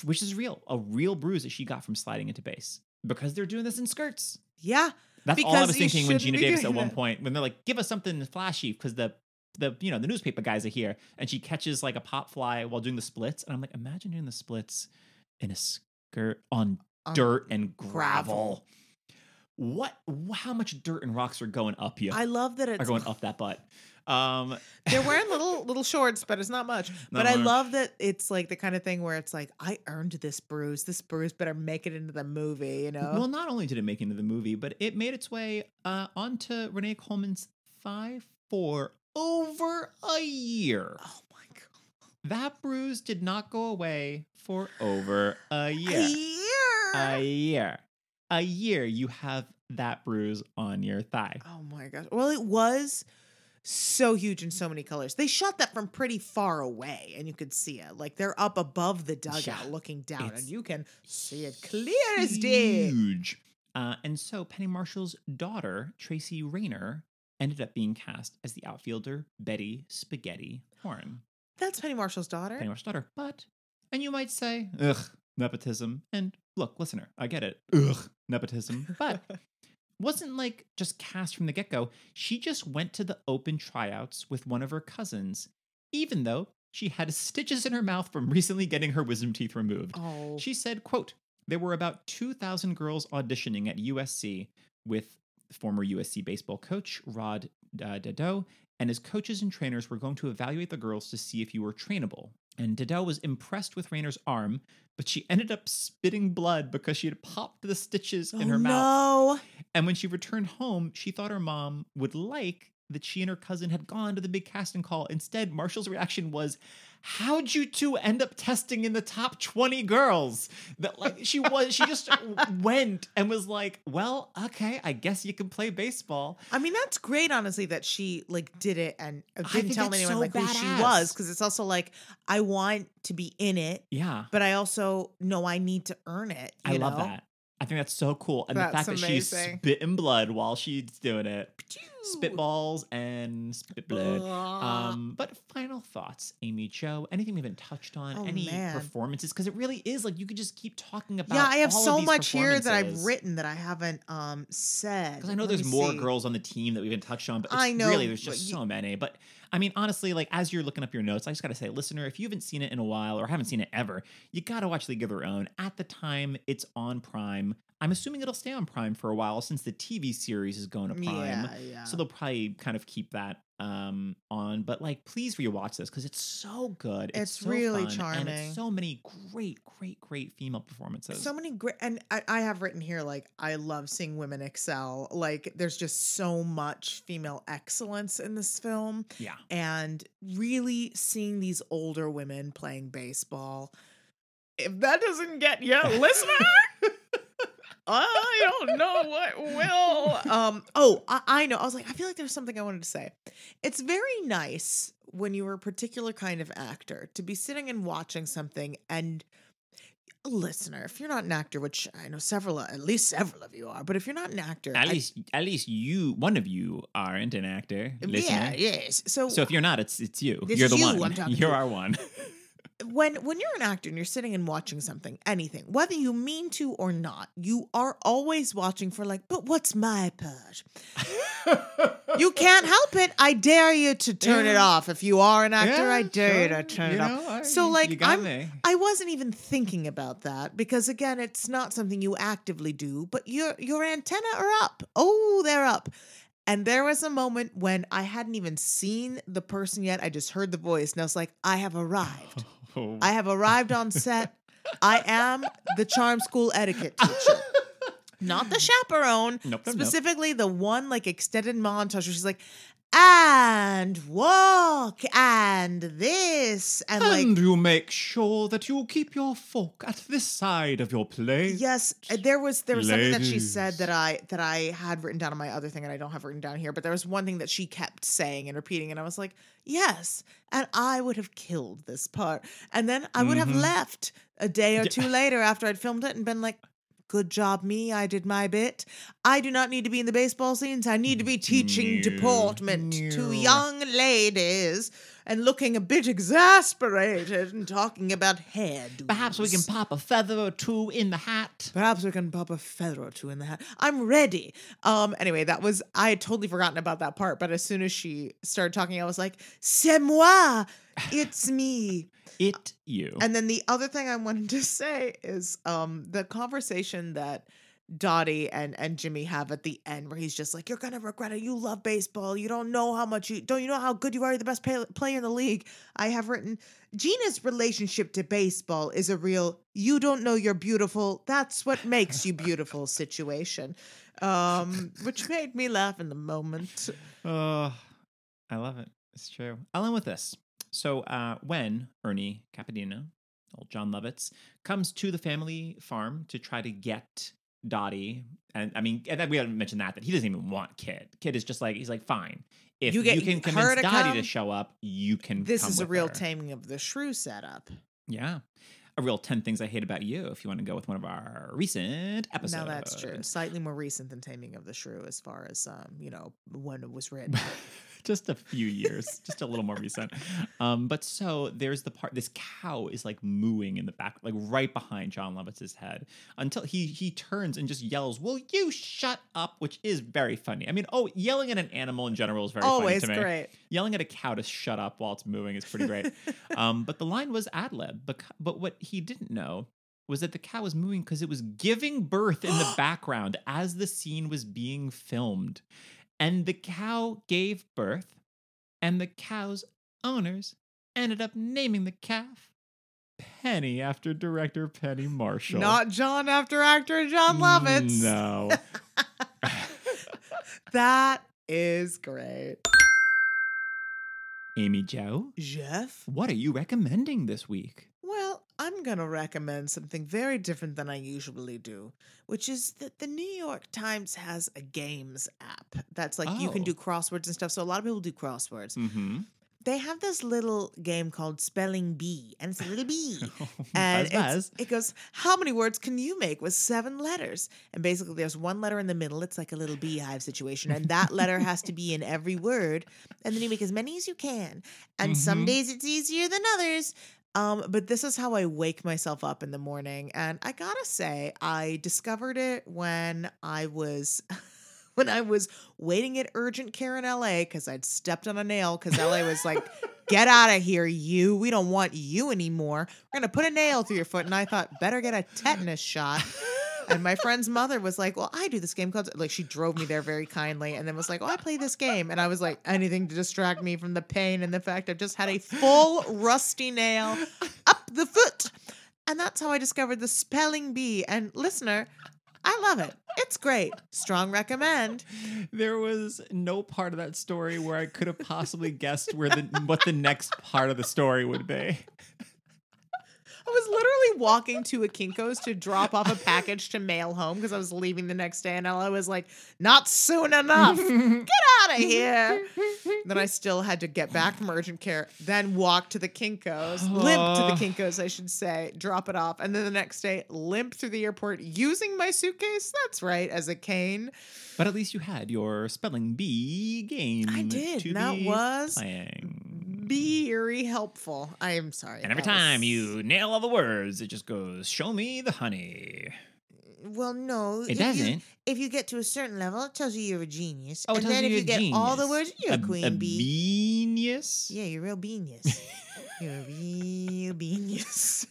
which is real, a real bruise that she got from sliding into base because they're doing this in skirts. Yeah. That's all I was thinking when Geena Davis at one point when they're like, "Give us something flashy," because the the you know the newspaper guys are here, and she catches like a pop fly while doing the splits, and I'm like, imagine doing the splits in a skirt on On dirt and gravel. gravel. What? How much dirt and rocks are going up you? I love that it's are going up that butt. Um, They're wearing little little shorts, but it's not much. but I love that it's like the kind of thing where it's like, I earned this bruise. This bruise better make it into the movie, you know? Well, not only did it make it into the movie, but it made its way uh, onto Renee Coleman's thigh for over a year. oh my god. That bruise did not go away for over a year. A year. A year. A year you have that bruise on your thigh. oh my gosh. Well, it was so huge in so many colors. They shot that from pretty far away and you could see it. Like they're up above the dugout Yeah, looking down and you can see it clear as day. Huge. Uh, and so Penny Marshall's daughter, Tracy Reiner, ended up being cast as the outfielder Betty Spaghetti Horn. That's Penny Marshall's daughter. Penny Marshall's daughter. But, and you might say, ugh, nepotism. And look, listener, I get it. Ugh, nepotism. But wasn't like just cast from the get go. She just went to the open tryouts with one of her cousins, even though she had stitches in her mouth from recently getting her wisdom teeth removed. oh. She said, quote, there were about 2,000 girls auditioning at USC with former USC baseball coach Rod uh, Dedeaux, and his coaches and trainers were going to evaluate the girls to see if you were trainable. And Dedeaux was impressed with Reiner's arm, but she ended up spitting blood because she had popped the stitches in Oh, her mouth. no. And when she returned home, she thought her mom would like that she and her cousin had gone to the big casting call. Instead, Marshall's reaction was, "How'd you two end up testing in the top twenty girls?" That like she was, she just went and was like, "Well, okay, I guess you can play baseball." I mean, that's great, honestly, that she like did it and uh, didn't tell anyone so like who she was, because it's also like I want to be in it, Yeah, but I also know I need to earn it. I you love that. I think that's so cool. And That's the fact that she's amazing. spitting blood while she's doing it. Spitballs and spit blood. Um, but final thoughts, Amy Jo. Anything we haven't touched on? Oh, any man. performances? Because it really is like you could just keep talking about. yeah, I have so much here that I've written that I haven't um said. Because I know Let there's more see. girls on the team that we haven't touched on, but it's I know, really there's just you- so many. But I mean, honestly, like as you're looking up your notes, I just gotta say, listener, if you haven't seen it in a while or haven't seen it ever, you gotta watch League of Their Own. At the time, it's on Prime. I'm assuming it'll stay on Prime for a while since the TV series is going to Prime. Yeah, yeah. So they'll probably kind of keep that um on. But like, please rewatch this because it's so good. It's, It's so really fun, and charming. it's so many great, great, great female performances. so many great and I, I have written here like i love seeing women excel like there's just so much female excellence in this film yeah. and really seeing these older women playing baseball if that doesn't get you listener i don't know what will um oh I, I know i was like i feel like there's something i wanted to say it's very nice when you're a particular kind of actor to be sitting and watching something and a listener if you're not an actor which i know several at least several of you are but if you're not an actor At I- least, at least you, one of you, aren't an actor. Listener. yeah yes so So if you're not, it's it's you. This you're the you one. You're to. our one. when when you're an actor and you're sitting and watching something anything whether you mean to or not you are always watching for like but what's my part you can't help it. I dare you to turn it off. If you are an actor i Yeah, dare you to turn You it know, off I- so like i'm me. i wasn't even thinking about that because again it's not something you actively do but your your antenna are up. Oh they're up. And there was a moment when I hadn't even seen the person yet. I just heard the voice and I was like, I have arrived. Oh. I have arrived on set. I am the charm school etiquette teacher. Not the chaperone. Nope, nope, nope. specifically the one like extended montage where she's like, and walk and this and like you make sure that you keep your fork at this side of your plate. Yes, uh, there was there was something that she said that I that I had written down on my other thing and I don't have written down here, but there was one thing that she kept saying and repeating, and I was like, yes, and I would have killed this part, and then I would have Mhm. left a day or two later after I'd filmed it and been like. Good job, me. I did my bit. I do not need to be in the baseball scenes. I need to be teaching No, deportment to young ladies and looking a bit exasperated and talking about hairdos. Perhaps we can pop a feather or two in the hat. Perhaps we can pop a feather or two in the hat. I'm ready. Um. Anyway, that was I had totally forgotten about that part, but as soon as she started talking, I was like, "C'est moi, it's me." It you. And then the other thing I wanted to say is um the conversation that Dottie and and Jimmy have at the end, where he's just like, "You're gonna regret it. You love baseball. You don't know how much you don't. You know how good you are. You're the best pay, player in the league." I have written Geena's relationship to baseball is a real "you don't know you're beautiful. That's what makes you beautiful" situation, um, which made me laugh in the moment. Oh, I love it. It's true. End with this. So, uh, when Ernie Capadino, old Jon Lovitz, comes to the family farm to try to get Dottie, and I mean, and we haven't mentioned that that he doesn't even want Kid. Kid is just like he's like, fine. If You you, can convince to Dottie come, to show up, you can. This is a real her. taming of the shrew setup. Yeah. A real 10 things I hate about you if you want to go with one of our recent episodes. Now that's true. Slightly more recent than Taming of the Shrew, as far as um, you know, when it was written. just a few years, just a little more recent. Um, but so there's the part this cow is like mooing in the back, like right behind Jon Lovitz's head, until he he turns and just yells, "Will you shut up?" Which is very funny. I mean, oh, yelling at an animal in general is very Always funny to me. great. Yelling at a cow to shut up while it's mooing is pretty great. um, but the line was ad lib. But but what he didn't know was that the cow was moving because it was giving birth in the background as the scene was being filmed. And the cow gave birth, and the cow's owners ended up naming the calf Penny after director Penny Marshall. Not Jon after actor Jon Lovitz. No. That is great. Amy Jo, Jeff? what are you recommending this week? I'm going to recommend something very different than I usually do, which is that the New York Times has a games app that's like you can Oh. do crosswords and stuff. So a lot of people do crosswords. Mm-hmm. they have this little game called Spelling Bee, and it's a little bee. buzz, And it goes, How many words can you make with seven letters? And basically, there's one letter in the middle. It's like a little beehive situation. And that letter has to be in every word. And then you make as many as you can. And some Mhm. days it's easier than others. Um, but this is how I wake myself up in the morning. And I gotta say, I discovered it when I was. When I was waiting at urgent care in LA because I'd stepped on a nail because LA was like, get out of here, you. We don't want you anymore. We're to put a nail through your foot. And I thought, better get a tetanus shot. And my friend's mother was like, Well, I do this game called, like, she drove me there very kindly and then was like, Oh, I play this game. And I was like, Anything to distract me from the pain and the fact I've just had a full rusty nail up the foot. And that's how I discovered the spelling bee. And listener, I love it. It's great. Strong recommend. There was no part of that story where I could have possibly guessed where the what the next part of the story would be. I was literally walking to a Kinko's to drop off a package to mail home because I was leaving the next day, and I was like, "Not soon enough, get out of here." then I still had to get back from urgent care, then walk to the Kinko's, limp to the Kinko's, I should say, drop it off, and then the next day limp through the airport using my suitcase. That's right, as a cane. But at least you had your spelling bee game. I did, that was playing. Very helpful. I am sorry. And every that was- time you nail all the words, it just goes, "Show me the honey." Well, no, It if you- doesn't. if you get to a certain level, it tells you you're a genius. Oh, it and tells then you if you're you a get all the genius. words, you're a, queen a bee. genius. Yeah, you're a real genius. you're a real genius.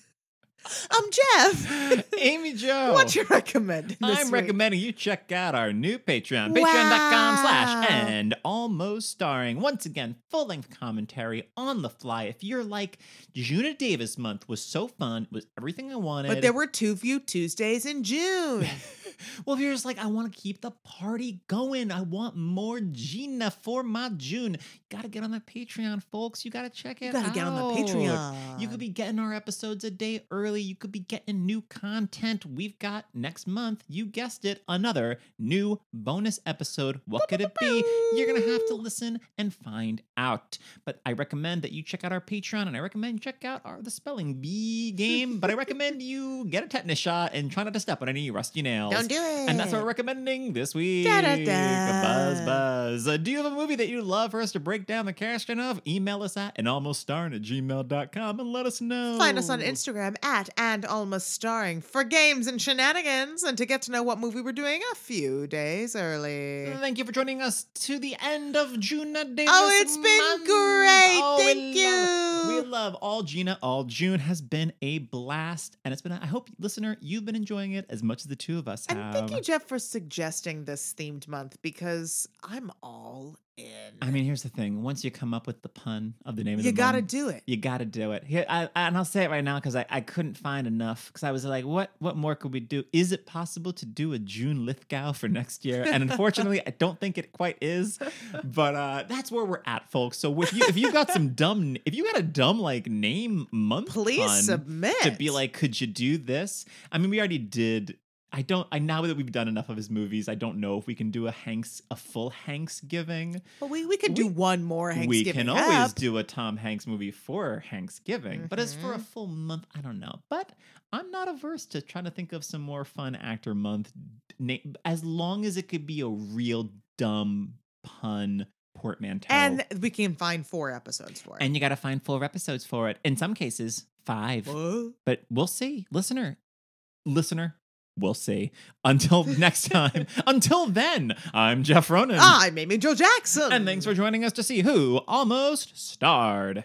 I'm Jeff. Amy Jo. What you recommend? I'm recommending you check out our new Patreon, patreon.com slash and almost starring. Once again, full length commentary on the fly. If you're like, Juna Davis month was so fun, it was everything I wanted. But there were too few Tuesdays in June. well, if you're just like, I want to keep the party going, I want more Geena for my June. you Gotta get on the Patreon, folks. You gotta check it out. you gotta get on the. Patreon. You could be getting our episodes a day early. You could be getting new content. We've got next month, you guessed it, another new bonus episode. What could it be? You're going to have to listen and find out. But I recommend that you check out our Patreon and I recommend you check out our The Spelling Bee game. but I recommend you get a tetanus shot and try not to step on any rusty nails. Don't do it. And that's what we're recommending this week. Da-da-da. Buzz, buzz. Uh, do you have a movie that you'd love for us to break down the casting of? Email us at and almost starring at gmail.com and let us know. Find us on Instagram at and almost starring for games and shenanigans and to get to know what movie we're doing a few days early. Thank you for joining us to the end of June Davis. Oh, it's been month. great. Oh, we Thank love- you. we love all Geena, all June has been a blast, and it's been. A, I hope, listener, you've been enjoying it as much as the two of us have. And thank you, Jeff, for suggesting this themed month because I'm all in. I mean, here's the thing: once you come up with the pun of the name of you the got to month, do it. You got to do it. Here, I, and I'll say it right now because I, I couldn't find enough. Because I was like, what what more could we do? Is it possible to do a June Lithgow for next year? And unfortunately, I don't think it quite is. But uh, that's where we're at, folks. So if you if you got some dumb, if you got a dumb like name month, Please submit. to be like, could you do this? I mean, we already did. I don't. I now that we've done enough of his movies, I don't know if we can do a Hanks, a full Hanks giving. Well, we, we could do we- one more Hanks We can always do a Tom Hanks movie for Thanksgiving, but as for a Mhm. full month, I don't know. But I'm not averse to trying to think of some more fun actor month, na- as long as it could be a real dumb pun portmanteau. And we can find four episodes for it. and you got to find four episodes for it. In some cases, five. Whoa. But we'll see, listener, listener. We'll see. Until next time. Until then, I'm Jeff Ronan. I'm Amy Jo Jackson. And thanks for joining us to see who almost starred.